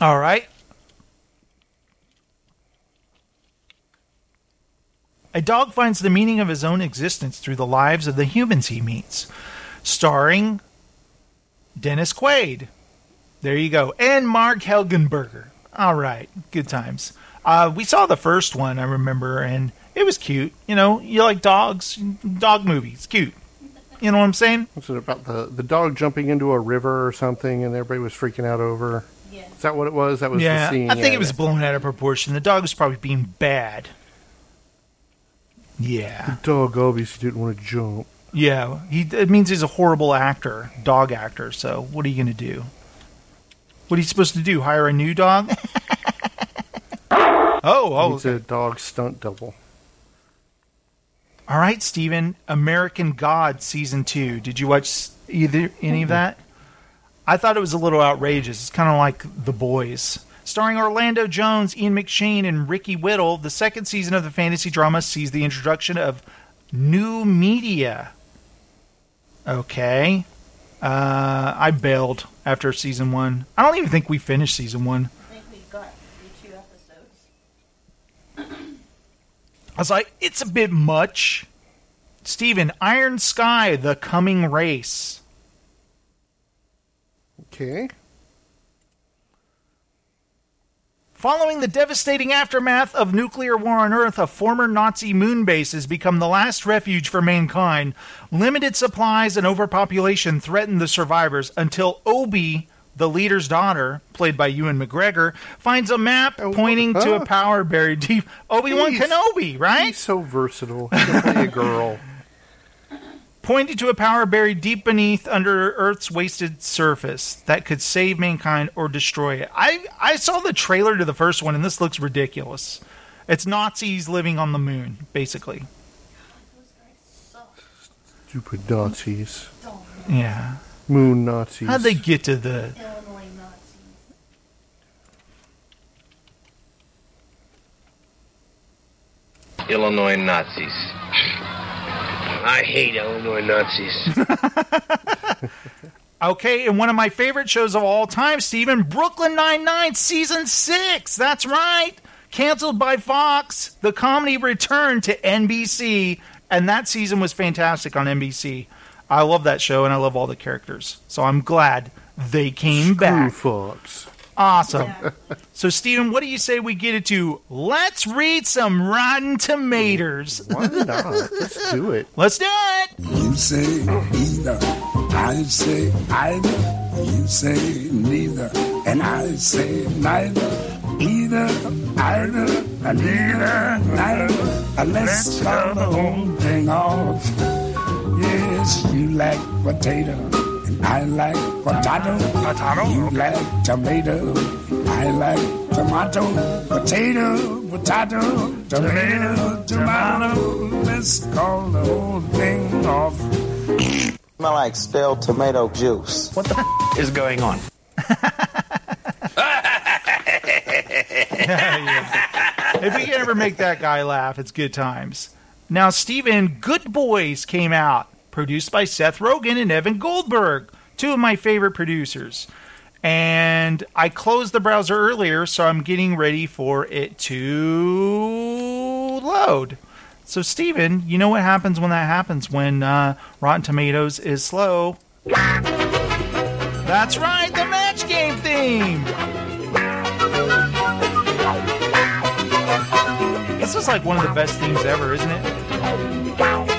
[SPEAKER 8] All right. A dog finds the meaning of his own existence through the lives of the humans he meets. Starring Dennis Quaid. There you go. And Mark Helgenberger. All right. Good times. Uh, we saw the first one, I remember, and it was cute. You know, you like dogs, dog movies. Cute. You know what I'm saying?
[SPEAKER 10] Was it about the, the dog jumping into a river or something and everybody was freaking out over? Yeah. Is that what it was? That was
[SPEAKER 8] yeah,
[SPEAKER 10] the scene.
[SPEAKER 8] I think
[SPEAKER 10] yeah,
[SPEAKER 8] it was
[SPEAKER 10] yeah.
[SPEAKER 8] blown out of proportion. The dog was probably being bad. Yeah.
[SPEAKER 10] The dog obviously didn't want to jump.
[SPEAKER 8] Yeah, he. It means he's a horrible actor, dog actor. So what are you going to do? What are you supposed to do? Hire a new dog? oh, oh.
[SPEAKER 10] He's a dog stunt double.
[SPEAKER 8] All right, Steven. American God season two. Did you watch either any of that? I thought it was a little outrageous. It's kind of like The Boys. Starring Orlando Jones, Ian McShane, and Ricky Whittle, the second season of the fantasy drama sees the introduction of new media. Okay. Uh, I bailed after season one. I don't even think we finished season one.
[SPEAKER 57] I think we got through two episodes.
[SPEAKER 8] I was like, it's a bit much. Steven, Iron Sky, The Coming Race.
[SPEAKER 10] Okay.
[SPEAKER 8] Following the devastating aftermath of nuclear war on Earth, a former Nazi moon base has become the last refuge for mankind. Limited supplies and overpopulation threaten the survivors until Obi, the leader's daughter, played by Ewan McGregor, finds a map oh, pointing to a power buried deep. Obi Wan Kenobi, right?
[SPEAKER 10] He's so versatile. Play a girl.
[SPEAKER 8] pointing to a power buried deep beneath under Earth's wasted surface that could save mankind or destroy it. I I saw the trailer to the first one, and this looks ridiculous. It's Nazis living on the moon, basically.
[SPEAKER 10] Stupid Nazis.
[SPEAKER 8] Yeah.
[SPEAKER 10] Moon Nazis.
[SPEAKER 8] How'd they get to the?
[SPEAKER 63] Illinois Nazis. Illinois Nazis. I hate Illinois Nazis.
[SPEAKER 8] Okay, and one of my favorite shows of all time, Steven, Brooklyn Nine-Nine, Season 6. That's right. Canceled by Fox. The comedy returned to NBC, and that season was fantastic on NBC. I love that show, and I love all the characters. So I'm glad they came back.
[SPEAKER 10] Fox.
[SPEAKER 8] Awesome. so, Steven, what do you say we get it to? Let's read some Rotten Tomatoes.
[SPEAKER 10] Why not? Let's do it.
[SPEAKER 8] Let's do it.
[SPEAKER 59] You say either, I say either. You say neither, and I say neither. Either, either, and neither, neither. And let's start the whole thing off. Yes, you like potato, and I like potato. Potato. You like tomato, I like tomato. Potato, potato, tomato, tomato. Let's call the whole thing off.
[SPEAKER 64] Smell like stale tomato juice.
[SPEAKER 63] What the f- is going on?
[SPEAKER 8] if we can ever make that guy laugh, it's good times. Now, Steven, Good Boys came out, produced by Seth Rogen and Evan Goldberg, two of my favorite producers. And I closed the browser earlier, so I'm getting ready for it to load. So, Steven, you know what happens when that happens when uh, Rotten Tomatoes is slow? That's right, the match game theme! This is like one of the best themes ever, isn't it?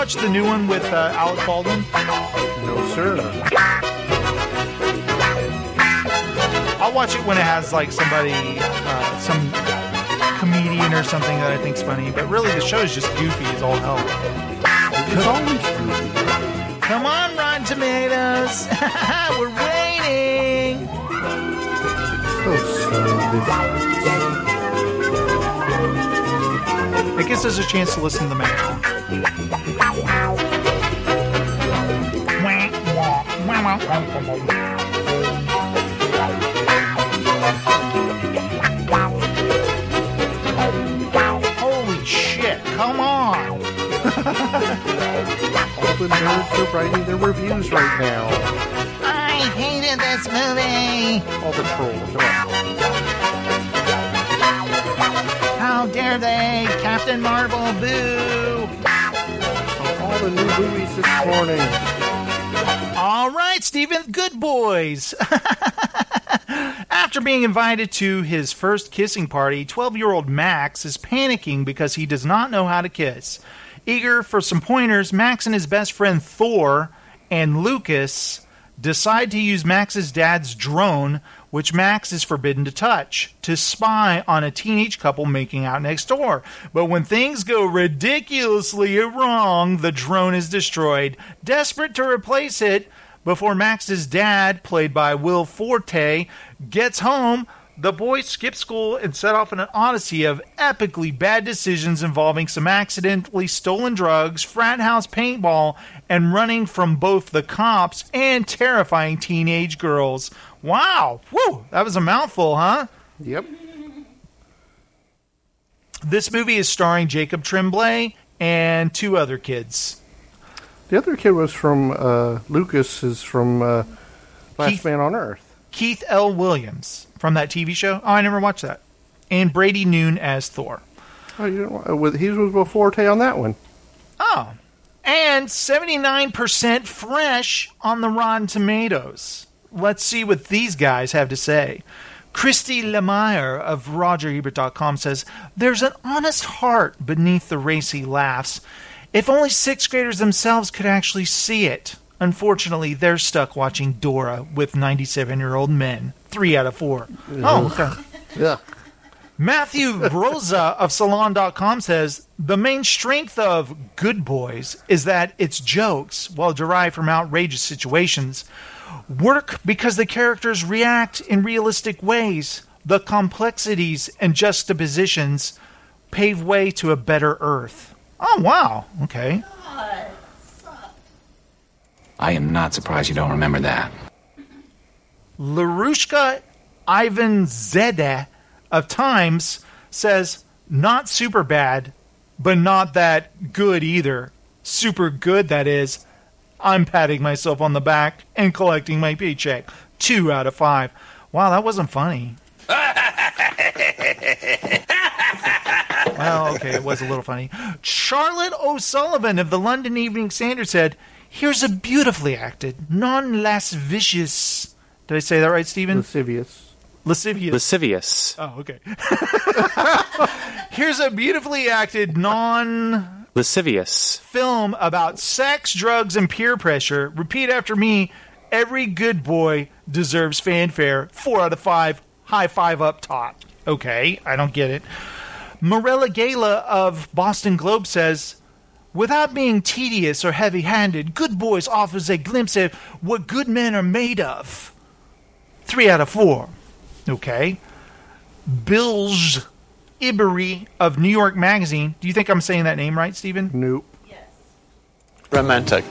[SPEAKER 8] Watch the new one with uh, Alec Baldwin?
[SPEAKER 10] No, sir.
[SPEAKER 8] I'll watch it when it has like somebody, uh, some comedian or something that I think's funny. But really, the show is just goofy as all hell.
[SPEAKER 10] It's always goofy.
[SPEAKER 8] Come on, Rotten Tomatoes. We're waiting.
[SPEAKER 10] So slow.
[SPEAKER 8] It gives us a chance to listen to the match. Holy shit, come on!
[SPEAKER 10] All the nerds are writing their reviews right now.
[SPEAKER 8] I hated this movie!
[SPEAKER 10] All the trolls. On.
[SPEAKER 8] How dare they! Captain Marvel, boo!
[SPEAKER 10] All the new movies this morning.
[SPEAKER 8] All right, Stephen, good boys. After being invited to his first kissing party, 12 year old Max is panicking because he does not know how to kiss. Eager for some pointers, Max and his best friend Thor and Lucas decide to use Max's dad's drone, which Max is forbidden to touch, to spy on a teenage couple making out next door. But when things go ridiculously wrong, the drone is destroyed. Desperate to replace it, before Max's dad, played by Will Forte, gets home, the boys skip school and set off on an odyssey of epically bad decisions involving some accidentally stolen drugs, frat house paintball, and running from both the cops and terrifying teenage girls. Wow! Woo! That was a mouthful, huh?
[SPEAKER 10] Yep.
[SPEAKER 8] This movie is starring Jacob Tremblay and two other kids.
[SPEAKER 10] The other kid was from uh, Lucas is from uh, Last
[SPEAKER 8] Keith-
[SPEAKER 10] Man on Earth.
[SPEAKER 8] Keith L. Williams from that TV show. Oh, I never watched that. And Brady Noon as Thor.
[SPEAKER 10] Oh, you know, uh, with, he was with Forte on that one.
[SPEAKER 8] Oh. And 79% fresh on the Rotten Tomatoes. Let's see what these guys have to say. Christy Lemire of RogerEbert.com says, There's an honest heart beneath the racy laughs. If only sixth graders themselves could actually see it. Unfortunately, they're stuck watching Dora with 97 year old men. Three out of four. Oh, okay.
[SPEAKER 10] Yeah.
[SPEAKER 8] Matthew Rozsa of Salon.com says the main strength of Good Boys is that its jokes, while derived from outrageous situations, work because the characters react in realistic ways. The complexities and juxtapositions pave way to a better Earth. Oh, wow. Okay.
[SPEAKER 65] I am not surprised you don't remember that.
[SPEAKER 8] Larushka Ivan-Zadeh of Times says, not super bad, but not that good either. Super good, that is. I'm patting myself on the back and collecting my paycheck. Two out of five. Wow, that wasn't funny. well, okay, it was a little funny. Charlotte O'Sullivan of the London Evening Standard said, Here's a beautifully acted, non lascivious. Did I say that right, Stephen?
[SPEAKER 10] Lascivious.
[SPEAKER 8] Lascivious.
[SPEAKER 66] Lascivious.
[SPEAKER 8] Oh, okay. Here's a beautifully acted, non
[SPEAKER 66] Lascivious.
[SPEAKER 8] film about sex, drugs, and peer pressure. Repeat after me. Every good boy deserves fanfare. Four out of five. High five up top. Okay, I don't get it. Morella Gala of Boston Globe says, Without being tedious or heavy handed, Good Boys offers a glimpse at what good men are made of. Three out of four. Okay. Bilge Ebiri of New York Magazine. Do you think I'm saying that name right, Stephen?
[SPEAKER 10] Nope. Yes.
[SPEAKER 66] Romantic.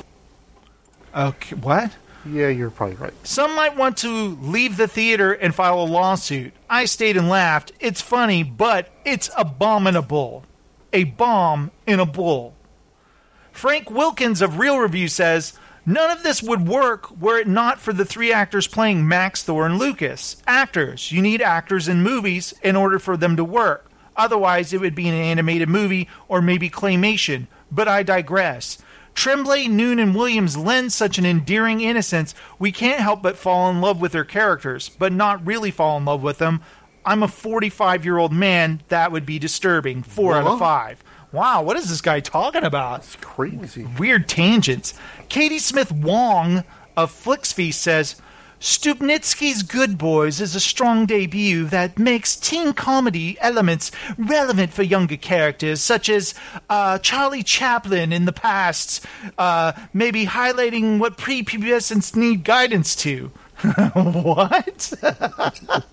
[SPEAKER 8] Okay, what?
[SPEAKER 10] Yeah, you're probably right.
[SPEAKER 8] Some might want to leave the theater and file a lawsuit. I stayed and laughed. It's funny, but it's abominable. A bomb in a bull. Frank Wilkins of Real Review says none of this would work were it not for the three actors playing Max, Thor, and Lucas. Actors. You need actors in movies in order for them to work. Otherwise, it would be an animated movie or maybe claymation. But I digress. Tremblay, Noon, and Williams lend such an endearing innocence, we can't help but fall in love with their characters, but not really fall in love with them. I'm a 45 year old man, that would be disturbing. Four out of five. Wow, what is this guy talking about? It's
[SPEAKER 10] crazy.
[SPEAKER 8] Weird tangents. Katie Smith Wong of Flickfeast says Stupnitsky's Good Boys is a strong debut that makes teen comedy elements relevant for younger characters, such as uh, Charlie Chaplin in the past, uh, maybe highlighting what prepubescents need guidance to. what?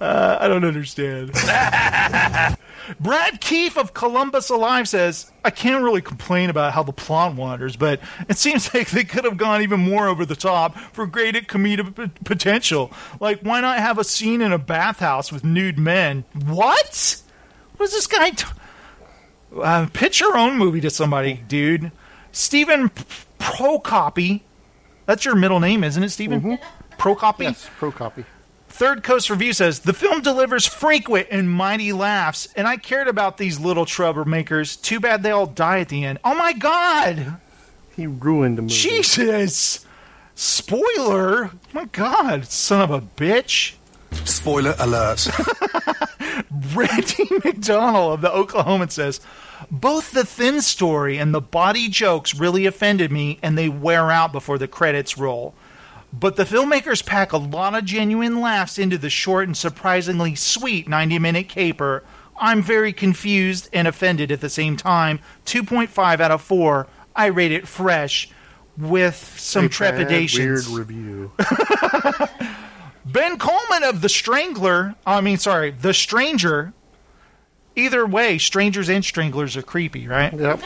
[SPEAKER 8] Uh, I don't understand. Brad Keefe of Columbus Alive says, I can't really complain about how the plot wanders, but it seems like they could have gone even more over the top for greater comedic p- potential. Like, why not have a scene in a bathhouse with nude men? What? What is this guy? T- uh, pitch your own movie to somebody, dude. Stephen P- Prokopy. That's your middle name, isn't it, Stephen? Prokopy?
[SPEAKER 10] Yes, Prokopy.
[SPEAKER 8] Third Coast Review says the film delivers frequent and mighty laughs, and I cared about these little troublemakers. Too bad they all die at the end. Oh my god!
[SPEAKER 10] He ruined the movie.
[SPEAKER 8] Jesus! Spoiler! Oh my god, son of a bitch!
[SPEAKER 55] Spoiler alert.
[SPEAKER 8] Randy McDonald of the Oklahoman says, both the thin story and the body jokes really offended me, and they wear out before the credits roll. But the filmmakers pack a lot of genuine laughs into the short and surprisingly sweet 90 minute caper. I'm very confused and offended at the same time. 2.5 out of 4. I rate it fresh with some trepidations.
[SPEAKER 10] Weird review.
[SPEAKER 8] Ben Coleman of The Strangler, I mean, sorry, The Stranger. Either way, strangers and stranglers are creepy, right?
[SPEAKER 10] Yep.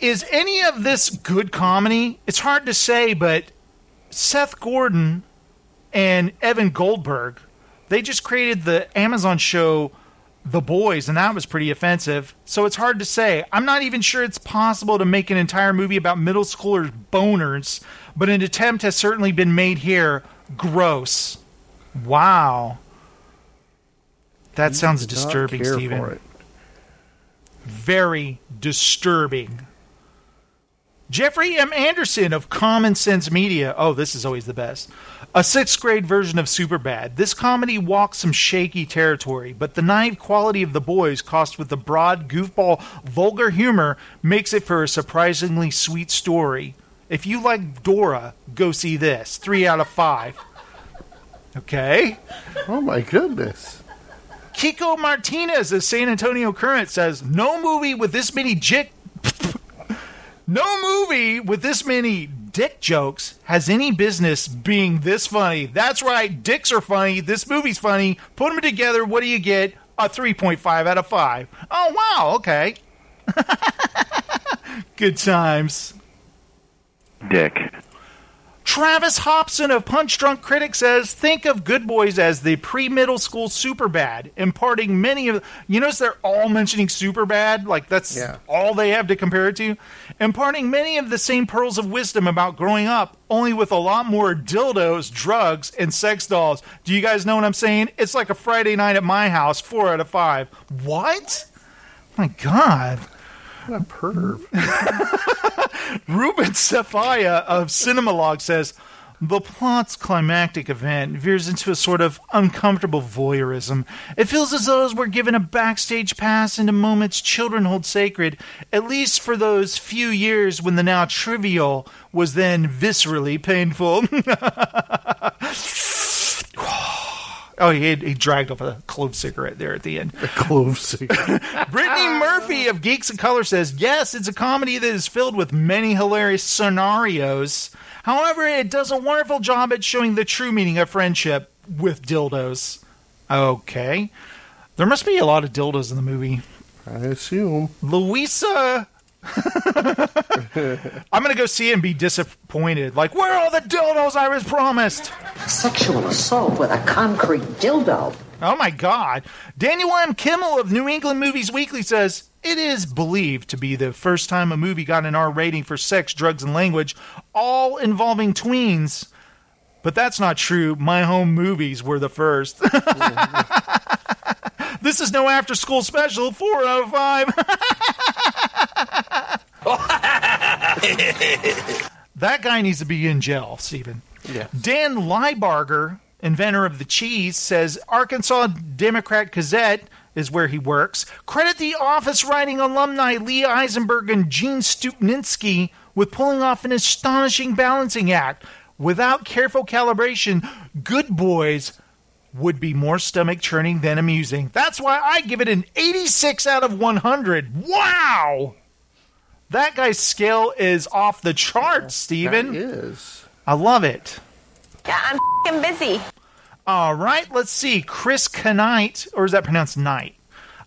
[SPEAKER 8] Is any of this good comedy? It's hard to say, but Seth Gordon and Evan Goldberg, they just created the Amazon show The Boys, and that was pretty offensive. So it's hard to say. I'm not even sure it's possible to make an entire movie about middle schoolers' boners, but an attempt has certainly been made here. Gross. Wow. That sounds disturbing, Steven. Very disturbing. Jeffrey M. Anderson of Common Sense Media. Oh, this is always the best. A sixth grade version of Superbad. This comedy walks some shaky territory, but the naive quality of the boys, crossed with the broad, goofball, vulgar humor, makes it for a surprisingly sweet story. If you like Dora, go see this. Three out of five. Okay.
[SPEAKER 10] Oh my goodness.
[SPEAKER 8] Kiko Martinez of San Antonio Current says no movie with this many jick no movie with this many dick jokes has any business being this funny. That's right, dicks are funny. This movie's funny. Put them together. What do you get? A 3.5 out of 5. Oh, wow. Okay. Good times.
[SPEAKER 56] Dick.
[SPEAKER 8] Travis Hobson of Punch Drunk Critic says, think of Good Boys as the pre-middle school Superbad, imparting many of. You notice they're all mentioning Superbad, like that's
[SPEAKER 10] Yeah.
[SPEAKER 8] all they have to compare it to, imparting many of the same pearls of wisdom about growing up, only with a lot more dildos, drugs, and sex dolls. Do you guys know what I'm saying? It's like a Friday night at my house, four out of five. What? My God.
[SPEAKER 10] What a perv.
[SPEAKER 8] Ruben Cephia of Cinemalog says the plot's climactic event veers into a sort of uncomfortable voyeurism. It feels as though we're given a backstage pass into moments children hold sacred, at least for those few years when the now trivial was then viscerally painful. Oh, he, had, he dragged off a clove cigarette there at the end.
[SPEAKER 10] A clove cigarette.
[SPEAKER 8] Brittany Murphy of Geeks and Color says, yes, it's a comedy that is filled with many hilarious scenarios. However, it does a wonderful job at showing the true meaning of friendship with dildos. Okay. There must be a lot of dildos in the movie.
[SPEAKER 10] I assume.
[SPEAKER 8] Louisa. I'm going to go see it and be disappointed. Like, where are all the dildos I was promised?
[SPEAKER 67] Sexual assault with a concrete dildo.
[SPEAKER 8] Oh my God. Daniel M. Kimmel of New England Movies Weekly says it is believed to be the first time a movie got an R rating for sex, drugs, and language, all involving tweens. But that's not true. My home movies were the first. this is no after school special, four out of five. that guy needs to be in jail, Stephen.
[SPEAKER 10] Yeah.
[SPEAKER 8] Dan Lybarger, inventor of the cheese, says Arkansas Democrat Gazette is where he works. Credit the office writing alumni Lee Eisenberg and Gene Stupninski with pulling off an astonishing balancing act. Without careful calibration, Good Boys would be more stomach churning than amusing. That's why I give it an 86 out of 100. Wow! That guy's skill is off the charts, Steven.
[SPEAKER 10] That is.
[SPEAKER 8] I love it.
[SPEAKER 15] Yeah, I'm fing busy.
[SPEAKER 8] All right, let's see. Chris Knight, or is that pronounced Knight?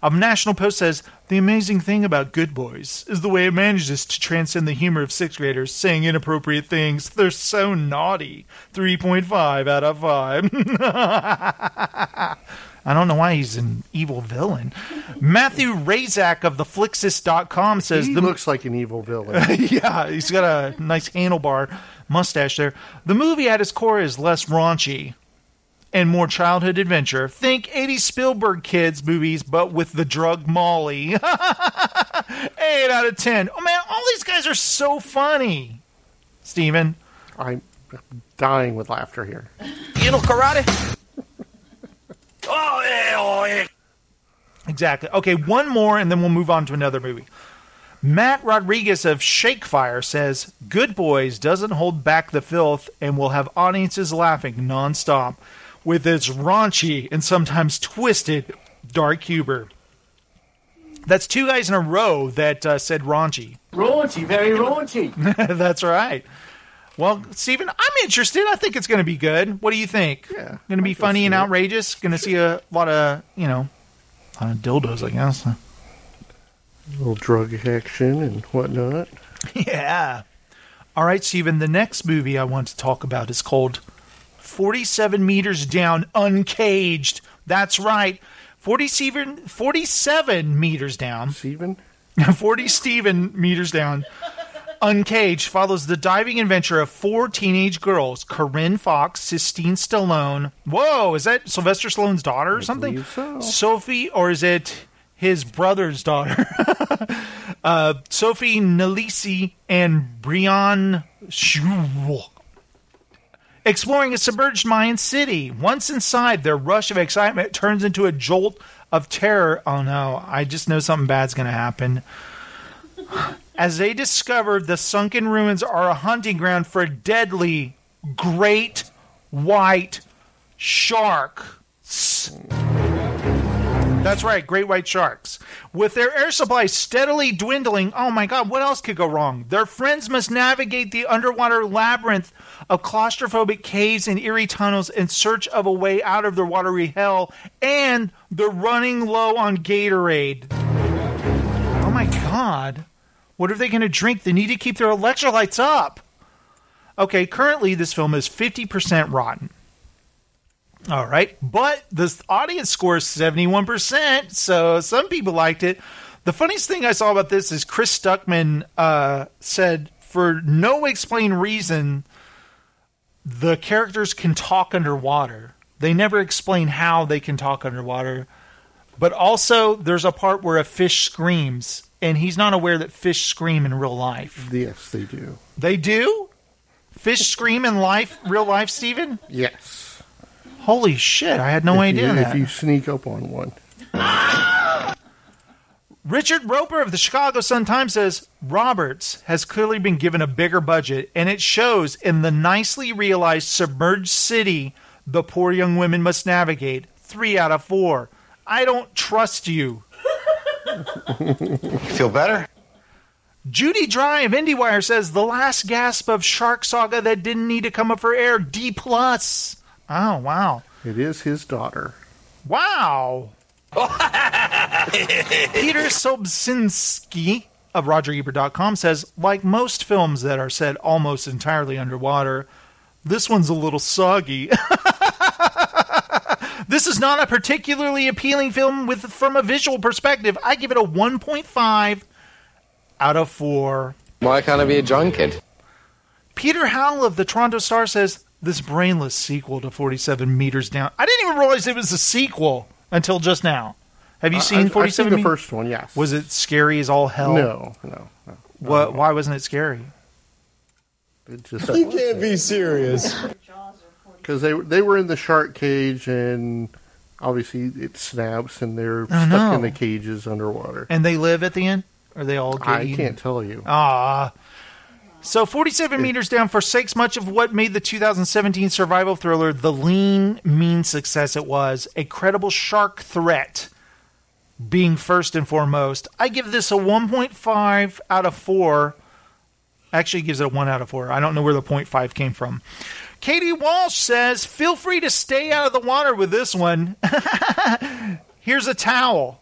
[SPEAKER 8] Of National Post says the amazing thing about Good Boys is the way it manages to transcend the humor of sixth graders saying inappropriate things. They're so naughty. Three point five out of five. I don't know why he's an evil villain. Matthew Razak of the Flixist.com says
[SPEAKER 10] He
[SPEAKER 8] the
[SPEAKER 10] looks like an evil villain.
[SPEAKER 8] yeah, he's got a nice handlebar mustache there. The movie at its core is less raunchy and more childhood adventure. Think 80 Spielberg kids movies, but with the drug Molly. 8 out of 10. Oh man, all these guys are so funny. Steven.
[SPEAKER 10] I'm dying with laughter here.
[SPEAKER 8] You know karate? oh, yeah, oh, yeah. Exactly. Okay, one more and then we'll move on to another movie. Matt Rodriguez of Shakefire says, Good Boys doesn't hold back the filth and will have audiences laughing nonstop with its raunchy and sometimes twisted dark humor. That's two guys in a row that uh, said raunchy.
[SPEAKER 68] Raunchy, very raunchy.
[SPEAKER 8] That's right. Well, Stephen, I'm interested. I think it's going to be good. What do you think?
[SPEAKER 10] Yeah.
[SPEAKER 8] Going to be funny and outrageous. Going to see a lot of, you know, a lot of dildos, I guess.
[SPEAKER 10] A little drug action and whatnot.
[SPEAKER 8] Yeah. All right, Stephen. The next movie I want to talk about is called 47 Meters Down Uncaged. That's right. 47, 47 meters down.
[SPEAKER 10] Steven?
[SPEAKER 8] 40 Steven meters down. Uncaged follows the diving adventure of four teenage girls Corinne Foxx, Sistine Stallone. Whoa, is that Sylvester Stallone's daughter or something?
[SPEAKER 10] so.
[SPEAKER 8] Sophie, or is it his brother's daughter? uh, Sophie Nélisse and Brian Shu. Exploring a submerged Mayan city. Once inside, their rush of excitement turns into a jolt of terror. Oh no, I just know something bad's going to happen. As they discover the sunken ruins are a hunting ground for a deadly great white sharks. That's right, great white sharks. With their air supply steadily dwindling, oh my god, what else could go wrong? Their friends must navigate the underwater labyrinth of claustrophobic caves and eerie tunnels in search of a way out of their watery hell, and they're running low on Gatorade. Oh my god. What are they going to drink? They need to keep their electrolytes up. Okay, currently this film is 50% rotten. All right, but the audience score is 71%, so some people liked it. The funniest thing I saw about this is Chris Stuckmann uh, said, for no explained reason, the characters can talk underwater. They never explain how they can talk underwater. But also, there's a part where a fish screams, and he's not aware that fish scream in real life.
[SPEAKER 10] Yes, they do.
[SPEAKER 8] They do? Fish scream in life, real life, Steven?
[SPEAKER 10] Yes.
[SPEAKER 8] Holy shit, I had no
[SPEAKER 10] if
[SPEAKER 8] idea
[SPEAKER 10] you,
[SPEAKER 8] that.
[SPEAKER 10] If you sneak up on one.
[SPEAKER 8] Richard Roeper of the Chicago Sun Times says Roberts has clearly been given a bigger budget, and it shows in the nicely realized submerged city the poor young women must navigate. Three out of four. I don't trust you.
[SPEAKER 62] Feel better?
[SPEAKER 8] Judy Dry of IndieWire says the last gasp of Shark Saga that didn't need to come up for air. D plus. Oh wow.
[SPEAKER 10] It is his daughter.
[SPEAKER 8] Wow. Peter Sobczynski of RogerEbert.com says, like most films that are set almost entirely underwater, this one's a little soggy. this is not a particularly appealing film with from a visual perspective. I give it a 1.5 out of 4.
[SPEAKER 63] Why can't I be a drunkard?
[SPEAKER 8] Peter Howell of the Toronto Star says, this brainless sequel to 47 Meters Down. I didn't even realize it was a sequel until just now. Have you
[SPEAKER 10] uh,
[SPEAKER 8] seen
[SPEAKER 10] I've- I've
[SPEAKER 8] 47
[SPEAKER 10] seen the
[SPEAKER 8] Me-
[SPEAKER 10] first one, yes.
[SPEAKER 8] Was it scary as all hell?
[SPEAKER 10] No, no, no.
[SPEAKER 8] What, why wasn't it scary?
[SPEAKER 10] It just
[SPEAKER 59] You can't be serious.
[SPEAKER 10] Because they they were in the shark cage and obviously it snaps and they're
[SPEAKER 8] Oh,
[SPEAKER 10] stuck
[SPEAKER 8] no.
[SPEAKER 10] in the cages underwater.
[SPEAKER 8] And they live at the end? Or they all get
[SPEAKER 10] I
[SPEAKER 8] eaten?
[SPEAKER 10] can't tell you.
[SPEAKER 8] Ah. So 47 meters down forsakes much of what made the 2017 survival thriller the lean, mean success it was. A credible shark threat being first and foremost. I give this a 1.5 out of 4. Actually gives it a 1 out of 4. I don't know where the 0.5 came from. Katie Walsh says, feel free to stay out of the water with this one. Here's a towel.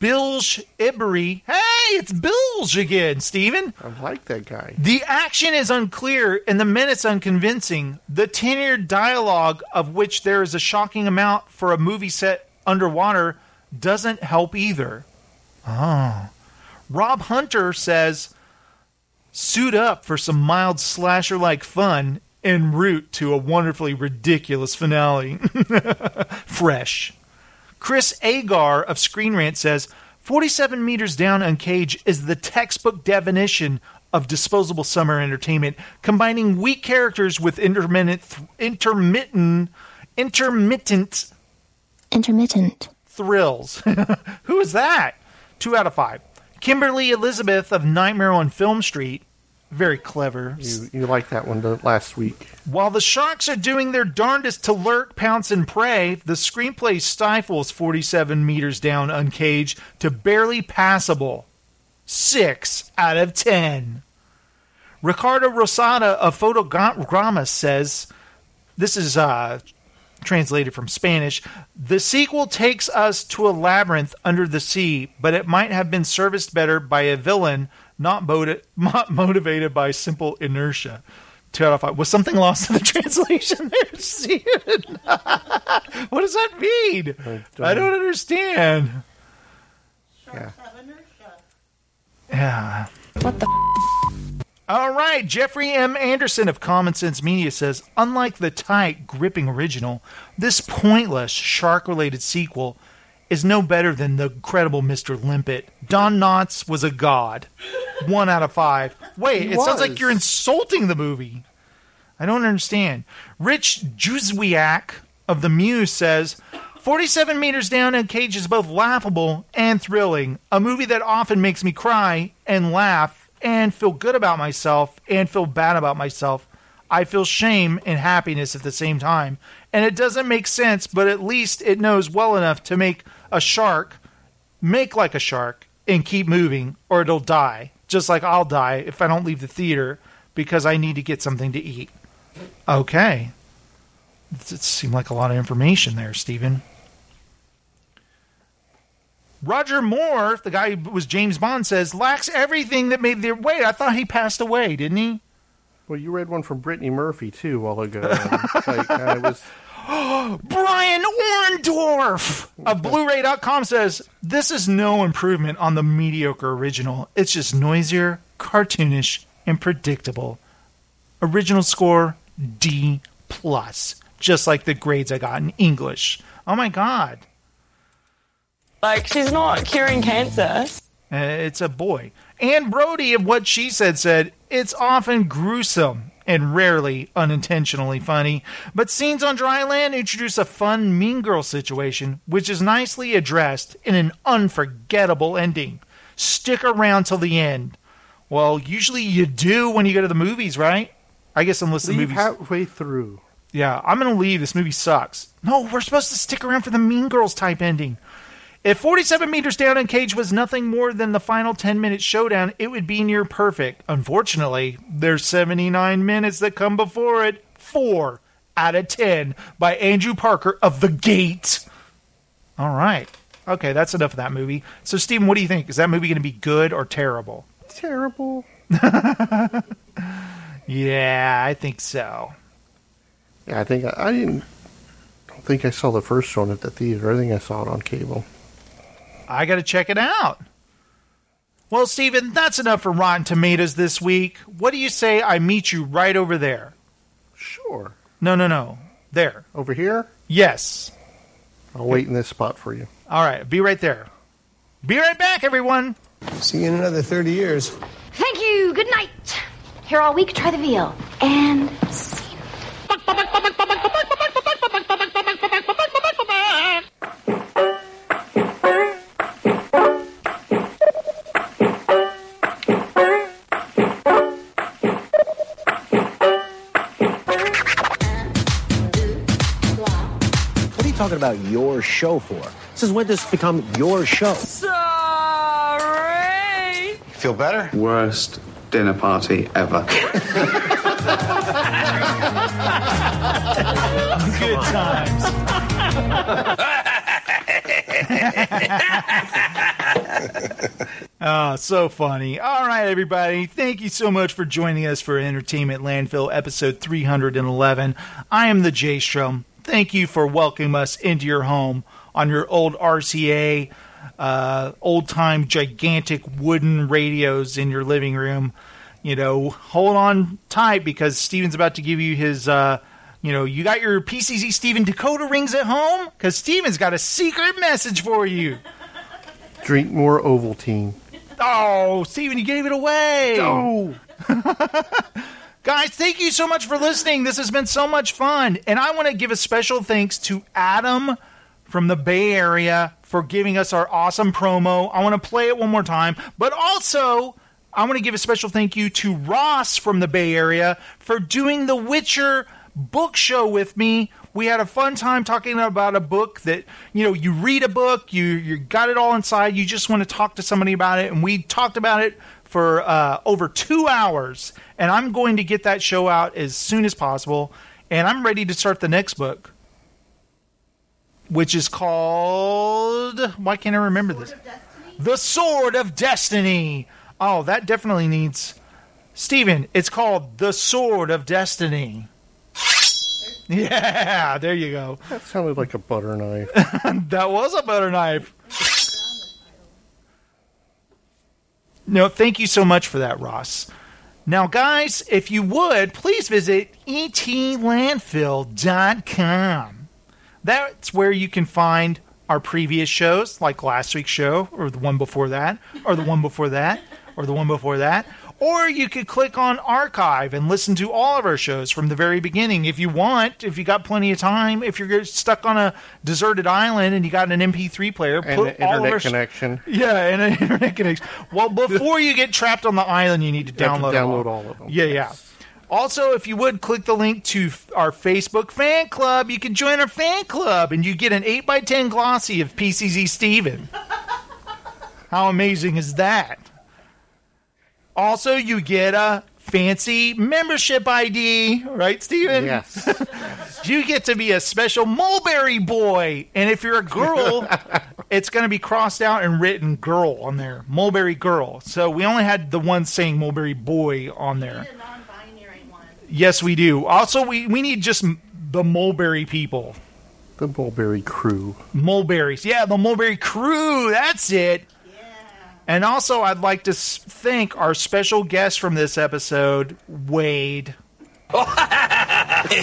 [SPEAKER 8] Bilge Ebiri. Hey, it's Bilge again, Steven.
[SPEAKER 10] I like that guy.
[SPEAKER 8] The action is unclear and the minutes unconvincing. The tenured dialogue, of which there is a shocking amount for a movie set underwater, doesn't help either. Oh. Rob Hunter says, suit up for some mild slasher like fun en route to a wonderfully ridiculous finale. Fresh. Chris Agar of Screen Rant says 47 meters down on Cage is the textbook definition of disposable summer entertainment, combining weak characters with intermittent, intermittent, intermittent
[SPEAKER 58] Intermittent.
[SPEAKER 8] thrills. Who is that? Two out of five. Kimberly Elizabeth of Nightmare on Film Street. Very clever.
[SPEAKER 10] You, you liked that one the, last week.
[SPEAKER 8] While the sharks are doing their darndest to lurk, pounce, and prey, the screenplay stifles 47 meters down uncaged to barely passable. 6 out of 10. Ricardo Rosada of Photogramma says, this is uh, translated from Spanish, the sequel takes us to a labyrinth under the sea, but it might have been serviced better by a villain not, motiv- not motivated by simple inertia. Two out of five. Was something lost in the translation there, Steven? what does that mean? I don't understand.
[SPEAKER 10] Yeah.
[SPEAKER 8] Yeah. What the? All right, Jeffrey M. Anderson of Common Sense Media says, unlike the tight, gripping original, this pointless shark-related sequel is no better than the incredible Mr. Limpet. Don Knotts was a god. One out of five. Wait,
[SPEAKER 10] He
[SPEAKER 8] it sounds like
[SPEAKER 10] was.
[SPEAKER 8] you're insulting the movie. I don't understand. Rich Juzwiak of The Muse says 47 meters down in Cage is both laughable and thrilling. A movie that often makes me cry and laugh and feel good about myself and feel bad about myself. I feel shame and happiness at the same time. And it doesn't make sense, but at least it knows well enough to make a shark make like a shark and keep moving, or it'll die. Just like I'll die if I don't leave the theater because I need to get something to eat. Okay. It seemed like a lot of information there, Stephen. Roger Moore, the guy who was James Bond, says lacks everything that made their. Wait, I thought he passed away, didn't he?
[SPEAKER 10] Well, you read one from Brittany Murphy too a while ago. like, uh, I was
[SPEAKER 8] Brian Orndorff of Blu-ray.com says this is no improvement on the mediocre original. It's just noisier, cartoonish, and predictable. Original score D plus, just like the grades I got in English. Oh my god,
[SPEAKER 69] Like, she's not curing cancer.
[SPEAKER 8] Uh, it's a boy. Anne Brodie of what she said said it's often gruesome and rarely unintentionally funny, but scenes on dry land introduce a fun mean girl situation, which is nicely addressed in an unforgettable ending. Stick around till the end. Well, usually you do when you go to the movies, right? I guess unless the
[SPEAKER 10] leave
[SPEAKER 8] movie's
[SPEAKER 10] halfway through.
[SPEAKER 8] yeah, I'm gonna leave. This movie sucks. No, we're supposed to stick around for the Mean Girls type ending. If 47 meters down in Cage was nothing more than the final 10 minute showdown, it would be near perfect. Unfortunately, there's 79 minutes that come before it. Four out of 10 by Andrew Parker of The Gate. All right. Okay, that's enough of that movie. So, Steven, what do you think? Is that movie going to be good or terrible?
[SPEAKER 10] Terrible.
[SPEAKER 8] Yeah, I think so.
[SPEAKER 10] Yeah, I think I, I didn't. don't think I saw the first one at the theater. I think I saw it on cable.
[SPEAKER 8] I got to check it out. Well, Steven, that's enough for Rotten Tomatoes this week. What do you say I meet you right over there?
[SPEAKER 10] Sure.
[SPEAKER 8] No, no, no. There.
[SPEAKER 10] Over here?
[SPEAKER 8] Yes.
[SPEAKER 10] I'll wait in this spot for you.
[SPEAKER 8] All right, be right there. Be right back, everyone.
[SPEAKER 60] See you in another 30 years.
[SPEAKER 42] Thank you. Good night. Here all week, try the veal. And
[SPEAKER 32] about your show for? This is when this become your show.
[SPEAKER 22] Sorry.
[SPEAKER 7] Feel better?
[SPEAKER 66] Worst dinner party ever.
[SPEAKER 8] Good times. oh, so funny. All right, everybody. Thank you so much for joining us for Entertainment Landfill episode 311. I am the J Strom. Thank you for welcoming us into your home on your old RCA, uh, old time gigantic wooden radios in your living room. You know, hold on tight because Steven's about to give you his. Uh, you know, you got your PCZ Steven decoder rings at home? Because Steven's got a secret message for you.
[SPEAKER 10] Drink more Ovaltine.
[SPEAKER 8] Oh, Steven, you gave it away.
[SPEAKER 10] Oh.
[SPEAKER 8] Guys, thank you so much for listening. This has been so much fun. And I want to give a special thanks to Adam from the Bay Area for giving us our awesome promo. I want to play it one more time. But also, I want to give a special thank you to Ross from the Bay Area for doing the Witcher book show with me. We had a fun time talking about a book that, you know, you read a book, you you got it all inside, you just want to talk to somebody about it, and we talked about it for uh, over two hours. And I'm going to get that show out as soon as possible, and I'm ready to start the next book, which is called. Why can't I remember this? The Sword of Destiny. Oh, that definitely needs. Steven, it's called The Sword of Destiny. Yeah, there you go.
[SPEAKER 10] That sounded like a butter knife.
[SPEAKER 8] that was a butter knife. No, thank you so much for that, Ross. Now, guys, if you would, please visit etlandfill.com. That's where you can find our previous shows, like last week's show, or the one before that, or the one before that, or the one before that. Or you could click on archive and listen to all of our shows from the very beginning if you want, if you got plenty of time. If you're stuck on a deserted island and you got an MP3 player,
[SPEAKER 10] And
[SPEAKER 8] put
[SPEAKER 10] an
[SPEAKER 8] all of
[SPEAKER 10] internet
[SPEAKER 8] our sh-
[SPEAKER 10] connection.
[SPEAKER 8] yeah, and an internet connection. Well, before you get trapped on the island, you need to
[SPEAKER 10] You have to
[SPEAKER 8] download,
[SPEAKER 10] download all of them.
[SPEAKER 8] Yeah, yeah. Also, if you would click the link to our Facebook fan club, you can join our fan club and you get an 8x10 glossy of PCZ Steven. How amazing is that? Also, you get a fancy membership ID, right, Steven?
[SPEAKER 10] Yes.
[SPEAKER 8] you get to be a special mulberry boy. And if you're a girl, it's going to be crossed out and written girl on there. Mulberry girl. So we only had the one saying mulberry boy on there. Yes, we do. Also, we, we need just the mulberry people.
[SPEAKER 10] The Mulberry crew.
[SPEAKER 8] Mulberries. Yeah, the mulberry crew. That's it. And also, I'd like to thank our special guest from this episode, Wade. that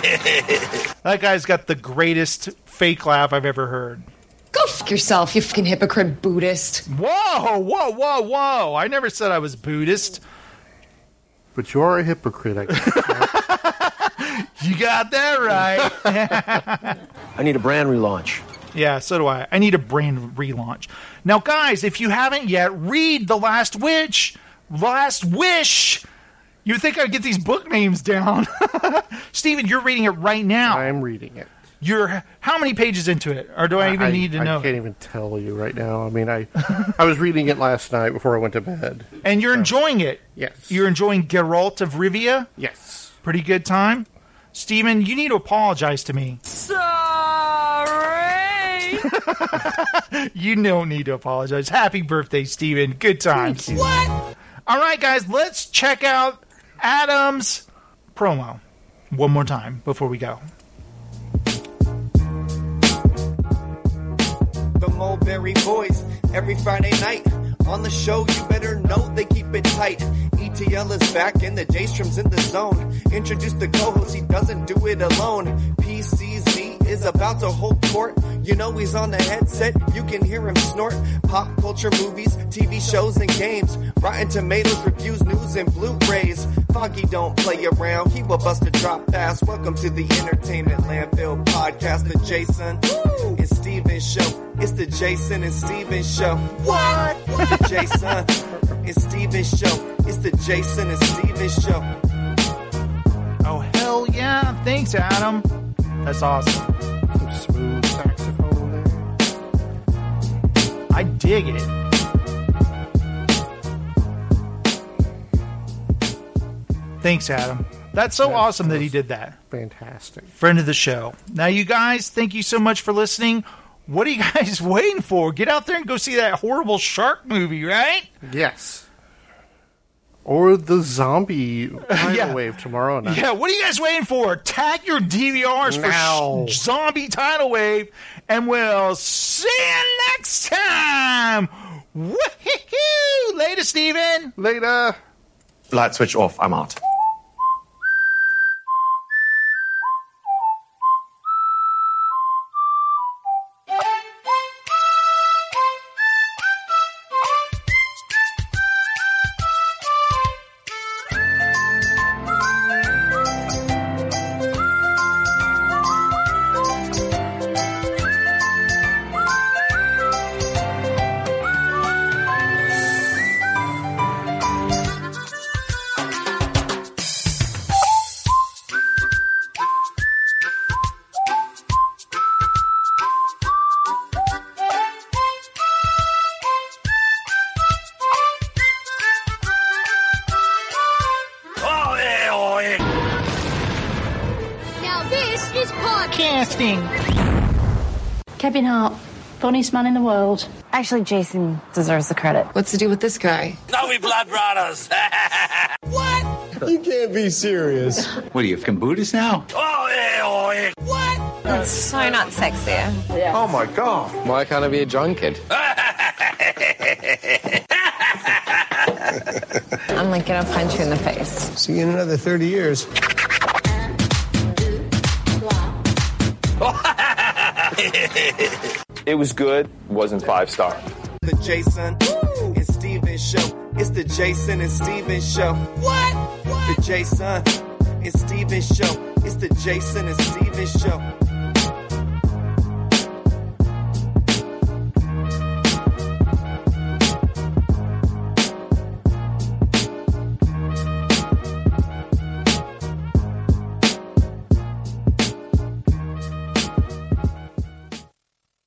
[SPEAKER 8] guy's got the greatest fake laugh I've ever heard.
[SPEAKER 6] Go fuck yourself, you fucking hypocrite Buddhist.
[SPEAKER 8] Whoa, whoa, whoa, whoa. I never said I was Buddhist.
[SPEAKER 10] But you are a hypocrite, I guess.
[SPEAKER 8] You got that right.
[SPEAKER 32] I need a brand relaunch.
[SPEAKER 8] Yeah, so do I. I need a brand relaunch. Now, guys, if you haven't yet, read The Last Witch. Last Wish. You think I'd get these book names down. Steven, you're reading it right now.
[SPEAKER 10] I'm reading it.
[SPEAKER 8] You're how many pages into it? Or do I even need to
[SPEAKER 10] I
[SPEAKER 8] know?
[SPEAKER 10] I can't even tell you right now. I mean, I I was reading it last night before I went to bed.
[SPEAKER 8] And you're enjoying it.
[SPEAKER 10] Yes.
[SPEAKER 8] You're enjoying Geralt of Rivia?
[SPEAKER 10] Yes.
[SPEAKER 8] Pretty good time? Steven, you need to apologize to me.
[SPEAKER 22] Sorry.
[SPEAKER 8] you don't need to apologize. Happy birthday, Steven. Good times. What? All right, guys, let's check out Adam's promo one more time before we go.
[SPEAKER 14] the Mulberry Boys every Friday night. On the show, you better know they keep it tight. ETL is back and the J Strom's in the zone. Introduce the co-host, he doesn't do it alone. PCZ is about to hold court. You know he's on the headset, you can hear him snort. Pop culture movies, TV shows and games. Rotten Tomatoes reviews, news and Blu-rays. Foggy don't play around, he will bust a drop fast. Welcome to the Entertainment Landfill podcast, the Jason and Steven show. It's the Jason and Steven show. What? the Jason and Steven show. It's the Jason and Steven show.
[SPEAKER 8] Oh, hell yeah. Thanks, Adam. That's awesome.
[SPEAKER 10] Some smooth saxophone there.
[SPEAKER 8] I dig it. Thanks, Adam. That's so awesome that he did that.
[SPEAKER 10] Fantastic.
[SPEAKER 8] Friend of the show. Now, you guys, thank you so much for listening. What are you guys waiting for? Get out there and go see that horrible shark movie, right?
[SPEAKER 10] Yes. Or the zombie tidal
[SPEAKER 8] Yeah.
[SPEAKER 10] wave tomorrow night.
[SPEAKER 8] Yeah, what are you guys waiting for? Tag your DVRs
[SPEAKER 10] Now.
[SPEAKER 8] for sh- Zombie Tidal Wave, and we'll see you next time. Woohoo! Later, Steven.
[SPEAKER 10] Later.
[SPEAKER 70] Light switch off. I'm out.
[SPEAKER 9] Funniest man in the world.
[SPEAKER 35] Actually, Jason deserves the credit.
[SPEAKER 33] What's the deal with this guy?
[SPEAKER 71] Now we blood brothers. What?
[SPEAKER 33] You can't be serious.
[SPEAKER 2] What are you, from Buddhist now? Oh hell! Oh, what?
[SPEAKER 35] That's so not sexy.
[SPEAKER 29] Oh my god. Why can't I be a drunkard?
[SPEAKER 35] I'm like gonna punch you in the face.
[SPEAKER 29] See you in another 30 years.
[SPEAKER 12] It was good, wasn't five star.
[SPEAKER 14] The Jason and Steven show. It's the Jason and Steven show. What? The Jason and Steven show. It's the Jason and Steven show.